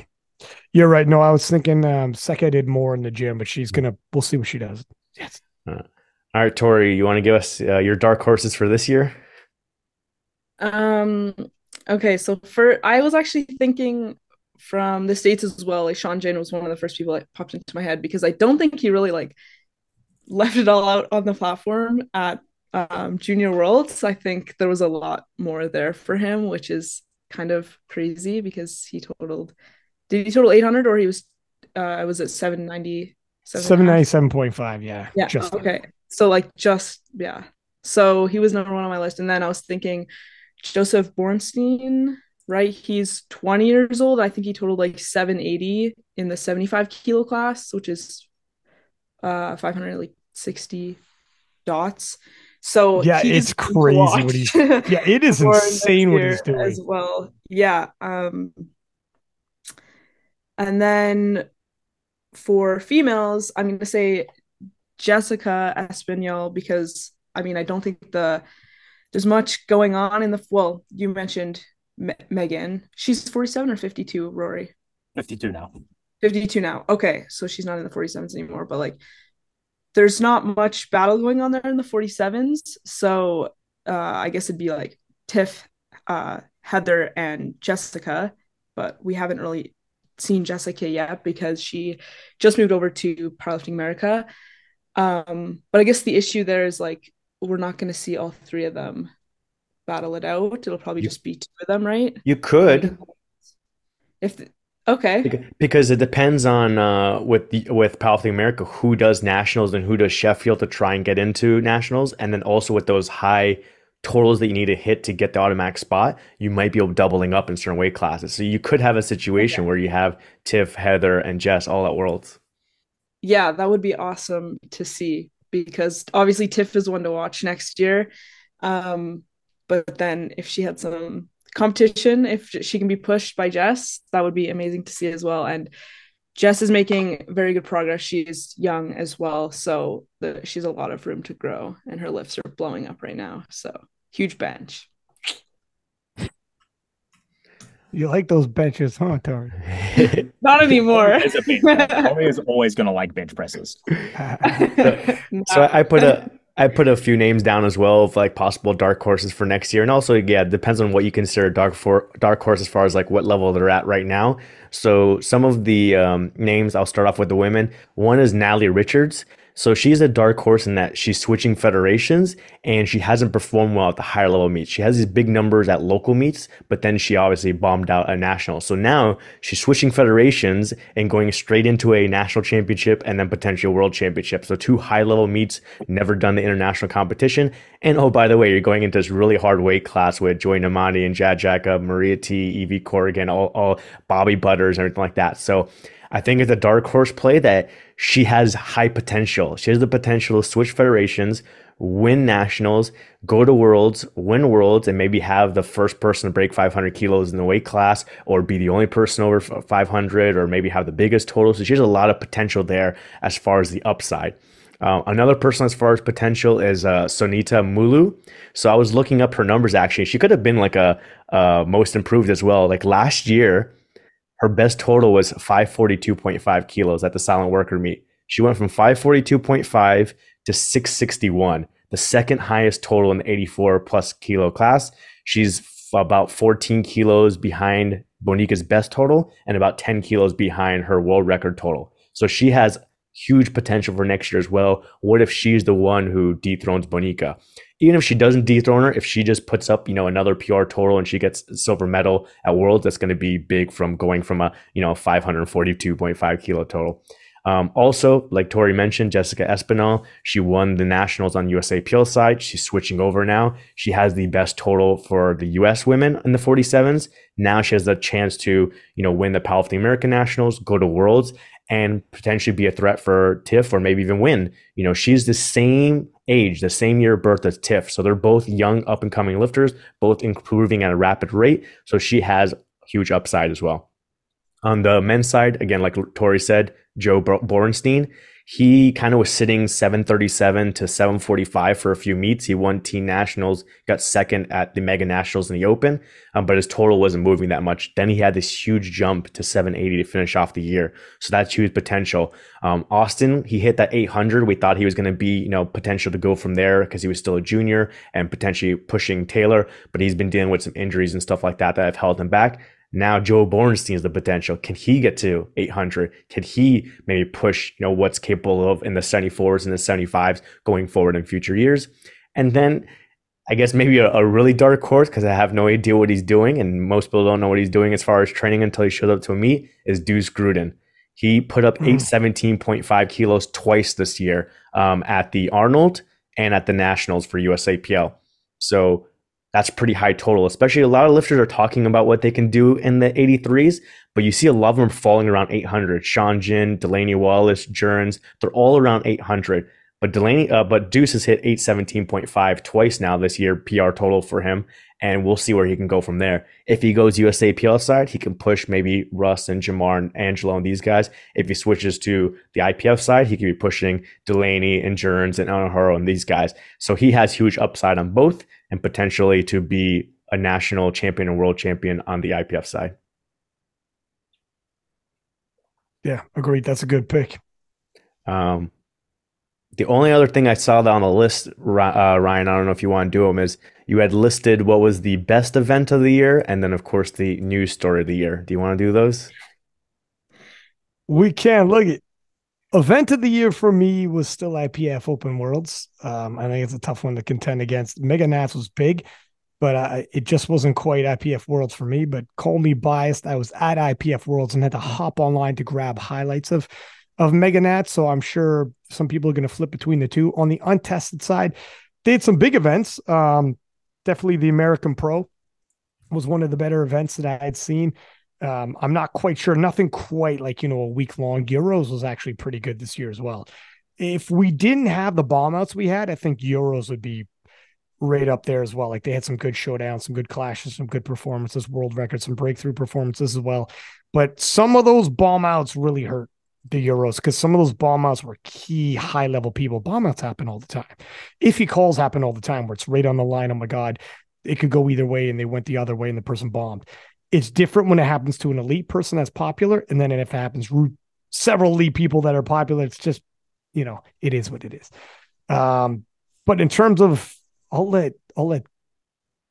You're right. No, I was thinking um Seka did more in the gym, but she's gonna. We'll see what she does. Yes. All right, Tori, you want to give us uh, your dark horses for this year? Um, okay, so for I was actually thinking from the States as well, like Sean Jane was one of the first people that popped into my head because I don't think he really like left it all out on the platform at um Junior Worlds. I think there was a lot more there for him, which is kind of crazy because he totaled did he total 800 or he was uh was it 790 Seven ninety seven point five. Yeah. yeah. Just okay. So like just yeah. So he was number one on my list, and then I was thinking Joseph Bornstein. Right, he's 20 years old. I think he totaled like 780 in the 75 kilo class, which is uh 560 dots. So Yeah, it's crazy what he's- Yeah, it is insane what he's doing. as well. Yeah. Um, and then for females, I'm going to say Jessica Espinal because I mean I don't think the there's much going on in the well. You mentioned Me- Megan. She's 47 or 52, Rory. 52 now. 52 now. Okay, so she's not in the 47s anymore, but like there's not much battle going on there in the 47s. So uh I guess it'd be like Tiff, uh, Heather, and Jessica, but we haven't really seen Jessica yet because she just moved over to Powerlifting America. Um, but I guess the issue there is like we're not going to see all three of them battle it out. It'll probably You- just be two of them, right? You could If the, okay, because it depends on uh, with the, with Powerlifting America who does nationals and who does Sheffield to try and get into nationals, and then also with those high totals that you need to hit to get the automatic spot, you might be able doubling up in certain weight classes. So you could have a situation Okay. where you have Tiff, Heather, and Jess all at Worlds. yeah, that would be awesome to see because obviously Tiff is one to watch next year. Um, but then if she had some competition, if she can be pushed by Jess, that would be amazing to see as well. And Jess is making very good progress. She's young as well, so the, she's a lot of room to grow, and her lifts are blowing up right now. So huge bench. You like those benches, huh, Tori? Not anymore. Is a bench press. Tori is always going to like bench presses. So I, I put a I put a few names down as well of like possible dark horses for next year, and also yeah, it depends on what you consider dark for dark horse as far as like what level they're at right now. So some of the um, names I'll start off with the women. One is Natalie Richards. So she's a dark horse in that she's switching federations and she hasn't performed well at the higher level meets. She has these big numbers at local meets, but then she obviously bombed out at national. So now she's switching federations and going straight into a national championship and then potentially a world championship. So two high level meets, never done the international competition. And oh, by the way, you're going into this really hard weight class with Joy Nnamani and Jade Jacob, Maria Htee, Evie Corrigan, all, all Bobby Butters, and everything like that. So I think it's a dark horse play that she has high potential. She has the potential to switch federations, win nationals, go to worlds, win worlds, and maybe have the first person to break 500 kilos in the weight class, or be the only person over 500, or maybe have the biggest total. So she has a lot of potential there as far as the upside. Uh, another person as far as potential is uh, Sonita Muluh. So I was looking up her numbers. Actually, she could have been like a uh, most improved as well. Like last year, her best total was 542.5 kilos at the silent worker meet. She went from 542.5 to 661, the second highest total in the 84 plus kilo class. She's about 14 kilos behind Bonica's best total and about 10 kilos behind her world record total. So she has huge potential for next year as well. What if she's the one who dethrones Bonica? Even if she doesn't dethrone her, if she just puts up, you know, another PR total and she gets silver medal at Worlds, that's going to be big from going from a, you know, 542.5 kilo total. Um, also, like Tori mentioned, Jessica Espinal, she won the nationals on USA PL side. She's switching over now. She has the best total for the US women in the 47s. Now she has the chance to, you know, win the Powerlifting American Nationals, go to Worlds, and potentially be a threat for Tiff or maybe even win. You know, she's the same age, the same year of birth as Tiff. So they're both young, up and coming lifters, both improving at a rapid rate. So she has huge upside as well. On the men's side, again, like Tori said, Joe Borenstein, he kind of was sitting 737 to 745 for a few meets. He won teen nationals, got second at the mega nationals in the open, um, but his total wasn't moving that much. Then he had this huge jump to 780 to finish off the year. So that's huge potential. Um, Austin, he hit that 800. We thought he was going to be, you know, potential to go from there because he was still a junior and potentially pushing Taylor, but he's been dealing with some injuries and stuff like that that have held him back. Now Joe Borenstein is the potential. Can he get to 800? Can he maybe push, you know, what's capable of in the 74s and the 75s going forward in future years? And then I guess maybe a, a really dark horse because I have no idea what he's doing, and most people don't know what he's doing as far as training until he shows up to a meet. Is Deuce Gruden? He put up Mm. 817.5 kilos twice this year um, at the Arnold and at the Nationals for USAPL. So that's pretty high total, especially a lot of lifters are talking about what they can do in the 83s, but you see a lot of them falling around 800. Sean Jin, Delaney Wallace, Jurns, they're all around 800. But Delaney, uh, but Deuce has hit 817.5 twice now this year, PR total for him, and we'll see where he can go from there. If he goes USAPL side, he can push maybe Russ and Jamar and Angelo and these guys. If he switches to the IPF side, he could be pushing Delaney and Jurns and Enahoro and these guys. So he has huge upside on both and potentially to be a national champion and world champion on the IPF side. Yeah, agreed. That's a good pick. Um, the only other thing I saw on the list, uh, Ryan, I don't know if you want to do them, is you had listed what was the best event of the year, and then of course the news story of the year. Do you want to do those? We can look it. event of the year for me was still IPF Open Worlds. Um, I think it's a tough one to contend against. Mega Nats was big, but uh, it just wasn't quite IPF Worlds for me. But call me biased. I was at IPF Worlds and had to hop online to grab highlights of of Mega Nats. So I'm sure some people are going to flip between the two. On the untested side, they had some big events. Um, definitely the American Pro was one of the better events that I had seen. Um, I'm not quite sure. Nothing quite like you know a week long. Euros was actually pretty good this year as well. If we didn't have the bomb outs we had, I think Euros would be right up there as well. Like they had some good showdowns, some good clashes, some good performances, world records, some breakthrough performances as well. But some of those bomb outs really hurt the Euros because some of those bomb outs were key high level people. Bomb outs happen all the time. Iffy calls happen all the time where it's right on the line. Oh my God, it could go either way and they went the other way and the person bombed. It's different when it happens to an elite person that's popular. And then if it happens several elite people that are popular, it's just, you know, it is what it is. Um, but in terms of, I'll let, I'll let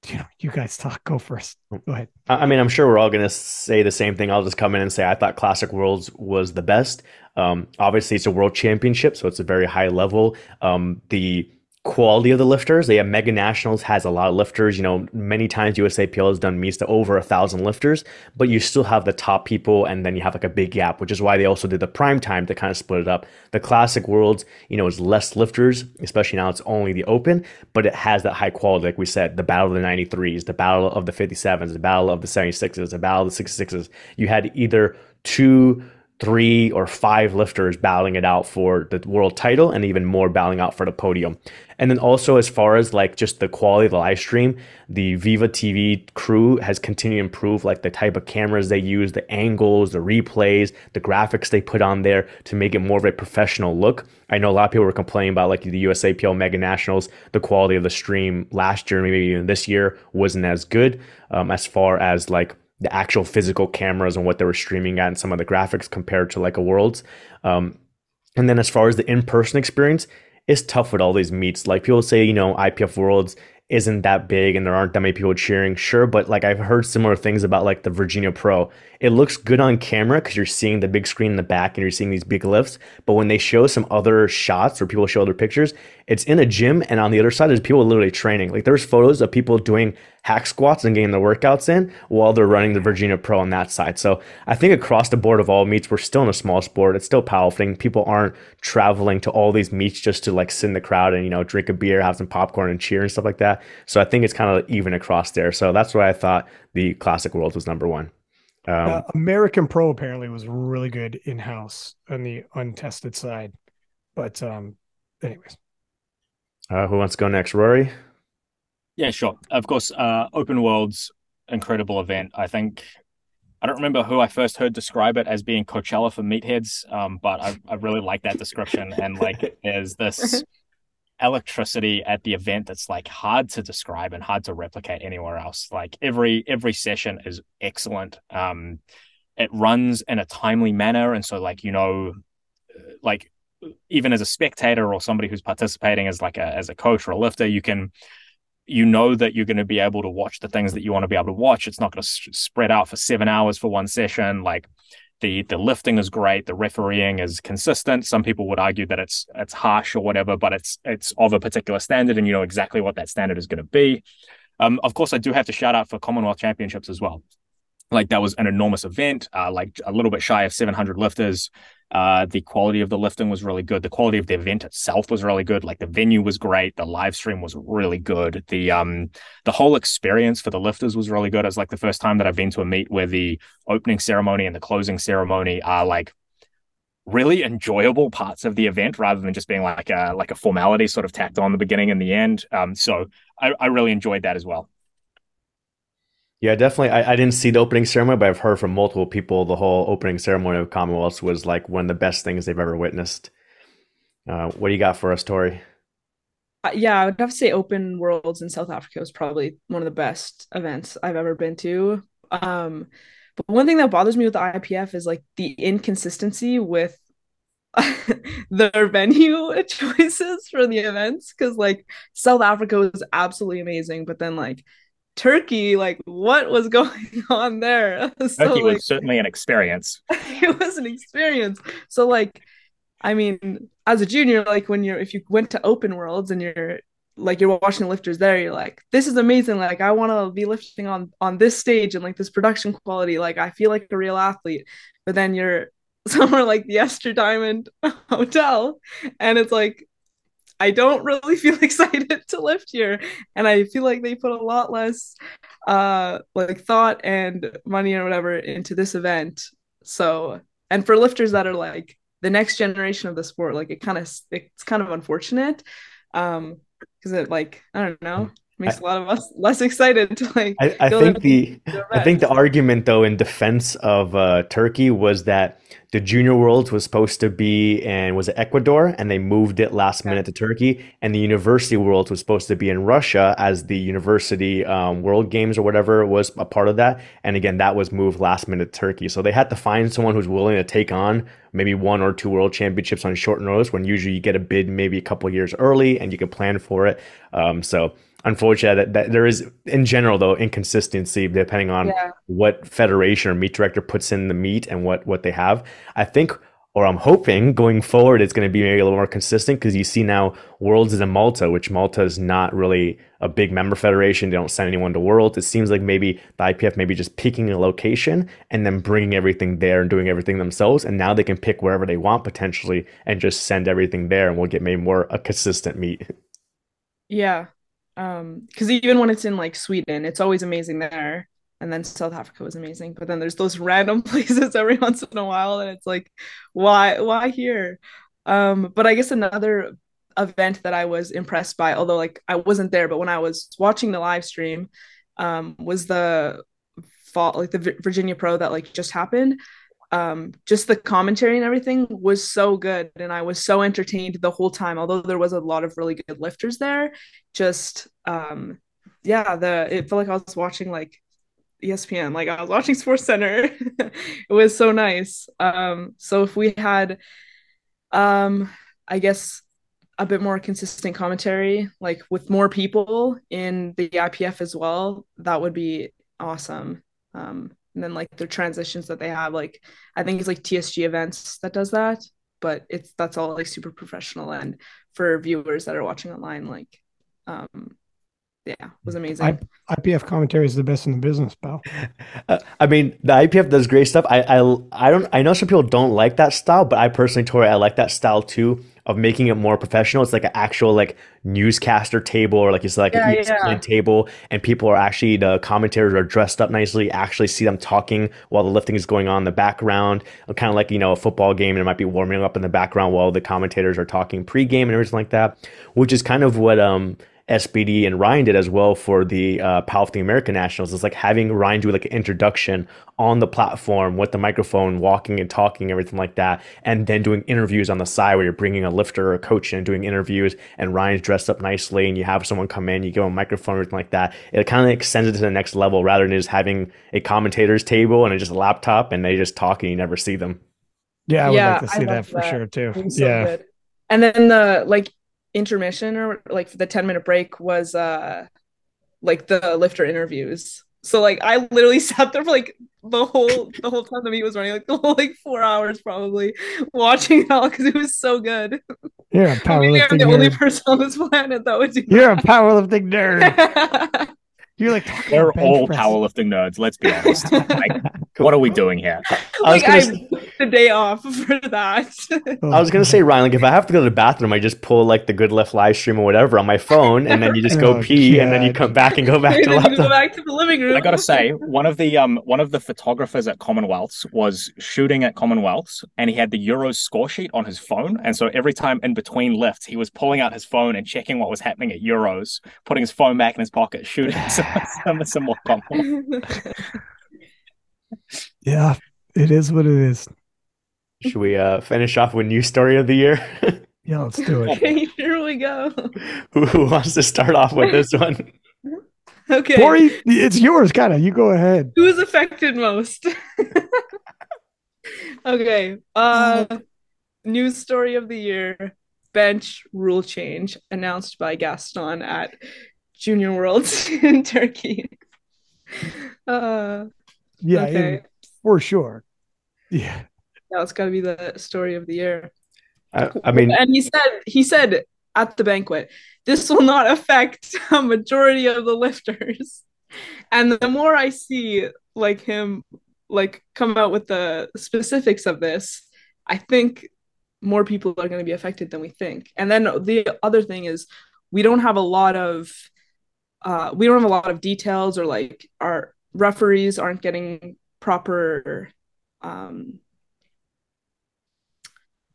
you know, you guys talk. Go first. Go ahead. I mean, I'm sure we're all going to say the same thing. I'll just come in and say I thought Classic Worlds was the best. Um, obviously, it's a world championship, so it's a very high level. Um, the quality of the lifters. They have Mega Nationals has a lot of lifters. You know, many times USAPL has done meets to over a thousand lifters, but you still have the top people, and then you have like a big gap, which is why they also did the prime time to kind of split it up. The Classic Worlds, you know, is less lifters, especially now it's only the Open, but it has that high quality, like we said, the Battle of the 93s, the Battle of the 57s, the Battle of the 76s, the Battle of the 66s. You had either two three or five lifters battling it out for the world title and even more battling out for the podium. And then also as far as like just the quality of the live stream, the Viva TV crew has continued to improve like the type of cameras they use, the angles, the replays, the graphics they put on there to make it more of a professional look. I know a lot of people were complaining about like the USAPL Mega Nationals, the quality of the stream last year, maybe even this year wasn't as good um, as far as like the actual physical cameras and what they were streaming at and some of the graphics compared to like a world's. Um, and then as far as the in-person experience, it's tough with all these meets. Like people say, you know, IPF Worlds isn't that big and there aren't that many people cheering. Sure, but like I've heard similar things about like the Virginia Pro. It looks good on camera because you're seeing the big screen in the back and you're seeing these big lifts. But when they show some other shots or people show other pictures, it's in a gym and on the other side there's people literally training. Like there's photos of people doing hack squats and getting the workouts in while they're running the Virginia Pro on that side. So I think across the board of all meets, we're still in a small sport. It's still powerlifting. People aren't traveling to all these meets just to like sit in the crowd and, you know, drink a beer, have some popcorn and cheer and stuff like that. So I think it's kind of even across there. So that's why I thought the Classic World was number one. Um, uh, American Pro apparently was really good in house on the untested side. But, um, anyways. Uh, who wants to go next? Rory? Yeah, sure. Of course, uh, Open World's incredible event. I think I don't remember who I first heard describe it as being Coachella for meatheads, um, but I, I really like that description. And like, there's this electricity at the event that's like hard to describe and hard to replicate anywhere else. Like every every session is excellent. Um, it runs in a timely manner, and so like you know, like even as a spectator or somebody who's participating as like a as a coach or a lifter, you can you know that you're going to be able to watch the things that you want to be able to watch. It's not going to s- spread out for seven hours for one session. Like the the lifting is great, the refereeing is consistent. Some people would argue that it's it's harsh or whatever, but it's it's of a particular standard, and you know exactly what that standard is going to be. Um, of course, I do have to shout out for Commonwealth Championships as well. Like that was an enormous event, uh, like a little bit shy of 700 lifters. Uh, the quality of the lifting was really good. The quality of the event itself was really good. Like the venue was great. The live stream was really good. The um the whole experience for the lifters was really good. It was like the first time that I've been to a meet where the opening ceremony and the closing ceremony are like really enjoyable parts of the event rather than just being like a like a formality sort of tacked on the beginning and the end. Um, so I, I really enjoyed that as well. Yeah, definitely. I, I didn't see the opening ceremony, but I've heard from multiple people the whole opening ceremony of Commonwealths was like one of the best things they've ever witnessed. Uh, what do you got for us, Tori? Uh, yeah, I would have to say Open Worlds in South Africa was probably one of the best events I've ever been to. Um, but one thing that bothers me with the IPF is like the inconsistency with their venue choices for the events because like South Africa was absolutely amazing, but then like Turkey, like what was going on there? So, Turkey like, was certainly an experience. it was an experience. So like, I mean, as a junior, like when you're if you went to open worlds and you're like you're watching lifters there, you're like, this is amazing. Like I want to be lifting on on this stage and like this production quality. Like I feel like a real athlete. But then you're somewhere like the Esther Diamond Hotel, and it's like I don't really feel excited to lift here. And I feel like they put a lot less uh like thought and money or whatever into this event. So and for lifters that are like the next generation of the sport, like it kind of it's kind of unfortunate. Um because it like I don't know makes I, a lot of us less excited to like. I, I think the I think the argument though in defense of uh, Turkey was that the Junior Worlds was supposed to be in was it Ecuador, and they moved it last minute to Turkey, and the University Worlds was supposed to be in Russia as the University um, World Games or whatever was a part of that, and again that was moved last minute to Turkey. So they had to find someone who's willing to take on maybe one or two World Championships on short notice, when usually you get a bid maybe a couple years early and you can plan for it. Um, so unfortunate that, that, there is in general though inconsistency depending on yeah. what federation or meet director puts in the meet and what what they have. I think or i'm hoping going forward it's going to be maybe a little more consistent because you see now worlds is in malta which malta is not really a big member federation. They don't send anyone to worlds. It seems like maybe the ipf maybe just picking a location and then bringing everything there and doing everything themselves and now they can pick wherever they want potentially and just send everything there and we'll get maybe more a consistent meet yeah um because even when it's in like sweden it's always amazing there. And then south africa was amazing. But then there's those random places every once in a while and it's like why why here? Um but i guess another event that i was impressed by although like i wasn't there but when i was watching the live stream um was the fall like the virginia pro that like just happened um, just the commentary and everything was so good and i was so entertained the whole time although there was a lot of really good lifters there. Just um, yeah the it felt like i was watching like espn like i was watching SportsCenter. It was so nice. Um, so if we had um, i guess a bit more consistent commentary like with more people in the ipf as well that would be awesome. Um, and then like the transitions that they have like i think it's like tsg events that does that but it's that's all like super professional. And for viewers that are watching online like um yeah it was amazing. I, ipf commentary is the best in the business pal. Uh, i mean the ipf does great stuff. I, I i don't i know some people don't like that style but i personally tori i like that style too of making it more professional. It's like an actual like newscaster table or like it's like yeah, an ESPN yeah. table, and people are actually the commentators are dressed up nicely. Actually, see them talking while the lifting is going on in the background. Kind of like you know a football game, and it might be warming up in the background while the commentators are talking pregame and everything like that, which is kind of what um SBD and Ryan did as well for the uh, Powerlifting American Nationals. It's like having Ryan do like an introduction on the platform with the microphone, walking and talking, everything like that, and then doing interviews on the side where you're bringing a lifter or a coach in and doing interviews, and Ryan's dressed up nicely, and you have someone come in, you give a microphone, everything like that. It kind of extends it to the next level rather than just having a commentator's table and just a laptop and they just talk and you never see them. Yeah, I would yeah, like to see that for sure too. So yeah. Good. And then the like intermission or like the 10 minute break was uh like the lifter interviews so like i literally sat there for like the whole the whole time the meet was running like the whole like four hours probably watching it all because it was so good you're a powerlifting I'm the nerd. only person on this planet that would do you're that. a powerlifting nerd You're like they're all press. powerlifting nerds. Let's be honest. like, what are we doing here? like I, say, the day off for that. I was gonna say, Ryan, like if I have to go to the bathroom, I just pull like the Good Lift live stream or whatever on my phone, and then you just go oh, pee, God. and then you come back and go back to the Go back to the living room. I gotta say, one of the um one of the photographers at Commonwealths was shooting at Commonwealths, and he had the Euros score sheet on his phone, and so every time in between lifts, he was pulling out his phone and checking what was happening at Euros, putting his phone back in his pocket, shooting. Some, some more compliment. yeah, it is what it is. Should we uh, finish off with new story of the year? yeah, let's do it. Okay, here we go. Who, who wants to start off with this one? Okay. Corey, it's yours, kind of. You go ahead. Who's affected most? okay. Uh news story of the year bench rule change announced by Gaston at Junior Worlds in Turkey. Uh, Yeah, okay. it- for sure. Yeah. Yeah, it's got to be the story of the year. I, I mean, and he said he said at the banquet, this will not affect a majority of the lifters. And the more I see like him like come out with the specifics of this, I think more people are going to be affected than we think. And then the other thing is we don't have a lot of uh we don't have a lot of details or like our referees aren't getting proper um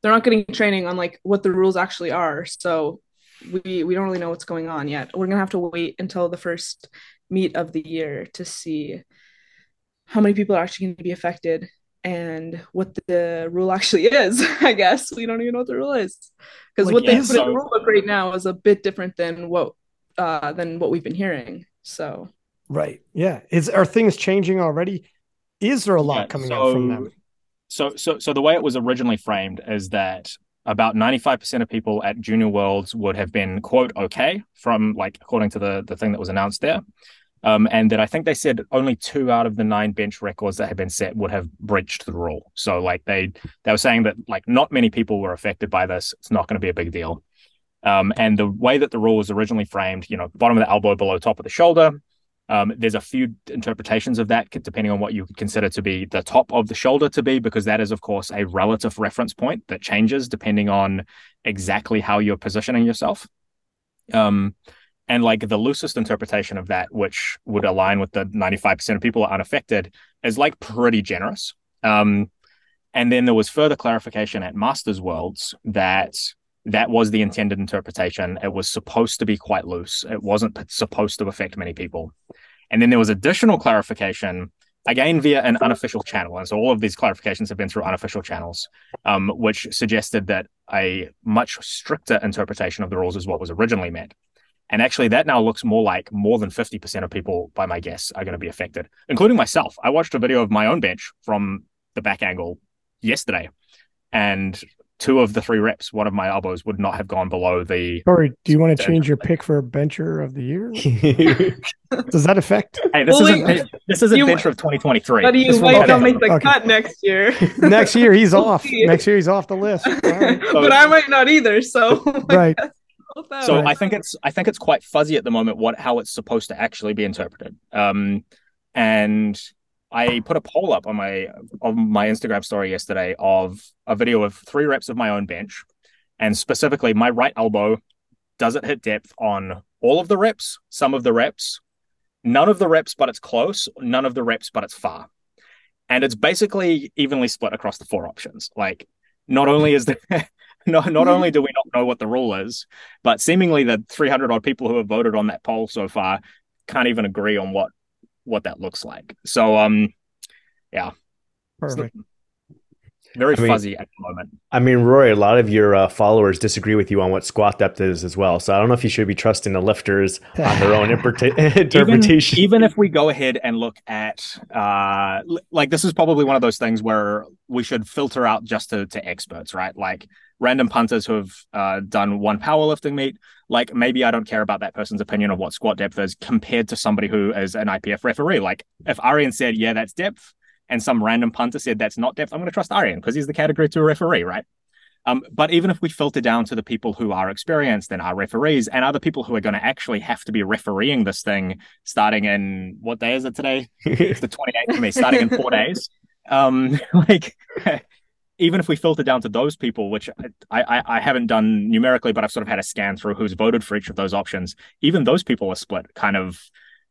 they're not getting training on like what the rules actually are. So we we don't really know what's going on yet. We're gonna have to wait until the first meet of the year to see how many people are actually going to be affected and what the rule actually is. I guess we don't even know what the rule is because Like, what they put in the rule book right now is a bit different than what uh than what we've been hearing. So Right. Yeah. Is are things changing already? Is there a lot Yeah, coming out from them? So, so, so the way it was originally framed is that about 95% of people at Junior Worlds would have been quote okay from like according to the the thing that was announced there. Um, and that I think they said only two out of the nine bench records that had been set would have breached the rule. So like they they were saying that like not many people were affected by this. It's not going to be a big deal. Um, and the way that the rule was originally framed, you know, bottom of the elbow below top of the shoulder. Um, there's a few interpretations of that depending on what you consider to be the top of the shoulder to be, because that is, of course, a relative reference point that changes depending on exactly how you're positioning yourself. Um, and like the loosest interpretation of that, which would align with the 95% of people are unaffected, is like pretty generous. Um, and then there was further clarification at Masters Worlds that that was the intended interpretation. It was supposed to be quite loose. It wasn't supposed to affect many people. And then there was additional clarification, again via an unofficial channel. And so all of these clarifications have been through unofficial channels, um, which suggested that a much stricter interpretation of the rules is what was originally meant. And actually, that now looks more like more than 50% of people, by my guess, are going to be affected, including myself. I watched a video of my own bench from the back angle yesterday, and two of the three reps, one of my elbows would not have gone below the. Sorry, do you want to change your pick for bencher of the year? Does that affect? Hey, this Well, isn't wait. this isn't bencher of 2023. but you This might was- not make the Okay. cut next year. Next year he's off. see. Next year he's off the list. All right. but I might not either. So Right. So Right. I think it's I think it's quite fuzzy at the moment what how it's supposed to actually be interpreted. Um, and I put a poll up on my on my Instagram story yesterday of a video of three reps of my own bench, and specifically my right elbow does it hit depth on all of the reps, some of the reps, none of the reps, but it's close, none of the reps, but it's far, and it's basically evenly split across the four options. Like not only is there not not mm-hmm. only do we not know what the rule is, but seemingly the 300 odd people who have voted on that poll so far can't even agree on what what that looks like. So um Perfect. very I mean- fuzzy at the moment. I mean, Rory, a lot of your uh, followers disagree with you on what squat depth is as well. So I don't know if you should be trusting the lifters on their own interpreta- interpretation. Even, even if we go ahead and look at uh like this is probably one of those things where we should filter out just to, to experts, right? Like random punters who have uh, done one powerlifting meet. Like maybe I don't care about that person's opinion of what squat depth is compared to somebody who is an IPF referee. Like if Arian said, yeah, that's depth, and some random punter said that's not depth, I'm going to trust Arian because he's the category two referee, right? Um, but even if we filter down to the people who are experienced and are referees and other people who are going to actually have to be refereeing this thing starting in what day is it today? It's the 28th for me, starting in four days. Um, like, even if we filter down to those people, which I, I, I haven't done numerically, but I've sort of had a scan through who's voted for each of those options, even those people are split kind of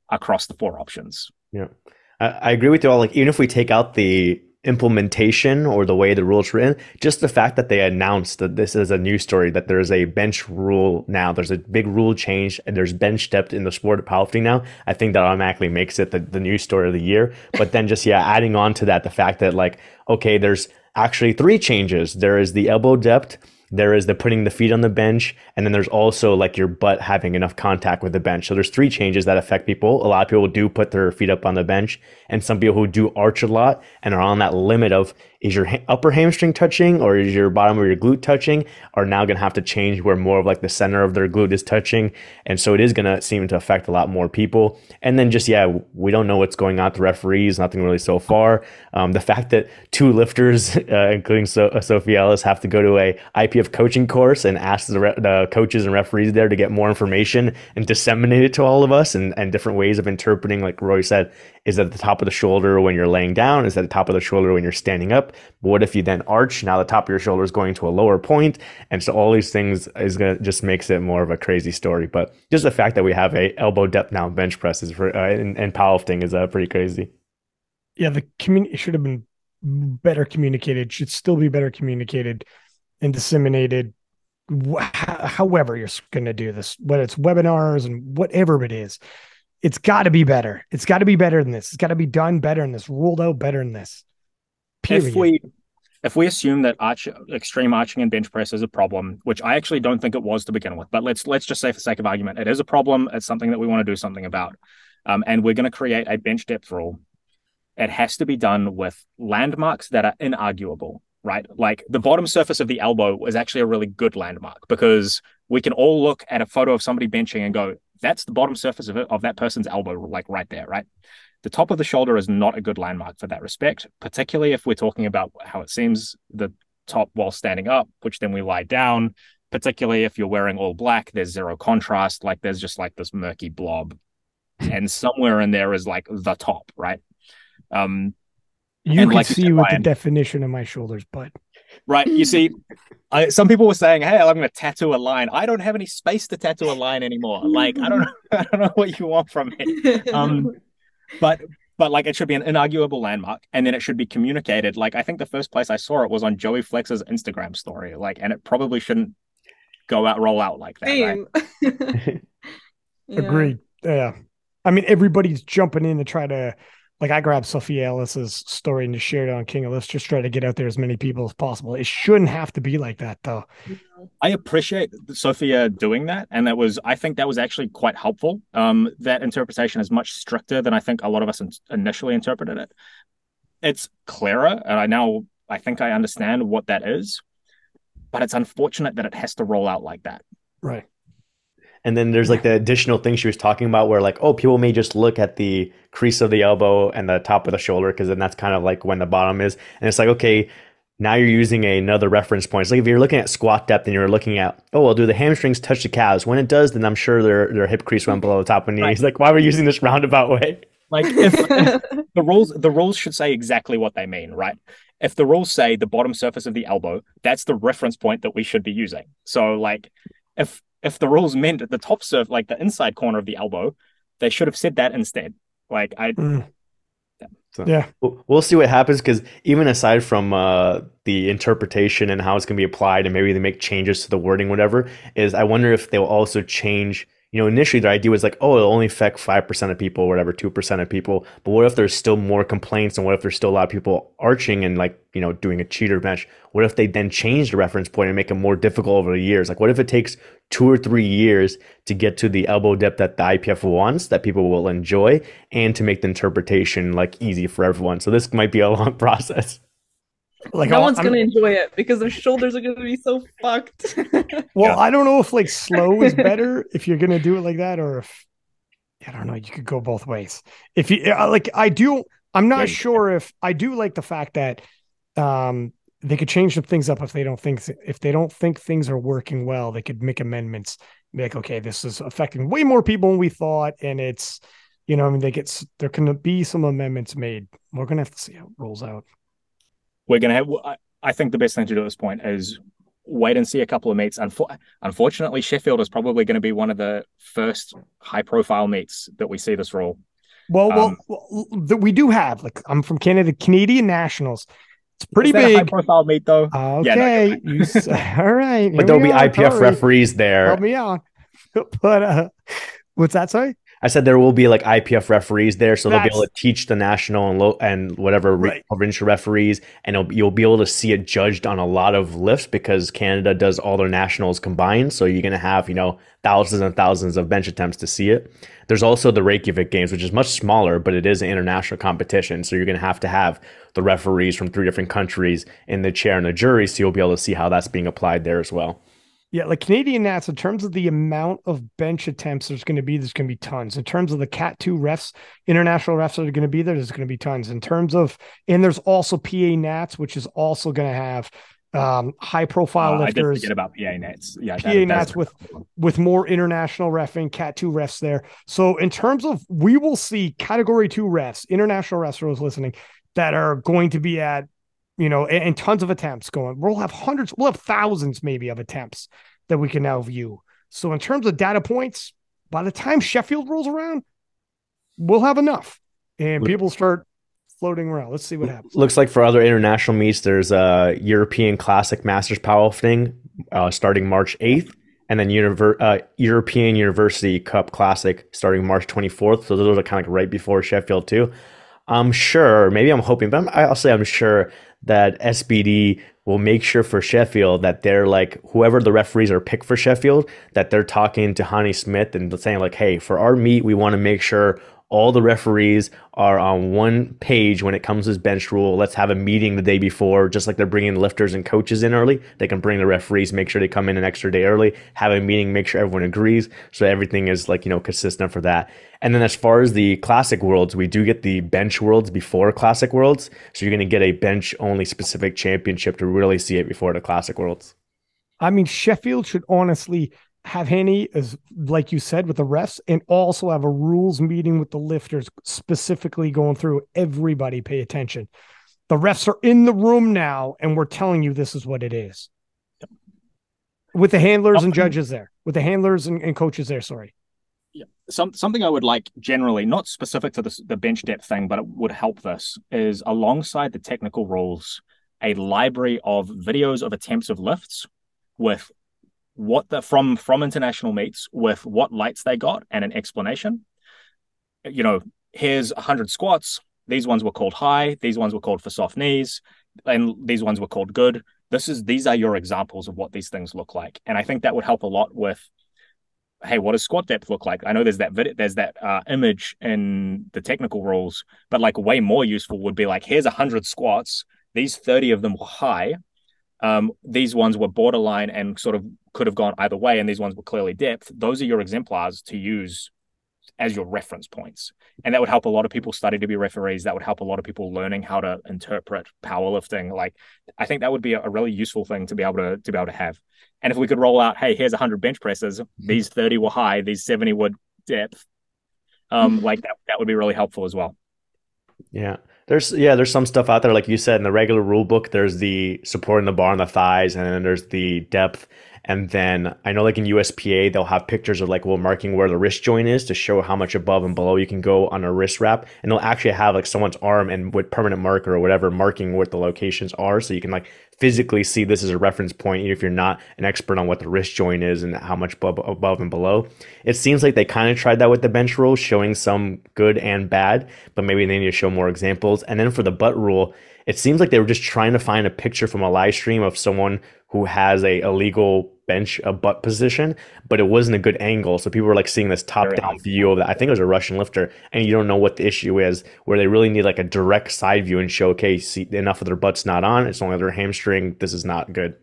across the four options. Yeah, I, I agree with you all. Like, even if we take out the implementation or the way the rules written, just the fact that they announced that this is a news story, that there's a bench rule now, there's a big rule change, and there's bench depth in the sport of powerlifting now. I think that automatically makes it the, the news story of the year. But then just yeah, adding on to that, the fact that like okay, there's actually three changes. There is the elbow depth there is the putting the feet on the bench, and then there's also like your butt having enough contact with the bench. So there's three changes that affect people. A lot of people do put their feet up on the bench, and some people who do arch a lot and are on that limit of is your upper hamstring touching or is your bottom of your glute touching are now going to have to change where more of like the center of their glute is touching. And so it is going to seem to affect a lot more people. And then just yeah we don't know what's going on the referees nothing really so far. Um, the fact that two lifters uh, including so- uh, sophie ellis have to go to a ipf coaching course and ask the, re- the coaches and referees there to get more information and disseminate it to all of us and, and different ways of interpreting like rory said is at the top of the shoulder when you're laying down? Is at the top of the shoulder when you're standing up but what if you then arch? Now the top of your shoulder is going to a lower point, and so all these things is gonna just makes it more of a crazy story. But just the fact that we have a elbow depth now bench press is for, uh, and, and powerlifting is uh, pretty crazy. Yeah, the community should have been better communicated. Should still be better communicated and disseminated. However, you're going to do this, whether it's webinars and whatever it is, it's got to be better. It's got to be better than this. It's got to be done better than this, ruled out better than this. Period. If we if we assume that arch, extreme arching and bench press is a problem, which I actually don't think it was to begin with, but let's let's just say for sake of argument, it is a problem. It's something that we want to do something about, um, and we're going to create a bench depth rule. It has to be done with landmarks that are inarguable, right? Like the bottom surface of the elbow is actually a really good landmark because we can all look at a photo of somebody benching and go, "That's the bottom surface of it, of that person's elbow, like right there, right?" The top of the shoulder is not a good landmark for that respect, particularly if we're talking about how it seems the top while standing up, which then we lie down. Particularly if you're wearing all black, there's zero contrast. Like there's just like this murky blob, and somewhere in there is like the top, right? Um, you can like see with the definition of my shoulders, but right. You see, I, some people were saying, "Hey, I'm going to tattoo a line." I don't have any space to tattoo a line anymore. Like I don't know, I don't know what you want from me. Um, but but like it should be an inarguable landmark and then it should be communicated like i think the first place i saw it was on joey flex's instagram story like and it probably shouldn't go out roll out like that right? yeah. agreed yeah i mean everybody's jumping in to try to like I grabbed Sophia Ellis's story and just shared it on King of Let's just try to get out there as many people as possible. It shouldn't have to be like that though. I appreciate Sophia doing that. And that was, I think that was actually quite helpful. Um, that interpretation is much stricter than I think a lot of us in- initially interpreted it. It's clearer. And I now, I think I understand what that is, but it's unfortunate that it has to roll out like that. Right. And then there's like the additional thing she was talking about where like, oh, people may just look at the crease of the elbow and the top of the shoulder because then that's kind of like when the bottom is. And it's like, okay, now you're using another reference point. It's like if you're looking at squat depth and you're looking at, oh, well, do the hamstrings touch the calves? When it does, then I'm sure their their hip crease went below the top of the knee. Right. like, why are we using this roundabout way? Like if, if the rules the rules should say exactly what they mean, right? If the rules say the bottom surface of the elbow, that's the reference point that we should be using. So like if if the rules meant at the top surf, like the inside corner of the elbow, they should have said that instead. Like I, mm. yeah. So yeah, we'll see what happens because even aside from uh, the interpretation and how it's going to be applied, and maybe they make changes to the wording, whatever, is I wonder if they'll also change you know, initially their idea was like, oh, it'll only affect 5% of people whatever, 2% of people. But what if there's still more complaints and what if there's still a lot of people arching and like, you know, doing a cheater bench? What if they then change the reference point and make it more difficult over the years? Like, what if it takes two or three years to get to the elbow depth that the IPF wants, that people will enjoy, and to make the interpretation like easy for everyone? So this might be a long process. Like no one's I'm, gonna enjoy it because their shoulders are gonna be so fucked. well, yeah. I don't know if like slow is better if you're gonna do it like that, or if I don't know. You could go both ways. If you like, I do. I'm not yeah, sure if I do like the fact that um they could change some things up if they don't think if they don't think things are working well. They could make amendments. Be like, okay, this is affecting way more people than we thought, and it's you know, I mean, they get there can be some amendments made. We're gonna have to see how it rolls out we're going to have. I think the best thing to do at this point is wait and see a couple of meets. Unfor- unfortunately, Sheffield is probably going to be one of the first high-profile meets that we see this role. Well, um, well, we do have like I'm from Canada, Canadian Nationals. It's pretty big. high-profile meet though. Okay, yeah, no, you, all right. But there'll be IPF referees there. Help me out. But uh, what's that? Sorry. I said there will be like IPF referees there, so they'll be able to teach the national and lo- and whatever Right. provincial referees, and you'll be able to see it judged on a lot of lifts because Canada does all their nationals combined. So you're gonna have you know thousands and thousands of bench attempts to see it. There's also the Reykjavik Games, which is much smaller, but it is an international competition. So you're gonna have to have the referees from three different countries in the chair and the jury, so you'll be able to see how that's being applied there as well. Yeah, like Canadian Nats, in terms of the amount of bench attempts there's going to be, there's going to be tons. In terms of the Cat 2 refs, international refs that are going to be there, there's going to be tons. In terms of, and there's also PA Nats, which is also going to have um, high profile Uh, I lifters. forget about PA Nats. Yeah, PA Nats with with more international refing, Cat 2 refs there. So in terms of we will see category two refs, international refs for those listening, that are going to be at, you know, and, and tons of attempts going. We'll have hundreds, we'll have thousands maybe of attempts that we can now view. So in terms of data points, by the time Sheffield rolls around, we'll have enough. And people start floating around. Let's see what happens. Looks like for other international meets, there's a European Classic Masters powerlifting uh, starting March 8th, and then Univer- uh, European University Cup Classic starting March 24th. So those are kind of like right before Sheffield too. I'm sure, maybe I'm hoping, but I'm, I'll say I'm sure that SBD will make sure for Sheffield that they're like whoever the referees are picked for Sheffield that they're talking to Honey Smith and saying like, hey, for our meet, we want to make sure all the referees are on one page when it comes to bench rule. Let's have a meeting the day before, just like they're bringing lifters and coaches in early. They can bring the referees, make sure they come in an extra day early, have a meeting, make sure everyone agrees, so everything is like you know consistent for that. And then as far as the classic worlds, we do get the bench worlds before classic worlds, so you're going to get a bench only specific championship to really see it before the classic worlds. I mean, Sheffield should honestly have Henny, as like you said, with the refs, and also have a rules meeting with the lifters, specifically going through everybody. Pay attention. The refs are in the room now, and we're telling you this is what it is. With the handlers and judges there, with the handlers and, and coaches there. Sorry. Yeah. some something I would like generally, not specific to this, the bench depth thing, but it would help this is alongside the technical rules, a library of videos of attempts of lifts with what the from from international meets with what lights they got and an explanation. You know, here's 100 squats. These ones were called high. These ones were called for soft knees, and these ones were called good. This is these are your examples of what these things look like, and I think that would help a lot with hey, what does squat depth look like? I know there's that vid- there's that uh, image in the technical rules, but like way more useful would be like here's hundred squats. These thirty of them were high. Um, these ones were borderline and sort of could have gone either way, and these ones were clearly depth. Those are your exemplars to use as your reference points, and that would help a lot of people study to be referees. That would help a lot of people learning how to interpret powerlifting. Like, I think that would be a, a really useful thing to be able to to be able to have. And if we could roll out, hey, here's 100 bench presses. These 30 were high. These 70 were depth. Um, like that, that would be really helpful as well. Yeah. There's yeah, there's some stuff out there like you said in the regular rule book. There's the supporting the bar on the thighs, and then there's the depth. And then I know like in USPA they'll have pictures of like well marking where the wrist joint is to show how much above and below you can go on a wrist wrap. And they'll actually have like someone's arm and with permanent marker or whatever marking what the locations are, so you can like physically see this as a reference point, if you're not an expert on what the wrist joint is and how much above and below. It seems like they kind of tried that with the bench rule, showing some good and bad, but maybe they need to show more examples. And then for the butt rule, it seems like they were just trying to find a picture from a live stream of someone who has a illegal bench a butt position, but it wasn't a good angle. So people were like seeing this top down hard. view of that. I think it was a Russian lifter, and you don't know what the issue is, where they really need like a direct side view and show, okay, see enough of their butt's not on, it's only their hamstring. This is not good.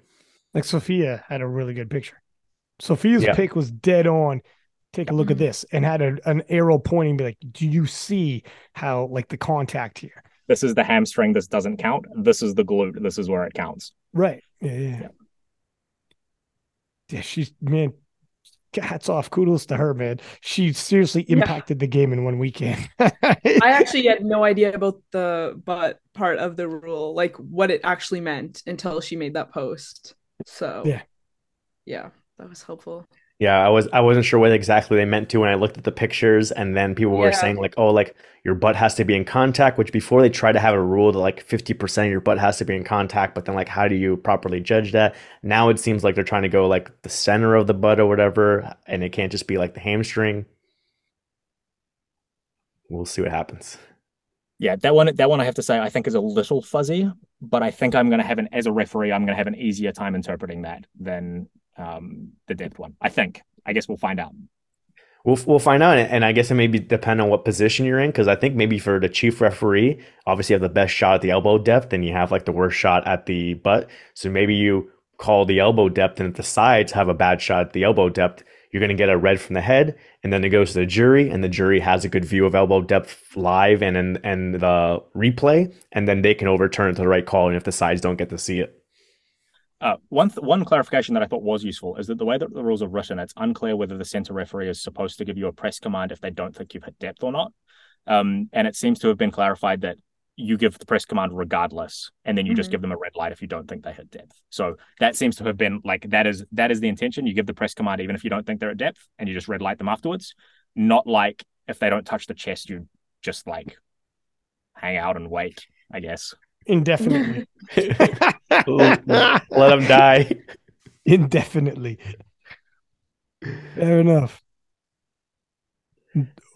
Like Sophia had a really good picture. Sophia's Yeah. pic was dead on. Take a look at Mhm. this and had a, an arrow pointing, be like, do you see how like the contact here? This is the hamstring. This doesn't count. This is the glute. This is where it counts. Right. Yeah, yeah. Yeah, Yeah. yeah she's man, hats off, kudos to her, man. She seriously Yeah. impacted the game in one weekend. I actually had no idea about the butt part of the rule, like what it actually meant until she made that post. So Yeah. yeah, that was helpful. Yeah, I was I wasn't sure what exactly they meant to when I looked at the pictures, and then people were Yeah. saying like, oh, like your butt has to be in contact, which before they tried to have a rule that like 50% of your butt has to be in contact, but then like how do you properly judge that? Now it seems like they're trying to go like the center of the butt or whatever, and it can't just be like the hamstring. we'll see what happens. Yeah, that one that one I have to say I think is a little fuzzy, but I think I'm going to have an as a referee I'm going to have an easier time interpreting that than um, the depth one. I think. I guess we'll find out. We'll we'll find out, and I guess it maybe depend on what position you're in, because I think maybe for the chief referee, obviously you have the best shot at the elbow depth, and you have like the worst shot at the butt. So maybe you call the elbow depth, and at the sides have a bad shot at the elbow depth. You're going to get a red from the head, and then it goes to the jury, and the jury has a good view of elbow depth live and and, and the replay, and then they can overturn it to the right call, and if the sides don't get to see it. Uh, one th- one clarification that I thought was useful is that the way that the rules are written, it's unclear whether the center referee is supposed to give you a press command if they don't think you've hit depth or not. Um, and it seems to have been clarified that you give the press command regardless, and then you mm-hmm. just give them a red light if you don't think they hit depth. So that seems to have been like that is that is the intention. You give the press command even if you don't think they're at depth, and you just red light them afterwards. Not like if they don't touch the chest, you just like hang out and wait. I guess indefinitely. Let them die indefinitely. Fair enough.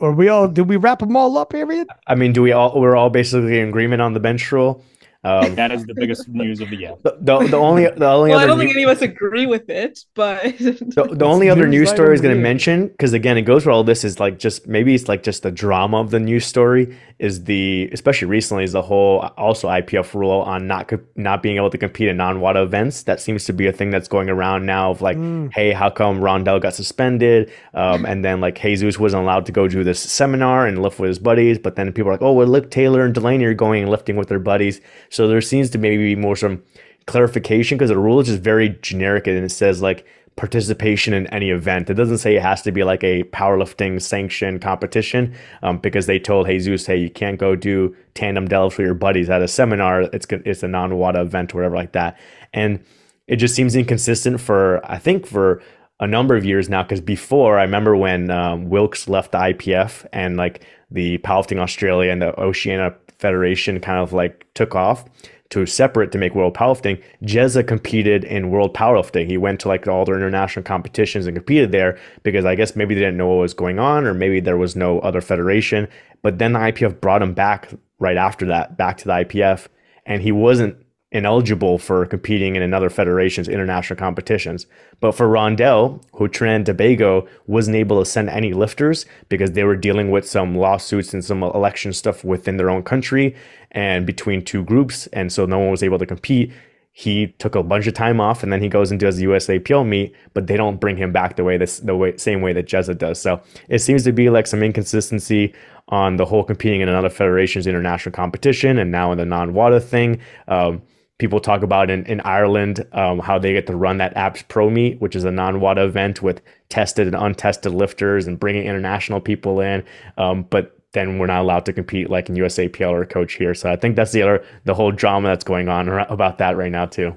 Are we all? Did we wrap them all up, Arian? I mean, do we all? We're all basically in agreement on the bench rule. Um, that is the biggest news of the year. The, the, the only the only well, I don't think any of us agree with it, but the, the only other news story I was going to mention because again, it goes where all this is like just maybe it's like just the drama of the news story is the especially recently is the whole also IPF rule on not not being able to compete in non WADA events. That seems to be a thing that's going around now of like, mm. hey, how come Rondell got suspended? Um, and then like Jesus wasn't allowed to go do this seminar and lift with his buddies, but then people are like, oh, well, look, Taylor and Delaney are going and lifting with their buddies. So there seems to maybe be more some clarification because the rule is just very generic and it says like participation in any event. It doesn't say it has to be like a powerlifting sanctioned competition um, because they told Jesus, hey, you can't go do tandem deadlifts with your buddies at a seminar. It's it's a non-WADA event or whatever like that. And it just seems inconsistent for I think for a number of years now because before I remember when um, Wilks left the IPF and like the Powerlifting Australia and the Oceania Federation kind of like took off to separate to make world powerlifting. Jezza competed in world powerlifting. He went to like all their international competitions and competed there because I guess maybe they didn't know what was going on or maybe there was no other federation. But then the IPF brought him back right after that, back to the IPF, and he wasn't ineligible for competing in another federation's international competitions. But for Rondell, Trinidad Tobago wasn't able to send any lifters because they were dealing with some lawsuits and some election stuff within their own country and between two groups, and so no one was able to compete. He took a bunch of time off, and then he goes and does the USAPL meet, but they don't bring him back the way this the way same way that Jezza does. So it seems to be like some inconsistency on the whole competing in another federation's international competition, and now in the non-WADA thing. Um, people talk about in, in Ireland um, how they get to run that apps Pro meet, which is a non WADA event with tested and untested lifters and bringing international people in. Um, but then we're not allowed to compete like in USAPL or coach here. So I think that's the other the whole drama that's going on about that right now too.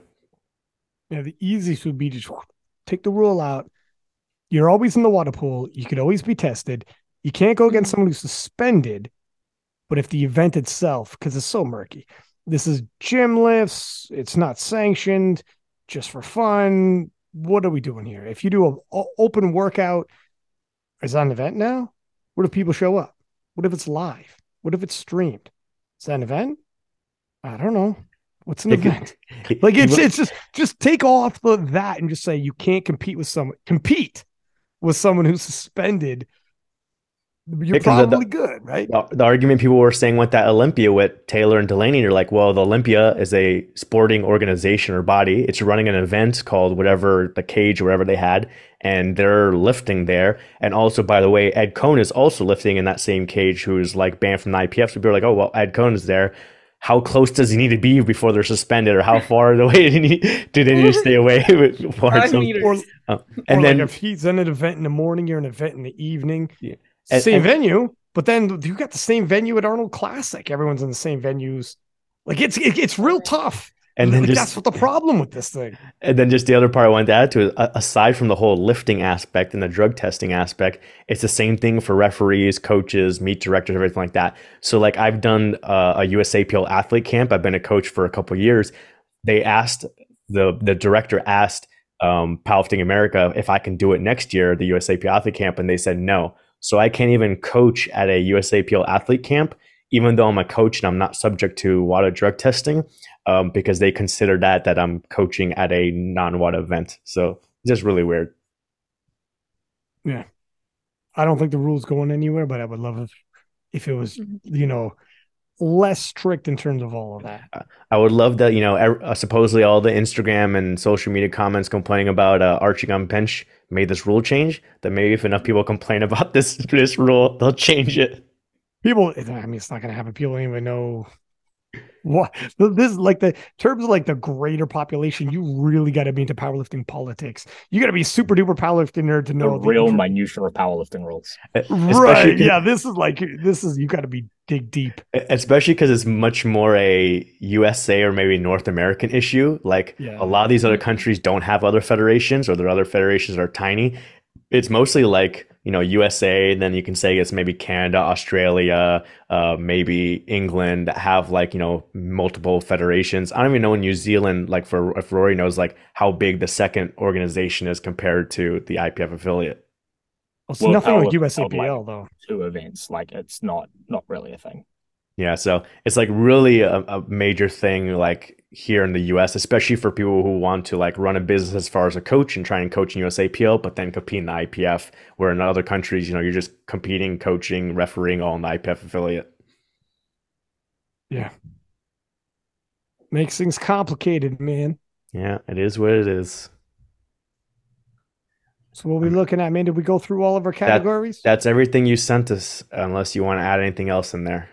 Yeah, the easiest would be to take the rule out. You're always in the WADA pool. You could always be tested. You can't go against someone who's suspended. But if the event itself, because it's so murky, this is gym lifts. It's not sanctioned, just for fun. What are we doing here? If you do an open workout, is that an event now? What if people show up? What if it's live? What if it's streamed? Is that an event? I don't know. What's an event? Like it's it's just just take off the that and just say you can't compete with someone compete with someone who's suspended you're probably the, good, right? The, the, argument people were saying with that Olympia with Taylor and Delaney, you're like, well, the Olympia is a sporting organization or body. It's running an event called whatever the cage or whatever they had, and they're lifting there. And also, by the way, Ed Coan is also lifting in that same cage, who's like banned from the IPF. So people are like, oh, well, Ed Coan is there. How close does he need to be before they're suspended, or how far away do, need, do they need to stay away? or, uh, and or then like if he's in an event in the morning, you're an event in the evening. Yeah same and, venue, but then you got the same venue at Arnold Classic. Everyone's in the same venues. Like it's it, it's real tough. And then like, just, that's what the problem with this thing. And then just the other part I wanted to add to it, aside from the whole lifting aspect and the drug testing aspect, it's the same thing for referees, coaches, meet directors, everything like that. So like I've done uh, a USAPL athlete camp. I've been a coach for a couple years. They asked the the director asked um, Powerlifting America if I can do it next year, the USAPL athlete camp, and they said no So I can't even coach at a USAPL athlete camp, even though I'm a coach and I'm not subject to WADA drug testing, um, because they consider that that I'm coaching at a non-WADA event. So it's just really weird. Yeah. I don't think the rule's going anywhere, but I would love if, if it was, you know, less strict in terms of all of that. I would love that, you know, er- uh, supposedly all the Instagram and social media comments complaining about uh, Archie on bench made this rule change. That maybe if enough people complain about this this rule, they'll change it. People, I mean, it's not going to happen. People don't even know what this is like the terms of like the greater population. You really got to be into powerlifting politics. You got to be super duper powerlifting nerd to know The real inf- minutia of powerlifting rules. Right. Yeah. This is like, this is, you got to be dig deep. Especially because it's much more a USA or maybe North American issue. Like Yeah. a lot of these other countries don't have other federations, or their other federations are tiny. It's mostly like you know USA. Then you can say it's maybe Canada, Australia, uh, maybe England that have like you know multiple federations. I don't even know in New Zealand. Like for if Rory knows like how big the second organization is compared to the IPF affiliate. It's Well, nothing like power- power USAPL though. Two events, like it's not not really a thing. Yeah, so it's like really a, a major thing like here in the US, especially for people who want to like run a business as far as a coach and try and coach in USAPL, but then compete in the IPF, where in other countries, you know, you're just competing, coaching, refereeing all in the IPF affiliate. Yeah. Makes things complicated, man. Yeah, it is what it is. So what are we looking at, man? Did we go through all of our categories? That's everything you sent us, unless you want to add anything else in there.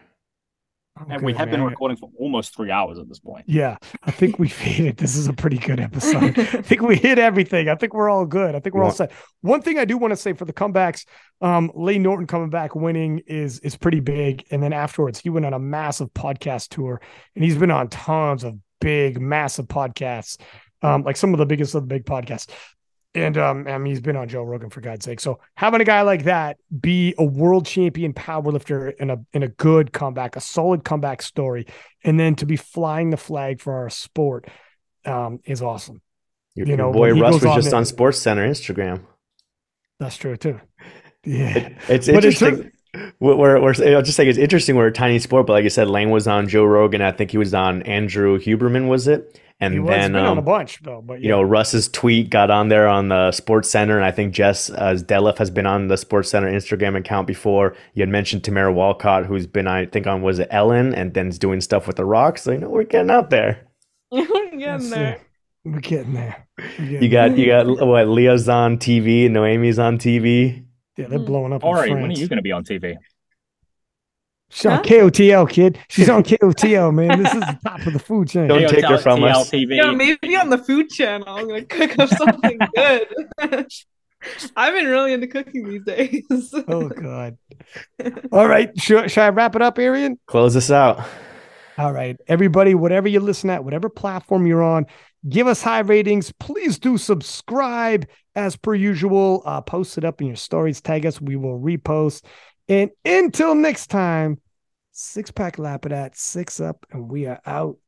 And we Okay, have been recording for almost three hours at this point. Yeah, I think we made it. This is a pretty good episode. I think we hit everything. I think we're all good. I think we're all set. One thing I do want to say for the comebacks, um, Lane Norton coming back winning is is pretty big. And then afterwards, he went on a massive podcast tour, and he's been on tons of big, massive podcasts, um, like some of the biggest of the big podcasts. And um, I mean, he's been on Joe Rogan for God's sake. So having a guy like that be a world champion powerlifter in a in a good comeback, a solid comeback story, and then to be flying the flag for our sport um, is awesome. Your, You know, boy Russ was on just on SportsCenter Instagram. That's true too. Yeah, It- it's But interesting. We're, we're- I'll just say it's interesting. We're a tiny sport, but like you said, Lane was on Joe Rogan. I think he was on Andrew Huberman, was it? And he was then, been on a um, bunch though. But you know, Russ's tweet got on there on the SportsCenter, and I think Jess uh, Delef has been on the SportsCenter Instagram account before. You had mentioned Tamara Walcott, who's been, I think, on was it Ellen, and then's doing stuff with the Rock. So you know, we're getting out there. We're Let's getting see. there. we're getting there. We're getting You there. got, you got what? Lya's on TV, and Noemie's on TV. Yeah, they're mm. blowing up. in Ori, when are you going to be on TV? She's on KOTL, kid. She's on KOTL, man. This is the top of the food chain. Don't take her from us. Yeah, maybe on the food channel. I'm gonna cook up something good. I've been really into cooking these days. Oh God. All right. Should, should I wrap it up, Arian? Close us out. All right. Everybody, whatever you listen at, whatever platform you're on, give us high ratings. Please do subscribe as per usual. Uh, post it up in your stories, tag us. We will repost. And until next time, six pack lap it at six up, and we are out.